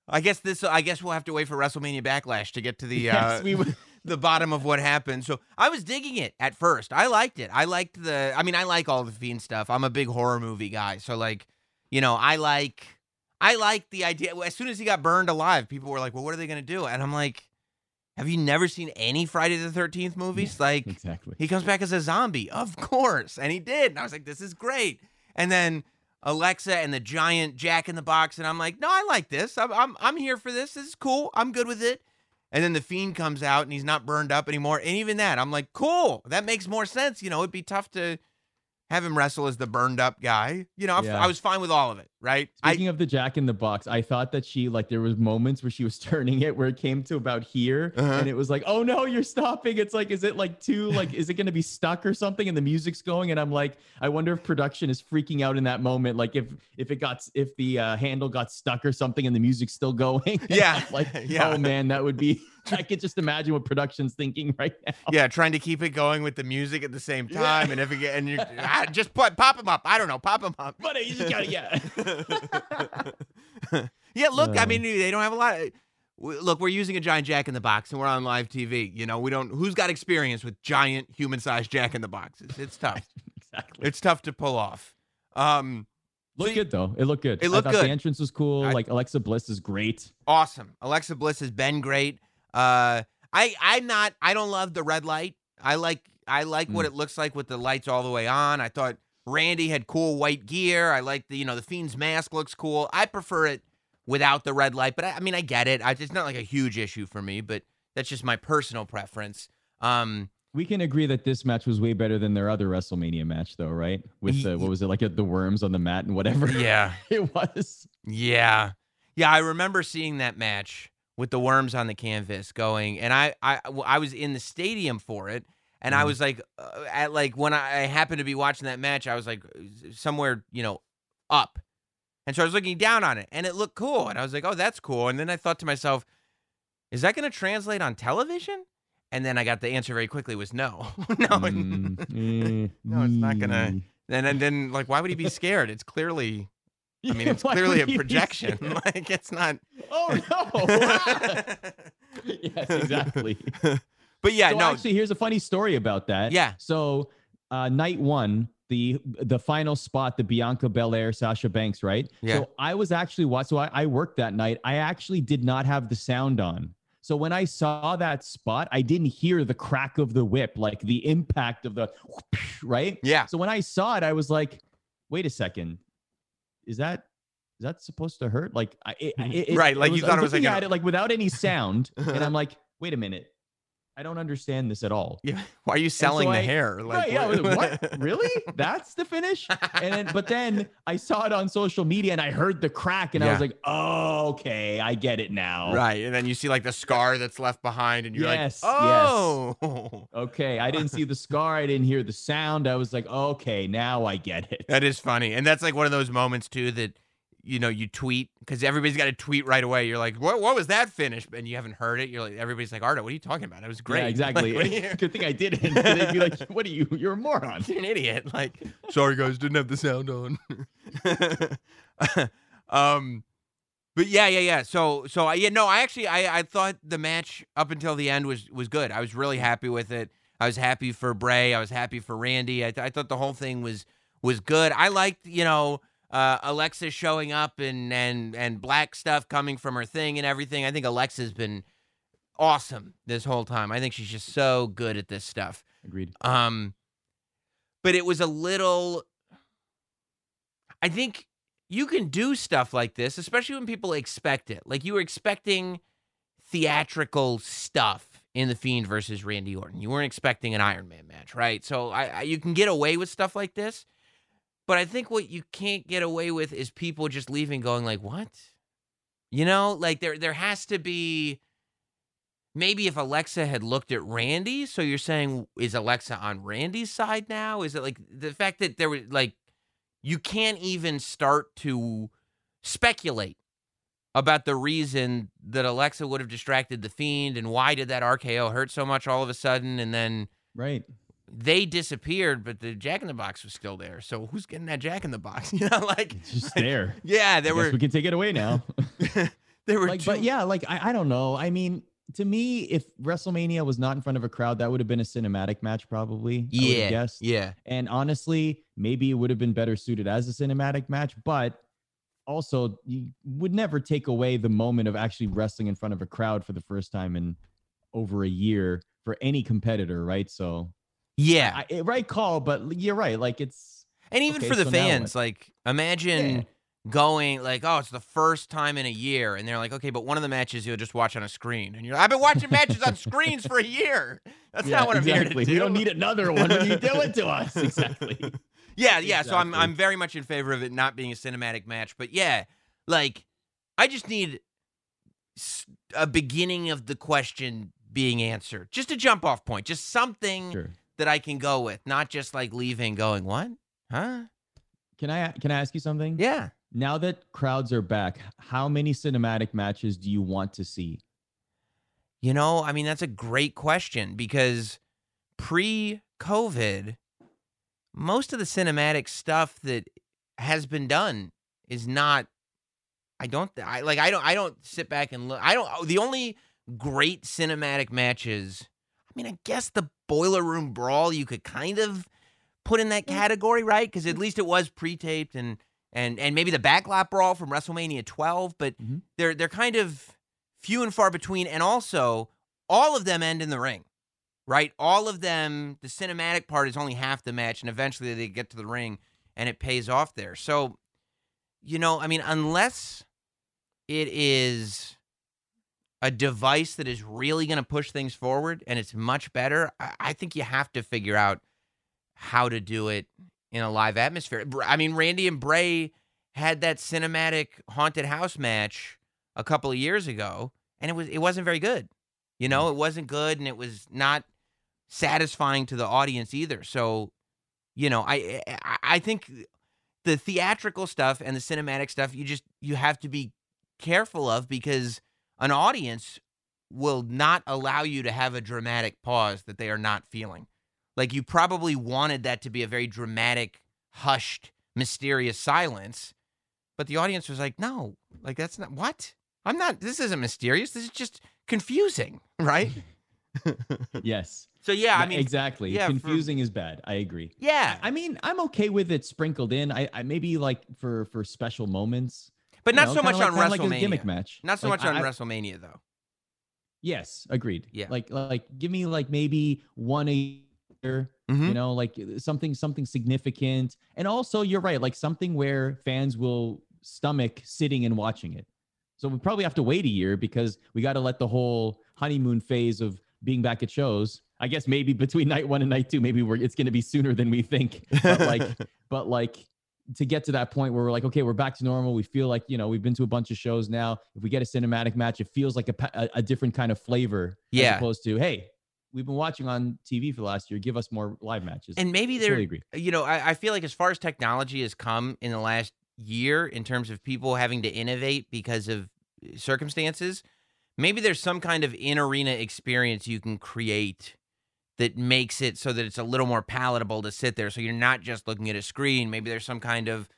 I guess this, I guess we'll have to wait for WrestleMania Backlash to get to the, Yes, uh, we would- the bottom of what happened. So I was digging it at first. I liked it. I liked the, I mean, I like all the Fiend stuff. I'm a big horror movie guy. So, like, you know, I like, I like the idea. As soon as he got burned alive, people were like, well, what are they going to do? And I'm like, have you never seen any Friday the 13th movies? Like, Exactly. he comes back as a zombie, of course. And he did. And I was like, this is great. And then Alexa and the giant jack in the box. And I'm like, no, I like this. I'm, I'm, I'm here for this. This is cool. I'm good with it. And then the fiend comes out and he's not burned up anymore. And even that, I'm like, cool. That makes more sense. You know, it'd be tough to have him wrestle as the burned up guy. You know, Yeah. I was fine with all of it, right? I, Speaking of the Jack in the Box, I thought that she like there was moments where she was turning it where it came to about here, Uh-huh. and it was like, oh no, you're stopping. It's like, is it like too like, is it gonna be stuck or something? And the music's going, and I'm like, I wonder if production is freaking out in that moment, like if if it got if the uh, handle got stuck or something, and the music's still going. Yeah. Like, Yeah. oh man, that would be. I could just imagine what production's thinking right now. yeah, trying to keep it going with the music at the same Yeah. time. And if it get, and you ah, just put, pop them up. I don't know, pop them up. But you just gotta, yeah. yeah, look, I mean, they don't have a lot. Of, look, we're using a giant jack in the box, and we're on live TV. You know, we don't. Who's got experience with giant human-sized jack in the boxes? It's tough. exactly. it's tough to pull off. Um, Looked So- good though. It looked good. It looked I thought good. The entrance was cool. I- like Alexa Bliss is great. awesome. Alexa Bliss has been great. Uh, I I'm not. I don't love the red light. I like I like what it looks like with the lights all the way on. I thought Randy had cool white gear. I like the you know the Fiend's mask looks cool. I prefer it without the red light, but I, I mean I get it. I, it's not like a huge issue for me, but that's just my personal preference. Um, We can agree that this match was way better than their other WrestleMania match, though, right? With the what was it like the worms on the mat and whatever yeah, it was. yeah, yeah. I remember seeing that match with the worms on the canvas going, and I I I was in the stadium for it. And I Mhm. was like, uh, at like when I happened to be watching that match, I was like somewhere, you know, up. And so I was looking down on it and it looked cool. And I was like, oh, that's cool. And then I thought to myself, is that going to translate on television? And then I got the answer very quickly was no. no. Mm, eh, No, it's not gonna- mm. And, and then, like, why would he be scared? It's clearly, I mean, it's clearly a would he be projection. like, it's not. Oh no! yes, exactly. but yeah, so no. actually, here's a funny story about that. Yeah. So, uh, night one, the the final spot, the Bianca Belair, Sasha Banks, right? Yeah. So I was actually watching. So I, I worked that night. I actually did not have the sound on. So when I saw that spot, I didn't hear the crack of the whip, like the impact of the right. yeah. So when I saw it, I was like, "Wait a second, is that is that supposed to hurt?" Like, I, it, it, Right, like you I thought it was looking like at it like without any sound, and I'm like, "Wait a minute, I don't understand this at all." Yeah. Why are you selling so the I- hair? Like, right? Yeah. Like, what? Really? That's the finish? And then, but then I saw it on social media and I heard the crack, and I was like, "Oh, okay, I get it now." Right. And then you see like the scar that's left behind, and you're Yes, like, yes. oh. Okay, I didn't see the scar. I didn't hear the sound. I was like, "Okay, now I get it." That is funny. And that's like one of those moments too that you know you tweet because everybody's got to tweet right away. You're like, what? What was that finish? And you haven't heard it. You're like, everybody's like, Arda, what are you talking about? It was great. Yeah, exactly. what are you- Good thing I didn't. They'd be like, "What are you? You're a moron." You're an idiot. Like, sorry guys, didn't have the sound on. um, but yeah, yeah, yeah. So, so I yeah, no, I actually I I thought the match up until the end was was good. I was really happy with it. I was happy for Bray. I was happy for Randy. I, th- I thought the whole thing was was good. I liked you know uh, Alexa showing up and and and black stuff coming from her thing and everything. I think Alexa's been awesome this whole time. I think she's just so good at this stuff. Agreed. Um, but it was a little. I think you can do stuff like this, especially when people expect it. Like you were expecting theatrical stuff in the Fiend versus Randy Orton. You weren't expecting an Iron Man match, right? So I, I you can get away with stuff like this, but I think what you can't get away with is people just leaving, going like, "What?" You know, like there there has to be maybe if Alexa had looked at Randy, so you're saying is Alexa on Randy's side now? Is it like the fact that there was like you can't even start to speculate about the reason that Alexa would have distracted the fiend and why did that RKO hurt so much all of a sudden and then Right. They disappeared but the Jack in the Box was still there. So who's getting that Jack in the Box? You know like It's just there. yeah, there I were we can take it away now. there were like, two, but yeah, like I, I don't know. I mean, to me, if WrestleMania was not in front of a crowd, that would have been a cinematic match, probably. Yeah, guessed. yeah. And honestly, maybe it would have been better suited as a cinematic match, but also you would never take away the moment of actually wrestling in front of a crowd for the first time in over a year for any competitor, right? So, Yeah. I, right call, but you're right. Like it's And even Okay, for the so fans, like imagine Yeah. going like, oh, it's the first time in a year, and they're like, okay, but one of the matches you'll just watch on a screen, and you're, like, I've been watching matches on screens for a year. That's yeah, not what I'm exactly. here to do. We don't need another one. What are you doing to us? Exactly. Yeah, yeah. So I'm I'm very much in favor of it not being a cinematic match, but yeah, like I just need a beginning of the question being answered, just a jump off point, just something Sure. That I can go with, not just like leaving going what, huh? Can I can I ask you something? Yeah. Now that crowds are back, how many cinematic matches do you want to see? You know, I mean, that's a great question because pre COVID, most of the cinematic stuff that has been done is not. I don't. I like. I don't. I don't sit back and look. I don't. oh, The only great cinematic matches. I mean, I guess the boiler room brawl you could kind of put in that category, right? Because at least it was pre-taped and and and maybe the backlot brawl from WrestleMania 12, but Mhm. they're they're kind of few and far between, and also all of them end in the ring, right? All of them, the cinematic part is only half the match, and eventually they get to the ring, and it pays off there. So, you know, I mean, unless it is a device that is really going to push things forward and it's much better, I, I think you have to figure out how to do it in a live atmosphere. I mean, Randy and Bray had that cinematic haunted house match a couple of years ago, and it was it wasn't very good. You know, mm. it wasn't good, and it was not satisfying to the audience either. So, you know, I I, I think the theatrical stuff and the cinematic stuff you just you have to be careful of because an audience will not allow you to have a dramatic pause that they are not feeling. Like you probably wanted that to be a very dramatic, hushed, mysterious silence, but the audience was like, "No, like that's not what I'm not. This isn't mysterious. This is just confusing, right?" Yes. so yeah, I mean, exactly. yeah, for- Confusing is bad. I agree. yeah, I mean, I'm okay with it sprinkled in. I, I maybe like for for special moments, but you not know, so much like, on kinda like a WrestleMania. gimmick match. Not so Like, much on I- WrestleMania though. Yes, agreed. Yeah. Like like give me like maybe one a year, Mhm. you know, like something something significant. And also you're right, like something where fans will stomach sitting and watching it. So we probably have to wait a year because we got to let the whole honeymoon phase of being back at shows. I guess maybe between night 1 and night 2 maybe we're it's going to be sooner than we think. But like but like to get to that point where we're like, okay, we're back to normal. We feel like you know we've been to a bunch of shows now. If we get a cinematic match, it feels like a a, a different kind of flavor, Yeah. as opposed to hey, we've been watching on TV for the last year. Give us more live matches. and maybe there, you know, I, I feel like as far as technology has come in the last year in terms of people having to innovate because of eh, circumstances, maybe there's some kind of in arena experience you can create that makes it so that it's a little more palatable to sit there. So you're not just looking at a screen. Maybe there's some kind of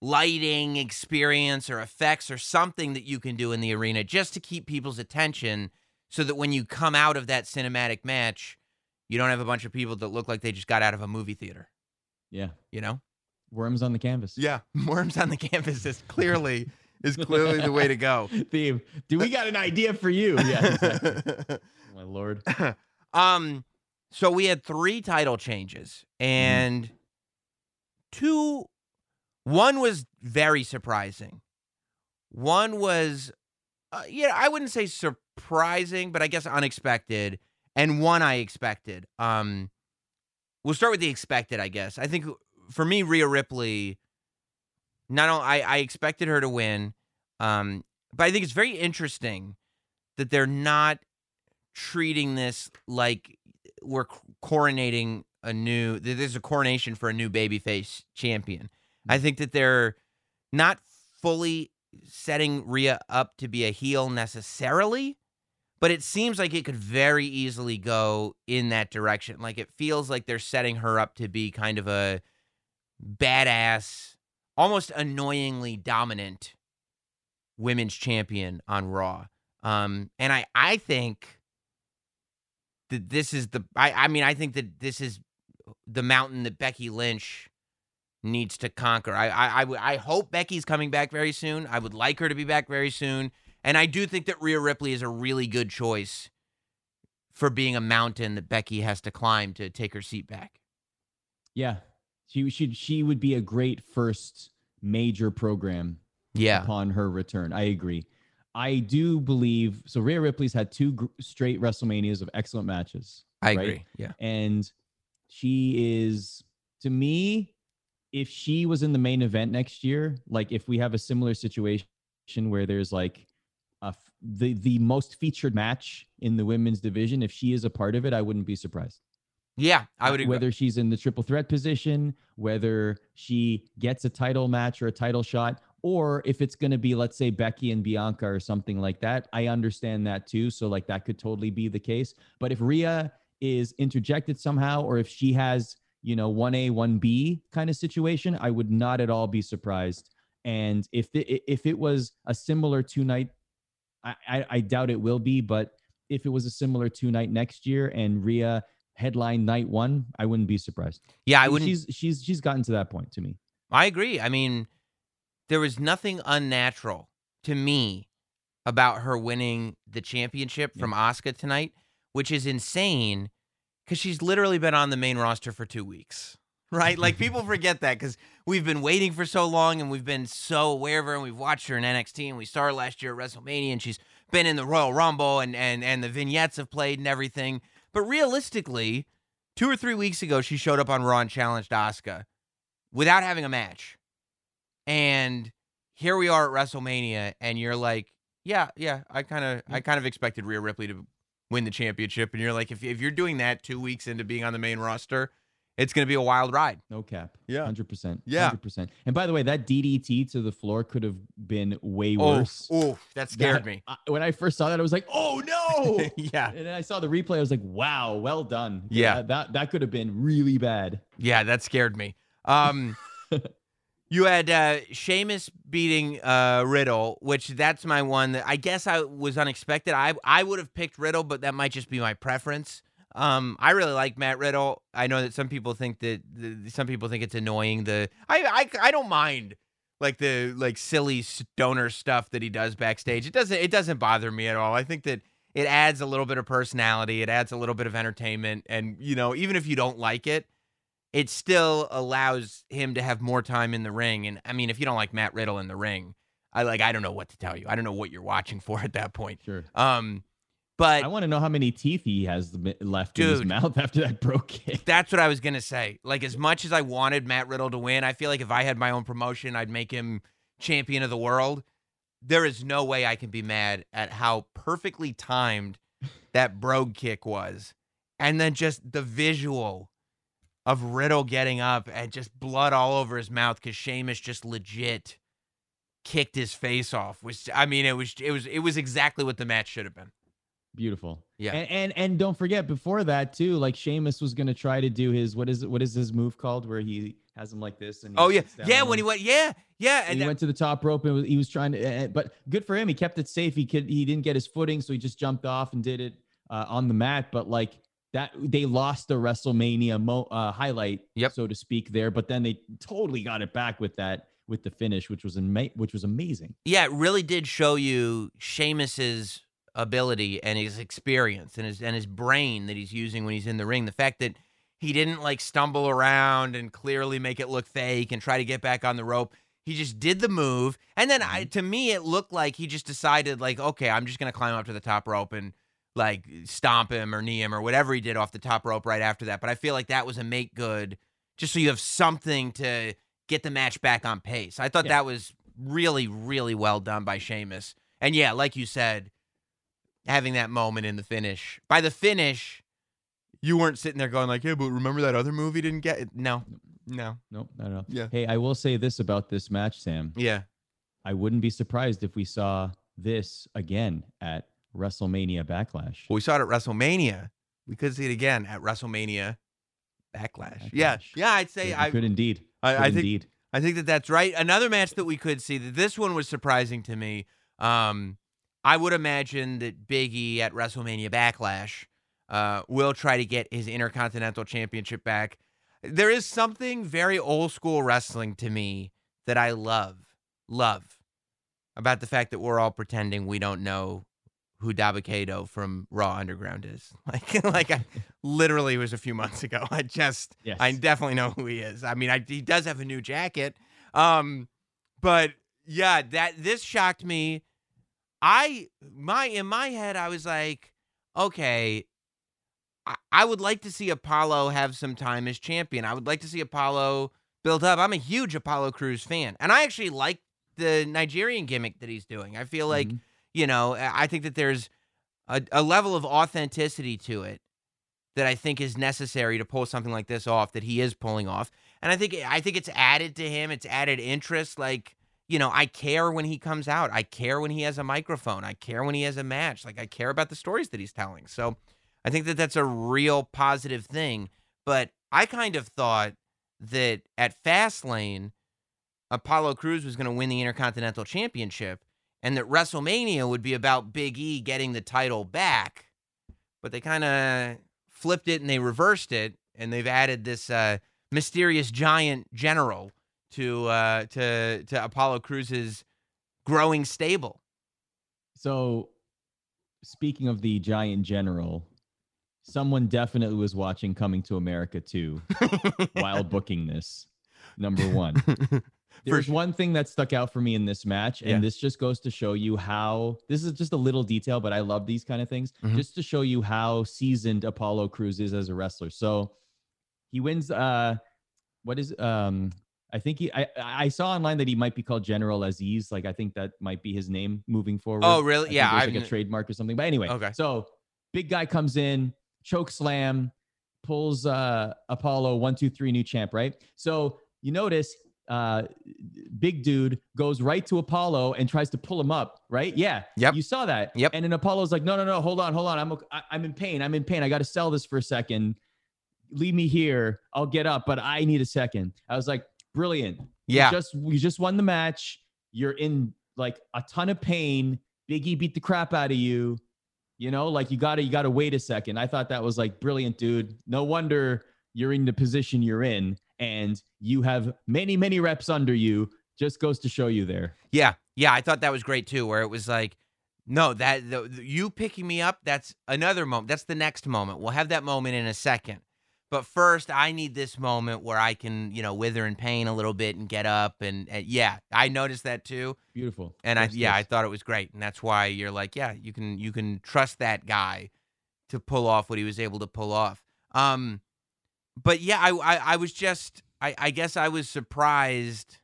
lighting experience or effects or something that you can do in the arena just to keep people's attention so that when you come out of that cinematic match, you don't have a bunch of people that look like they just got out of a movie theater, Yeah, you know? worms on the canvas. Yeah, worms on the canvas is clearly is clearly the way to go. Theme. Do we got an idea for you? Yeah, exactly. Oh, my lord. um so we had three title changes and two one was very surprising. One was uh, yeah, I wouldn't say surprising, but I guess unexpected and one I expected. Um we'll start with the expected, I guess. I think for me Rhea Ripley not only I, I expected her to win, um, but I think it's very interesting that they're not treating this like we're coronating a new there's a coronation for a new babyface champion. I think that they're not fully setting Rhea up to be a heel necessarily, but it seems like it could very easily go in that direction. Like it feels like they're setting her up to be kind of a badass, almost annoyingly dominant women's champion on Raw. Um, and I, I think that this is the, I, I mean, I think that this is the mountain that Becky Lynch needs to conquer. I, I, I, I hope Becky's coming back very soon. I would like her to be back very soon. And I do think that Rhea Ripley is a really good choice for being a mountain that Becky has to climb to take her seat back. Yeah, she should. She would be a great first major program. Yeah. Upon her return, I agree. I do believe so. Rhea Ripley's had two gr- straight WrestleManias of excellent matches. I right? agree. Yeah. and she is to me if she was in the main event next year like if we have a similar situation where there's like a the the most featured match in the women's division if she is a part of it i wouldn't be surprised Yeah. I would uh, agree. whether she's in the triple threat position whether she gets a title match or a title shot or if it's going to be let's say becky and bianca or something like that i understand that too so like that could totally be the case but if Rhea is interjected somehow or if she has you know 1a 1b kind of situation i would not at all be surprised and if it, if it was a similar two night I, I i doubt it will be but if it was a similar two night next year and Rhea headline night one i wouldn't be surprised yeah. I wouldn't. she's she's she's gotten to that point to me I agree. I mean, there was nothing unnatural to me about her winning the championship Yeah. from Asuka tonight, which is insane because she's literally been on the main roster for two weeks. Right? Like people forget that because we've been waiting for so long and we've been so aware of her and we've watched her in NXT and we saw her last year at WrestleMania and she's been in the Royal Rumble and and and the vignettes have played and everything. But realistically, two or three weeks ago, she showed up on Raw and challenged Asuka without having a match. And here we are at WrestleMania, and you're like, yeah, yeah, I kind of, I kind of expected Rhea Ripley to win the championship, and you're like, if if you're doing that two weeks into being on the main roster, it's gonna be a wild ride. no cap Yeah. 100% Yeah. 100% and by the way that ddt to the floor could have been way Oh, worse oh, that scared That- me. I- when i first saw that i was like oh no yeah, And then I saw the replay. I was like, "Wow, well done." Yeah. that that could have been really bad. yeah, that scared me. Um, you had uh, Sheamus beating uh, Riddle, which that's my one that I guess I was unexpected. I I would have picked Riddle, but that might just be my preference. Um, I really like Matt Riddle. I know that some people think that the, some people think it's annoying. The I I I don't mind like the like silly stoner stuff that he does backstage. It doesn't it doesn't bother me at all. I think that it adds a little bit of personality. It adds a little bit of entertainment, and you know even if you don't like it, it still allows him to have more time in the ring. And I mean, if you don't like Matt Riddle in the ring, I like I don't know what to tell you. I don't know what you're watching for at that point. Sure. Um, but I want to know how many teeth he has left in his mouth after that brogue kick. That's what I was gonna say. Like as much as I wanted Matt Riddle to win, I feel like if I had my own promotion, I'd make him champion of the world. There is no way I can be mad at how perfectly timed that brogue kick was. And then just the visual of Riddle getting up and just blood all over his mouth because Sheamus just legit kicked his face off. Which I mean, it was it was it was exactly what the match should have been. Beautiful. Yeah. And, and and don't forget before that too, like Sheamus was gonna try to do his what is it? What is his move called where he has him like this and Oh yeah, yeah. When he went, yeah, yeah, and and he that- went to the top rope and he was trying to, eh, but good for him. He kept it safe. He could, he didn't get his footing, so he just jumped off and did it uh, on the mat. But like that, they lost the WrestleMania mo- uh, highlight, Yep. so to speak, there. But then they totally got it back with that, with the finish, which was ama- which was amazing. yeah, it really did show you Sheamus's ability and his experience and his and his brain that he's using when he's in the ring. The fact that he didn't like stumble around and clearly make it look fake and try to get back on the rope. He just did the move, and then I, to me, it looked like he just decided, like, okay, I'm just gonna climb up to the top rope and like stomp him or knee him or whatever he did off the top rope right after that. But I feel like that was a make good, just so you have something to get the match back on pace. I thought Yeah. that was really, really well done by Sheamus. And yeah, like you said, having that moment in the finish. By the finish, you weren't sitting there going like, "Hey, but remember that other movie didn't get it?" No, no, don't know. Yeah. Hey, I will say this about this match, Sam. yeah, I wouldn't be surprised if we saw this again at WrestleMania Backlash. Well, we saw it at WrestleMania. We could see it again at WrestleMania Backlash. Yeah, Backlash. yeah. I'd say I, could indeed. I, Could I think indeed. I think that that's right. Another match that we could see that this one was surprising to me. Um, I would imagine that Big E at WrestleMania Backlash uh, will try to get his Intercontinental Championship back. There is something very old school wrestling to me that I love, love about the fact that we're all pretending we don't know who Dabba-Kato from Raw Underground is. Like, like I literally it was a few months ago. I just, Yes. I definitely know who he is. I mean, I, he does have a new jacket. Um, but yeah, that this shocked me. I my in my head, I was like, okay, I, I would like to see Apollo have some time as champion. I would like to see Apollo build up. I'm a huge Apollo Crews fan, and I actually like the Nigerian gimmick that he's doing. I feel like Mhm. You know, I think that there's a, a level of authenticity to it that I think is necessary to pull something like this off that he is pulling off. And I think eh, I think it's added to him, it's added interest like you know, I care when he comes out. I care when he has a microphone. I care when he has a match. Like I care about the stories that he's telling. So I think that that's a real positive thing. But I kind of thought that at Fastlane, Apollo Crews was going to win the Intercontinental Championship and that WrestleMania would be about Big E getting the title back. But they kind of flipped it and they reversed it, and they've added this uh, mysterious giant general to uh, to to Apollo Crews's growing stable. So, speaking of the giant general, someone definitely was watching Coming to America too while booking this. Number one. There's one thing that stuck out for me in this match, and Yeah. this just goes to show you how this is just a little detail, but I love these kind of things Mhm. just to show you how seasoned Apollo Crews is as a wrestler. So he wins. Uh, what is um? I think he. I I saw online that he might be called General Aziz. Like I think that might be his name moving forward. Oh, really? I Yeah, I've like a trademark or something. But anyway, Okay. So big guy comes in, choke slam, pulls uh Apollo one two three new champ. Right. So you notice uh big dude goes right to Apollo and tries to pull him up, right? Yeah. Yep. You saw that. Yep. And then Apollo's like, no, no, no, hold on, hold on. I'm I, I'm in pain. I'm in pain. I got to sell this for a second. Leave me here. I'll get up, but I need a second. I was like, brilliant. You Yeah. just you just won the match. You're in like a ton of pain. Biggie beat the crap out of you. You know, like you gotta you gotta wait a second. I thought that was like brilliant, dude. No wonder you're in the position you're in, and you have many, many reps under you. Just goes to show you there. Yeah, yeah, I thought that was great too. Where it was like, no, that the, the- you picking me up, that's another moment. That's the next moment. We'll have that moment in a second. But first, I need this moment where I can, you know, wither in pain a little bit and get up. And, and yeah, I noticed that too. Beautiful. And I, yeah, I thought it was great. And that's why you're like, yeah, you can, you can trust that guy to pull off what he was able to pull off. Um, but yeah, I, I, I was just, I, I guess I was surprised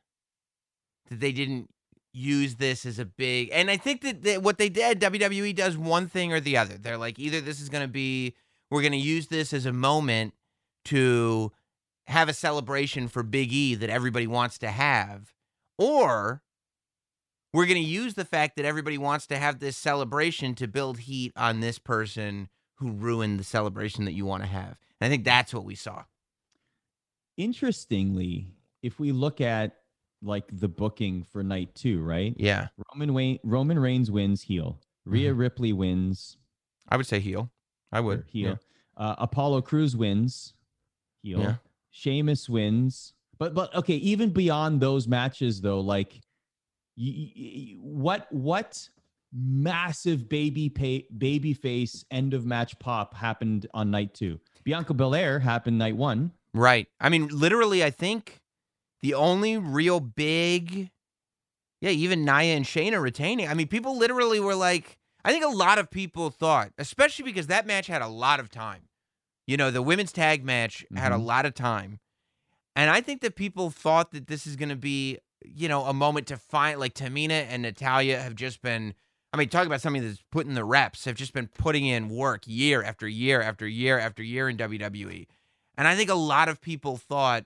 that they didn't use this as a big and I think that, that what they did WWE does one thing or the other. They're like either this is going to be we're going to use this as a moment to have a celebration for Big E that everybody wants to have or we're going to use the fact that everybody wants to have this celebration to build heat on this person who ruined the celebration that you want to have. I think that's what we saw. Interestingly, if we look at like the booking for night two, right? Yeah. Roman Wayne, Roman Reigns wins heel. Rhea Ripley wins I would say heel. I would. heel. Uh, Apollo Crews wins heel. Yeah. Sheamus wins. But but okay, even beyond those matches though, like y- y- what what massive baby pay, baby face end of match pop happened on night two? Bianca Belair happened night one. Right. I mean, literally, I think the only real big, yeah, even Nia and Shayna retaining. I mean, people literally were like, I think a lot of people thought, especially because that match had a lot of time. You know, the women's tag match had a Mhm. lot of time. And I think that people thought that this is going to be, you know, a moment to find, like Tamina and Natalya have just been, I mean, talk about somebody that's putting the reps, have just been putting in work year after year after year after year in WWE. And I think a lot of people thought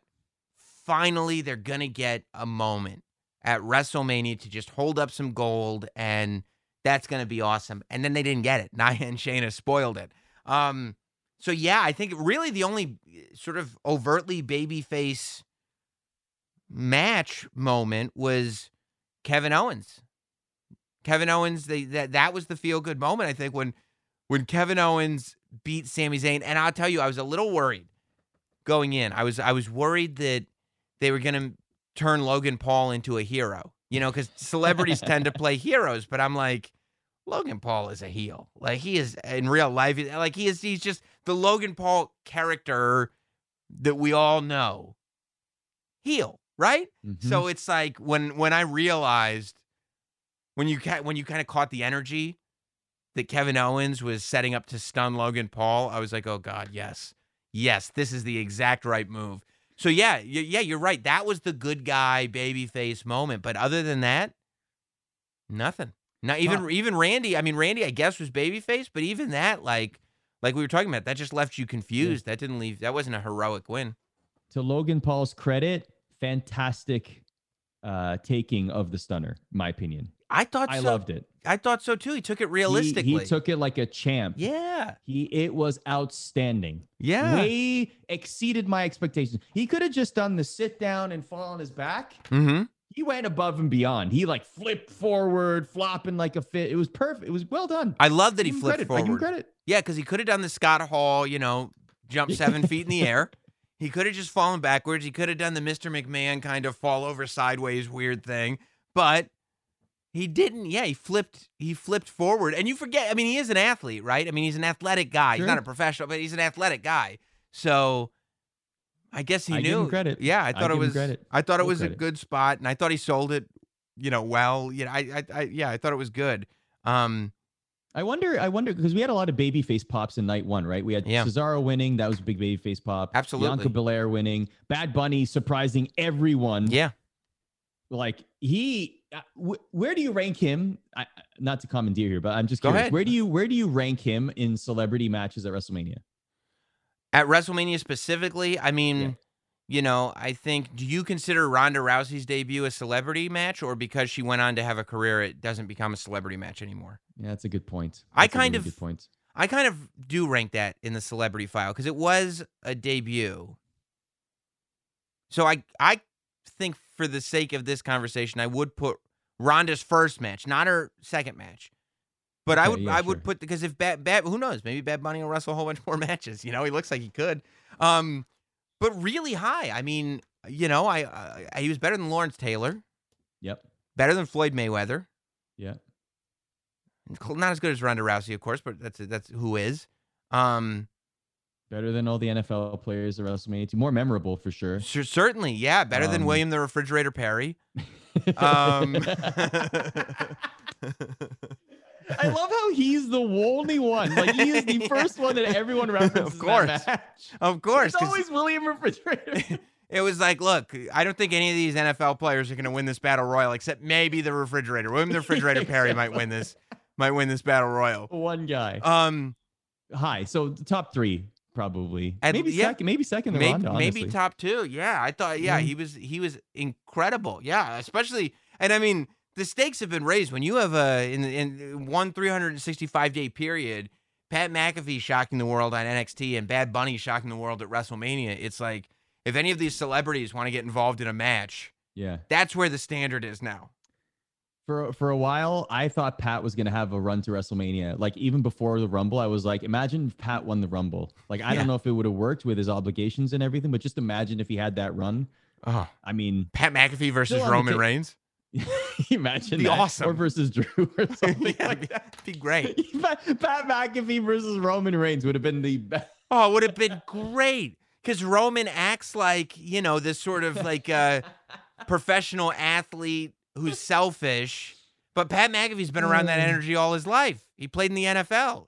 finally they're going to get a moment at WrestleMania to just hold up some gold, and that's going to be awesome. And then they didn't get it. Nia and Shayna spoiled it. Um, so yeah, I think really the only eh, sort of overtly babyface match moment was Kevin Owens. Kevin Owens, they, that that was the feel good moment. I think when when Kevin Owens beat Sami Zayn, and I'll tell you, I was a little worried going in. I was I was worried that they were going to turn Logan Paul into a hero. You know, because celebrities tend to play heroes, but I'm like, Logan Paul is a heel. Like he is in real life. Like he is. He's just the Logan Paul character that we all know. Heel, right? Mhm. So it's like when when I realized when you ca- when you kind of caught the energy that Kevin Owens was setting up to stun Logan Paul, I was like, oh god, yes, yes, this is the exact right move. So yeah, yeah, you're right. That was the good guy babyface moment. But other than that, nothing. Not even Huh. even Randy. I mean, Randy, I guess was babyface, but even that, like like we were talking about, that just left you confused. That didn't leave. That wasn't a heroic win. to Logan Paul's credit, fantastic uh, taking of the stunner, in my opinion. I thought I so. loved it. I thought so too. He took it realistically. He, took it like a champ. yeah, He it was outstanding. yeah. Way exceeded my expectations. He could have just done the sit down and fall on his back. Mm-hmm. He went above and beyond. He like flipped forward, flopping like a fit. It was perfect. It was well done. I love that he flipped credit. I give him credit. Yeah, because he could have done the Scott Hall, you know, jump seven feet in the air. He could have just fallen backwards. He could have done the Mr. McMahon kind of fall over sideways weird thing, but he didn't. Yeah, he flipped. He flipped forward, and you forget. I mean, he is an athlete, right? I mean, he's an athletic guy. He's not a professional, but he's an athletic guy. So I guess he I knew. credit. Yeah, I I thought it was. credit. I thought it was a good spot, and I thought he sold it. You know, well. You know, I, I, I yeah, I thought it was good. Um, I wonder, I wonder, because we had a lot of baby face pops in night one, right? We had Yeah. Cesaro winning, that was a big baby face pop. Absolutely. Bianca Belair winning, Bad Bunny surprising everyone. yeah. Like he, where do you rank him? I, I- not to commandeer here, but I'm just curious. Where do you, where do you rank him in celebrity matches at WrestleMania? At WrestleMania specifically, I mean, Yeah. you know, I think, do you consider Ronda Rousey's debut a celebrity match, or because she went on to have a career, it doesn't become a celebrity match anymore? Yeah, that's a good point. I That's a kind really of- good point. I kind of do rank that in the celebrity file because it was a debut. So I, I think for the sake of this conversation, I would put Ronda's first match, not her second match. But I would, yeah, I would put because if Bad, Bad, who knows? Maybe Bad Bunny will wrestle a whole bunch more matches. You know, he looks like he could. Um, but really high. I mean, you know, I, I he was better than Lawrence Taylor, Yep. better than Floyd Mayweather. Yeah. Not as good as Ronda Rousey, of course, but that's that's who is. Um, Better than all the NFL players at WrestleMania. More memorable for sure. cer- certainly, yeah, better than Um, William the Refrigerator Perry. Um, I love how he's the only one. Like he is the first one that everyone references. Of course. Of course, It's always William Refrigerator. it was like, look, I don't think any of these NFL players are going to win this battle royal, except maybe the Refrigerator. William the Refrigerator Perry might win this, might win this battle royal. one guy. Um, High. So the top three probably. At- maybe yeah. second. Maybe second. to maybe Ronda, maybe top two. Yeah, I thought. Yeah, Yeah. he was he was incredible. Yeah, especially and I mean the stakes have been raised when you have a in in one 365 day period. Pat McAfee shocking the world on NXT and Bad Bunny shocking the world at WrestleMania. It's like if any of these celebrities want to get involved in a match, Yeah. that's where the standard is now. For for a while, I thought Pat was gonna have a run to WrestleMania. Like even before the Rumble, I was like, imagine if Pat won the Rumble. Like I Yeah. don't know if it would have worked with his obligations and everything, but just imagine if he had that run. Oh, I mean, Pat McAfee versus Still on the Roman Reigns. imagine Be that. awesome. Or versus Drew or something yeah, like that'd that. be great. Pat Pat McAfee versus Roman Reigns would have been the best. Oh, it would have been great because Roman acts like you know this sort of like uh, professional athlete who's selfish, but Pat McAfee's been around that Mm. energy all his life. He played in the NFL.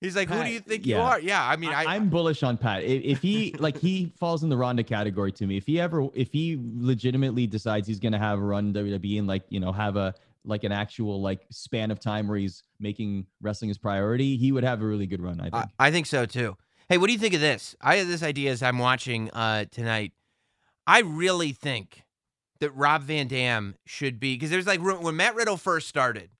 He's like, who do you think you are? Yeah, I mean, I, am bullish on Pat. If, if he like he falls in the Ronda category to me. If he ever if he legitimately decides he's gonna have a run WWE and like you know have a like an actual like span of time where he's making wrestling his priority, he would have a really good run. I think. I, I think so too. Hey, what do you think of this? I had this idea as I'm watching uh, tonight. I really think that Rob Van Dam should be because there's like when Matt Riddle first started,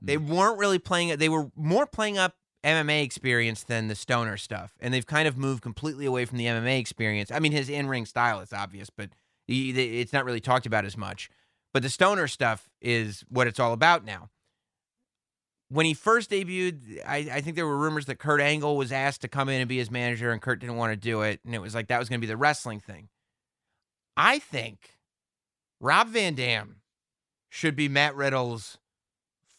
they mm. weren't really playing. it. They were more playing up MMA experience than the stoner stuff, and they've kind of moved completely away from the MMA experience. I mean, his in-ring style is obvious, but he, it's not really talked about as much. But the stoner stuff is what it's all about now. When he first debuted, I, I think there were rumors that Kurt Angle was asked to come in and be his manager, and Kurt didn't want to do it, and it was like that was going to be the wrestling thing. I think Rob Van Dam should be Matt Riddle's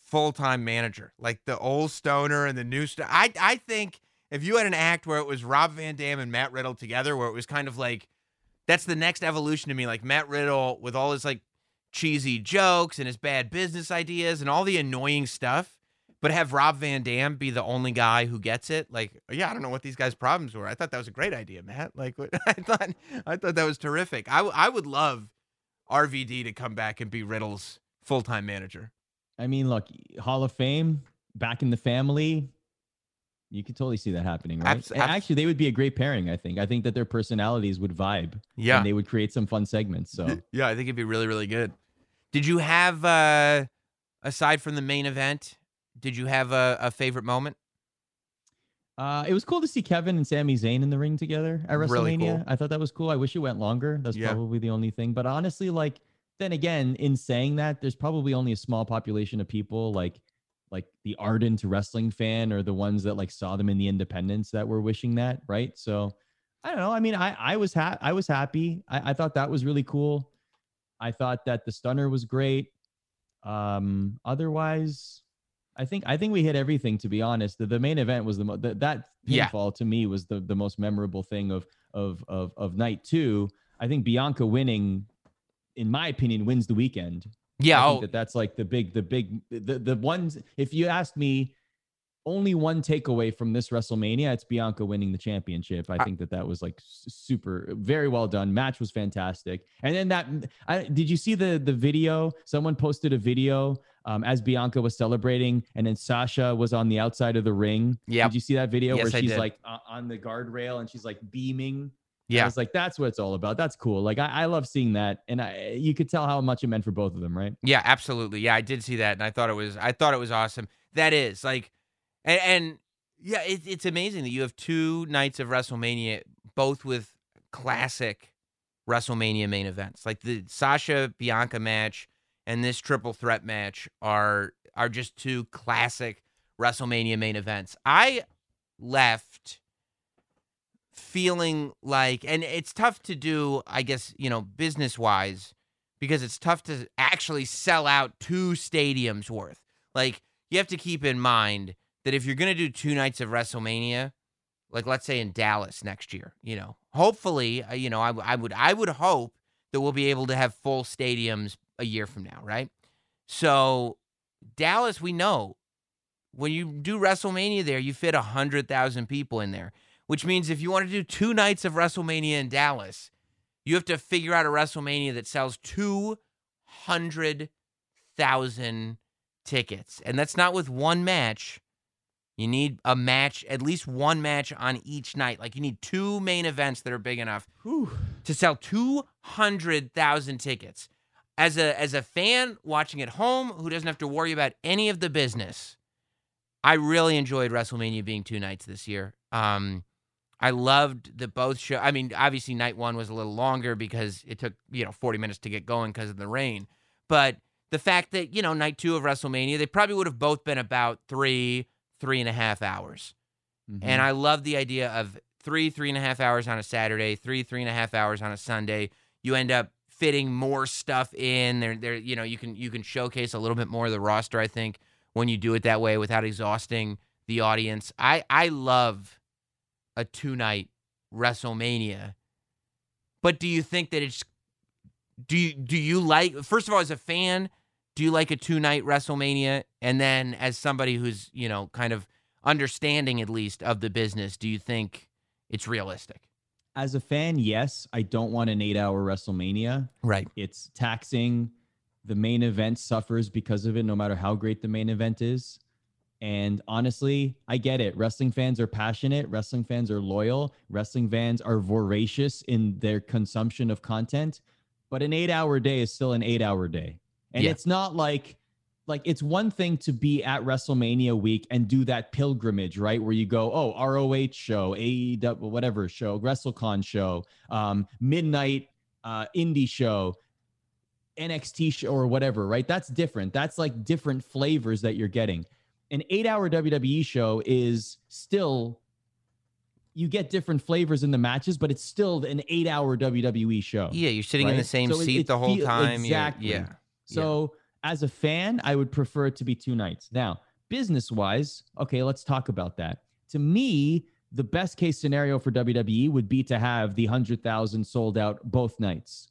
full time manager, like the old stoner and the new stoner. I I think if you had an act where it was Rob Van Dam and Matt Riddle together, where it was kind of like that's the next evolution to me, like Matt Riddle with all his like cheesy jokes and his bad business ideas and all the annoying stuff, but have Rob Van Dam be the only guy who gets it. Like, yeah, I don't know what these guys' problems were. I thought that was a great idea, Matt. Like, I thought I thought that was terrific. I I would love RVD to come back and be Riddle's full time manager. I mean, look, Hall of Fame, back in the family. You could totally see that happening, right? Abs- actually, they would be a great pairing. I think. I think that their personalities would vibe. Yeah. and they would create some fun segments. So Yeah, I think it'd be really, really good. Did you have, uh, aside from the main event, did you have a, a favorite moment? Uh, it was cool to see Kevin and Sami Zayn in the ring together at WrestleMania. Really cool. I thought that was cool. I wish it went longer. That's Yeah. probably the only thing. But honestly, like then again, in saying that, there's probably only a small population of people like like the ardent wrestling fan or the ones that like saw them in the independents that were wishing that, right? So I don't know. I mean, I I was ha- I was happy. I, I thought that was really cool. I thought that the stunner was great. Um, otherwise, I think I think we hit everything. To be honest, the, the main event was the mo- the, that Yeah. pinfall to me was the the most memorable thing of of of of night two. I think Bianca winning, in my opinion, wins the weekend. Yeah. I think Oh, that that's like the big, the big, the the ones. If you asked me, only one takeaway from this WrestleMania, it's Bianca winning the championship. I I- think that that was like super, very well done. Match was fantastic. And then that, I, did you see the the video? Someone posted a video um, as Bianca was celebrating, and then Sasha was on the outside of the ring. Yeah, Did you see that video Yes, where she's like uh, on the guardrail and she's like beaming? Yeah, I was like, that's what it's all about. That's cool. Like I, I love seeing that, and I, you could tell how much it meant for both of them, right? Yeah, absolutely. Yeah, I did see that, and I thought it was I thought it was awesome. That is like, and, and yeah, it, it's amazing that you have two nights of WrestleMania, both with classic WrestleMania main events. Like the Sasha Bianca match and this triple threat match are are just two classic WrestleMania main events. I left feeling like and it's tough to do i guess you know business wise because it's tough to actually sell out two stadiums worth like you have to keep in mind that if you're going to do two nights of wrestlemania like let's say in dallas next year you know hopefully uh, you know I would i would hope that we'll be able to have full stadiums a year from now right so dallas we know when you do wrestlemania there you fit 100000 people in there which means if you want to do two nights of WrestleMania in Dallas, you have to figure out a WrestleMania that sells 200,000 tickets. And that's not with one match. You need a match, at least one match on each night. Like you need two main events that are big enough to sell 200,000 tickets. As a as a fan watching at home who doesn't have to worry about any of the business, I really enjoyed WrestleMania being two nights this year. Um, I loved that both show. I mean, obviously, night one was a little longer because it took you know 40 minutes to get going because of the rain. But the fact that you know night two of WrestleMania, they probably would have both been about three, three and a half hours. And I love the idea of three, three and a half hours on a Saturday, three, three and a half hours on a Sunday. You end up fitting more stuff in there. There, you know, you can you can showcase a little bit more of the roster. I think when you do it that way without exhausting the audience. I I love a two night WrestleMania. But do you think that it's do you do you like first of all as a fan, do you like a two night WrestleMania? And then as somebody who's, you know, kind of understanding at least of the business, do you think it's realistic? As a fan, yes, I don't want an eight-hour WrestleMania. Right. It's taxing. The main event suffers because of it, no matter how great the main event is. And honestly, I get it. Wrestling fans are passionate. Wrestling fans are loyal. Wrestling fans are voracious in their consumption of content. but an eight hour day is still an eight hour day. And Yeah. it's not like, like it's one thing to be at WrestleMania week and do that pilgrimage, right? Where you go, oh, ROH show, AEW, whatever show, WrestleCon show, um, midnight uh, indie show, NXT show, or whatever, right? That's different. That's like different flavors that you're getting. An eight hour WWE show is still, you get different flavors in the matches, but it's still an eight hour WWE show. Yeah, you're sitting in the same So seat it the whole feel- time. You're- Exactly. yeah. So as a fan, I would prefer it to be two nights. Now, business wise, okay, let's talk about that. To me, the best case scenario for WWE would be to have the 100,000 sold out both nights.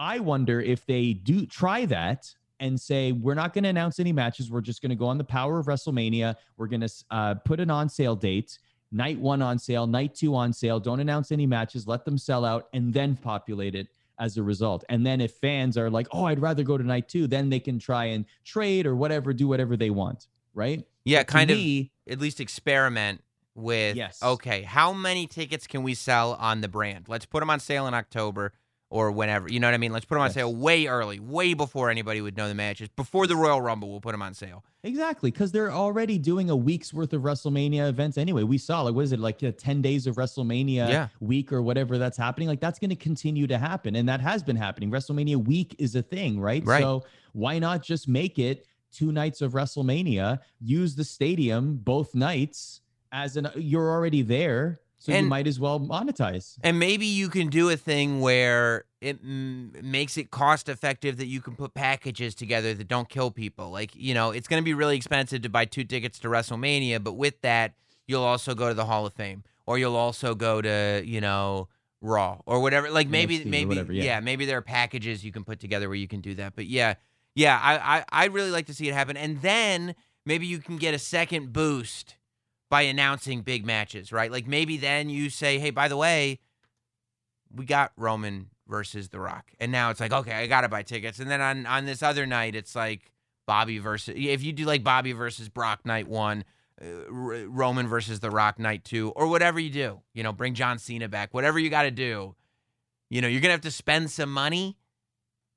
I wonder if they do try that and say, we're not going to announce any matches. We're just going to go on the power of WrestleMania. We're going to uh, put an on sale date, night one on sale, night two on sale. Don't announce any matches. Let them sell out and then populate it as a result. And then if fans are like, oh, I'd rather go to night two, then they can try and trade or whatever, do whatever they want. Right. Yeah, To kind of me, at least experiment with Yes. okay, how many tickets can we sell on the brand? Let's put them on sale in October or whenever. You know what I mean? Let's put them on Yes. sale way early, way before anybody would know the matches. Before the Royal Rumble, we'll put them on sale. Exactly, because they're already doing a week's worth of WrestleMania events anyway. We saw like what is it like ten days of WrestleMania Yeah. week or whatever that's happening. Like that's going to continue to happen, and that has been happening. WrestleMania week is a thing, right? Right. So why not just make it two nights of WrestleMania? Use the stadium both nights as an you're already there, so And- you might as well monetize. And maybe you can do a thing where it mm, makes it cost effective that you can put packages together that don't kill people. Like, you know, it's going to be really expensive to buy two tickets to WrestleMania, but with that, you'll also go to the Hall of Fame or you'll also go to, you know, Raw or whatever. Like maybe, maybe, whatever, yeah. yeah, maybe there are packages you can put together where you can do that. But yeah, yeah, I, I, I'd really like to see it happen. And then maybe you can get a second boost by announcing big matches, right? Like maybe then you say, hey, by the way, we got Roman versus The Rock. And now it's like, okay, I got to buy tickets. And then on, on this other night, it's like Bobby versus, if you do like Bobby versus Brock night one, uh, R- Roman versus The Rock night two, or whatever you do, you know, bring John Cena back, whatever you got to do, you know, you're going to have to spend some money.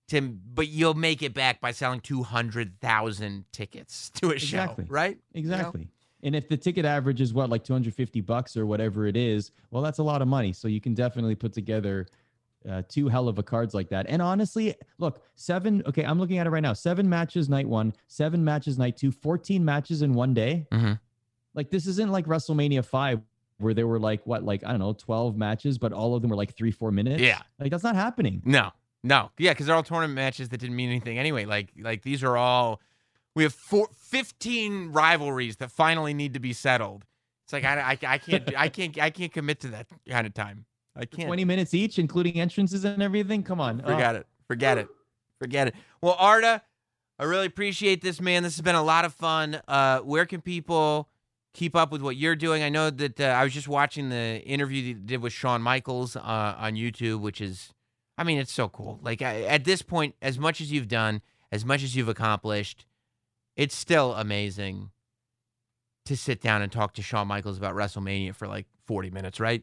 To, but you'll make it back by selling 200,000 tickets to a show, Exactly. right? Exactly. And if the ticket average is what, like 250 bucks or whatever it is, well, that's a lot of money. So you can definitely put together uh, two hell of a cards like that. And honestly, look, seven, okay, I'm looking at it right now. Seven matches night one, seven matches night two, 14 matches in one day. Mhm. Like this isn't like WrestleMania 5 where there were like, what, like, I don't know, 12 matches, but all of them were like three, four minutes. Yeah. Like that's not happening. No, no, yeah, because they're all tournament matches that didn't mean anything anyway. Like, like these are all we have four, 15 rivalries that finally need to be settled. It's like I, I, I can't, I can't, I can't commit to that kind of time. I can't. 20 minutes each, including entrances and everything. Come on. Oh. Forget it. Forget it. Forget it. Well, Arda, I really appreciate this, man. This has been a lot of fun. Uh, where can people keep up with what you're doing? I know that uh, I was just watching the interview that you did with Shawn Michaels uh, on YouTube, which is, I mean, it's so cool. Like I, at this point, as much as you've done, as much as you've accomplished, it's still amazing to sit down and talk to Shawn Michaels about WrestleMania for like 40 minutes, right?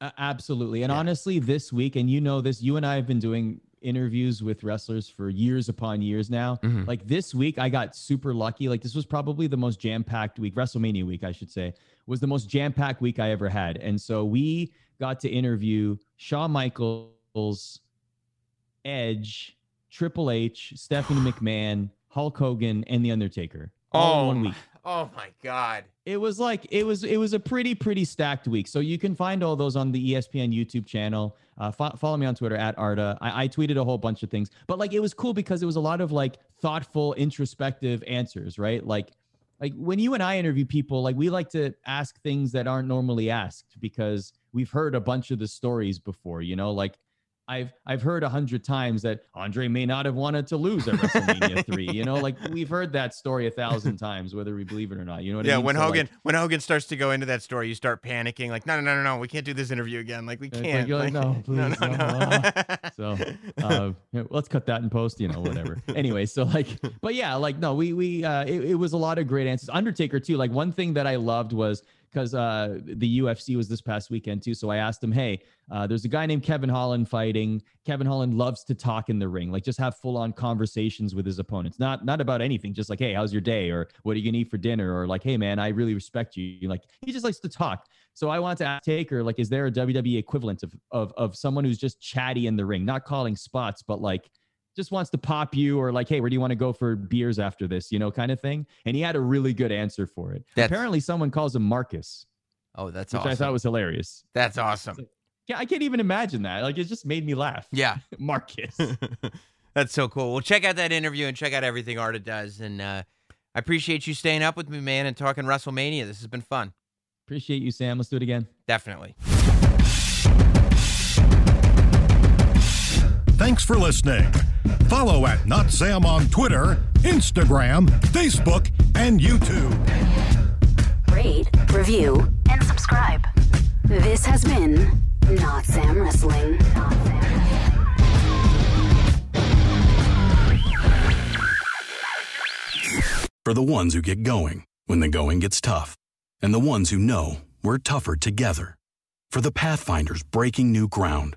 Uh, absolutely. And Yeah. honestly, this week, and you know this, you and I have been doing interviews with wrestlers for years upon years now. Mhm. Like this week, I got super lucky. Like this was probably the most jam packed week, WrestleMania week, I should say, was the most jam packed week I ever had. And so we got to interview Shawn Michaels, Edge, Triple H, Stephanie McMahon, Hulk Hogan, and The Undertaker. All in one week. Oh my God. it was like it was it was a pretty pretty stacked week. So you can find all those on the espn youtube channel. Uh, fo- follow me on twitter at arda. I, I tweeted a whole bunch of things but like it was cool because it was a lot of like thoughtful introspective answers right? Like like when you and i interview people like we like to ask things that aren't normally asked because we've heard a bunch of the stories before you know? Like I've I've heard a hundred times that Andre may not have wanted to lose at WrestleMania three. You know, like we've heard that story a thousand times, whether we believe it or not. You know what I Yeah, mean? when So, like, Hogan when Hogan starts to go into that story, you start panicking. Like, no, no, no, no, no, we can't do this interview again. Like, we can't. you're like, no, no, please, no, no, no. So uh, let's cut that in post, you know, whatever. anyway, so like, but yeah, like no, we we uh, it, it was a lot of great answers. Undertaker too. Like one thing that I loved was because uh, the UFC was this past weekend too. So I asked him, hey, uh, there's a guy named Kevin Holland fighting. Kevin Holland loves to talk in the ring, like just have full on conversations with his opponents, not not about anything, just like, hey, how's your day, or what are you gonna eat for dinner, or like, hey man, I really respect you. Like he just likes to talk. So I want to ask Taker, like, is there a WWE equivalent of of of someone who's just chatty in the ring, not calling spots, but like just wants to pop you or like, hey, where do you want to go for beers after this, you know, kind of thing. And he had a really good answer for it. That's- Apparently, someone calls him Marcus, Oh, that's which awesome. I thought was hilarious. that's awesome. Yeah, I can't even imagine that. Like, it just made me laugh. Yeah. Marcus. That's so cool. Well, check out that interview and check out everything Arda does. And uh, I appreciate you staying up with me, man, and talking WrestleMania. This has been fun. Appreciate you, Sam. Let's do it again. Definitely. Thanks for listening. Follow at Not Sam on Twitter, Instagram, Facebook, and YouTube. Rate, review, and subscribe. This has been Not Sam Wrestling. Not Sam. For the ones who get going when the going gets tough, and the ones who know we're tougher together. For the Pathfinders breaking new ground,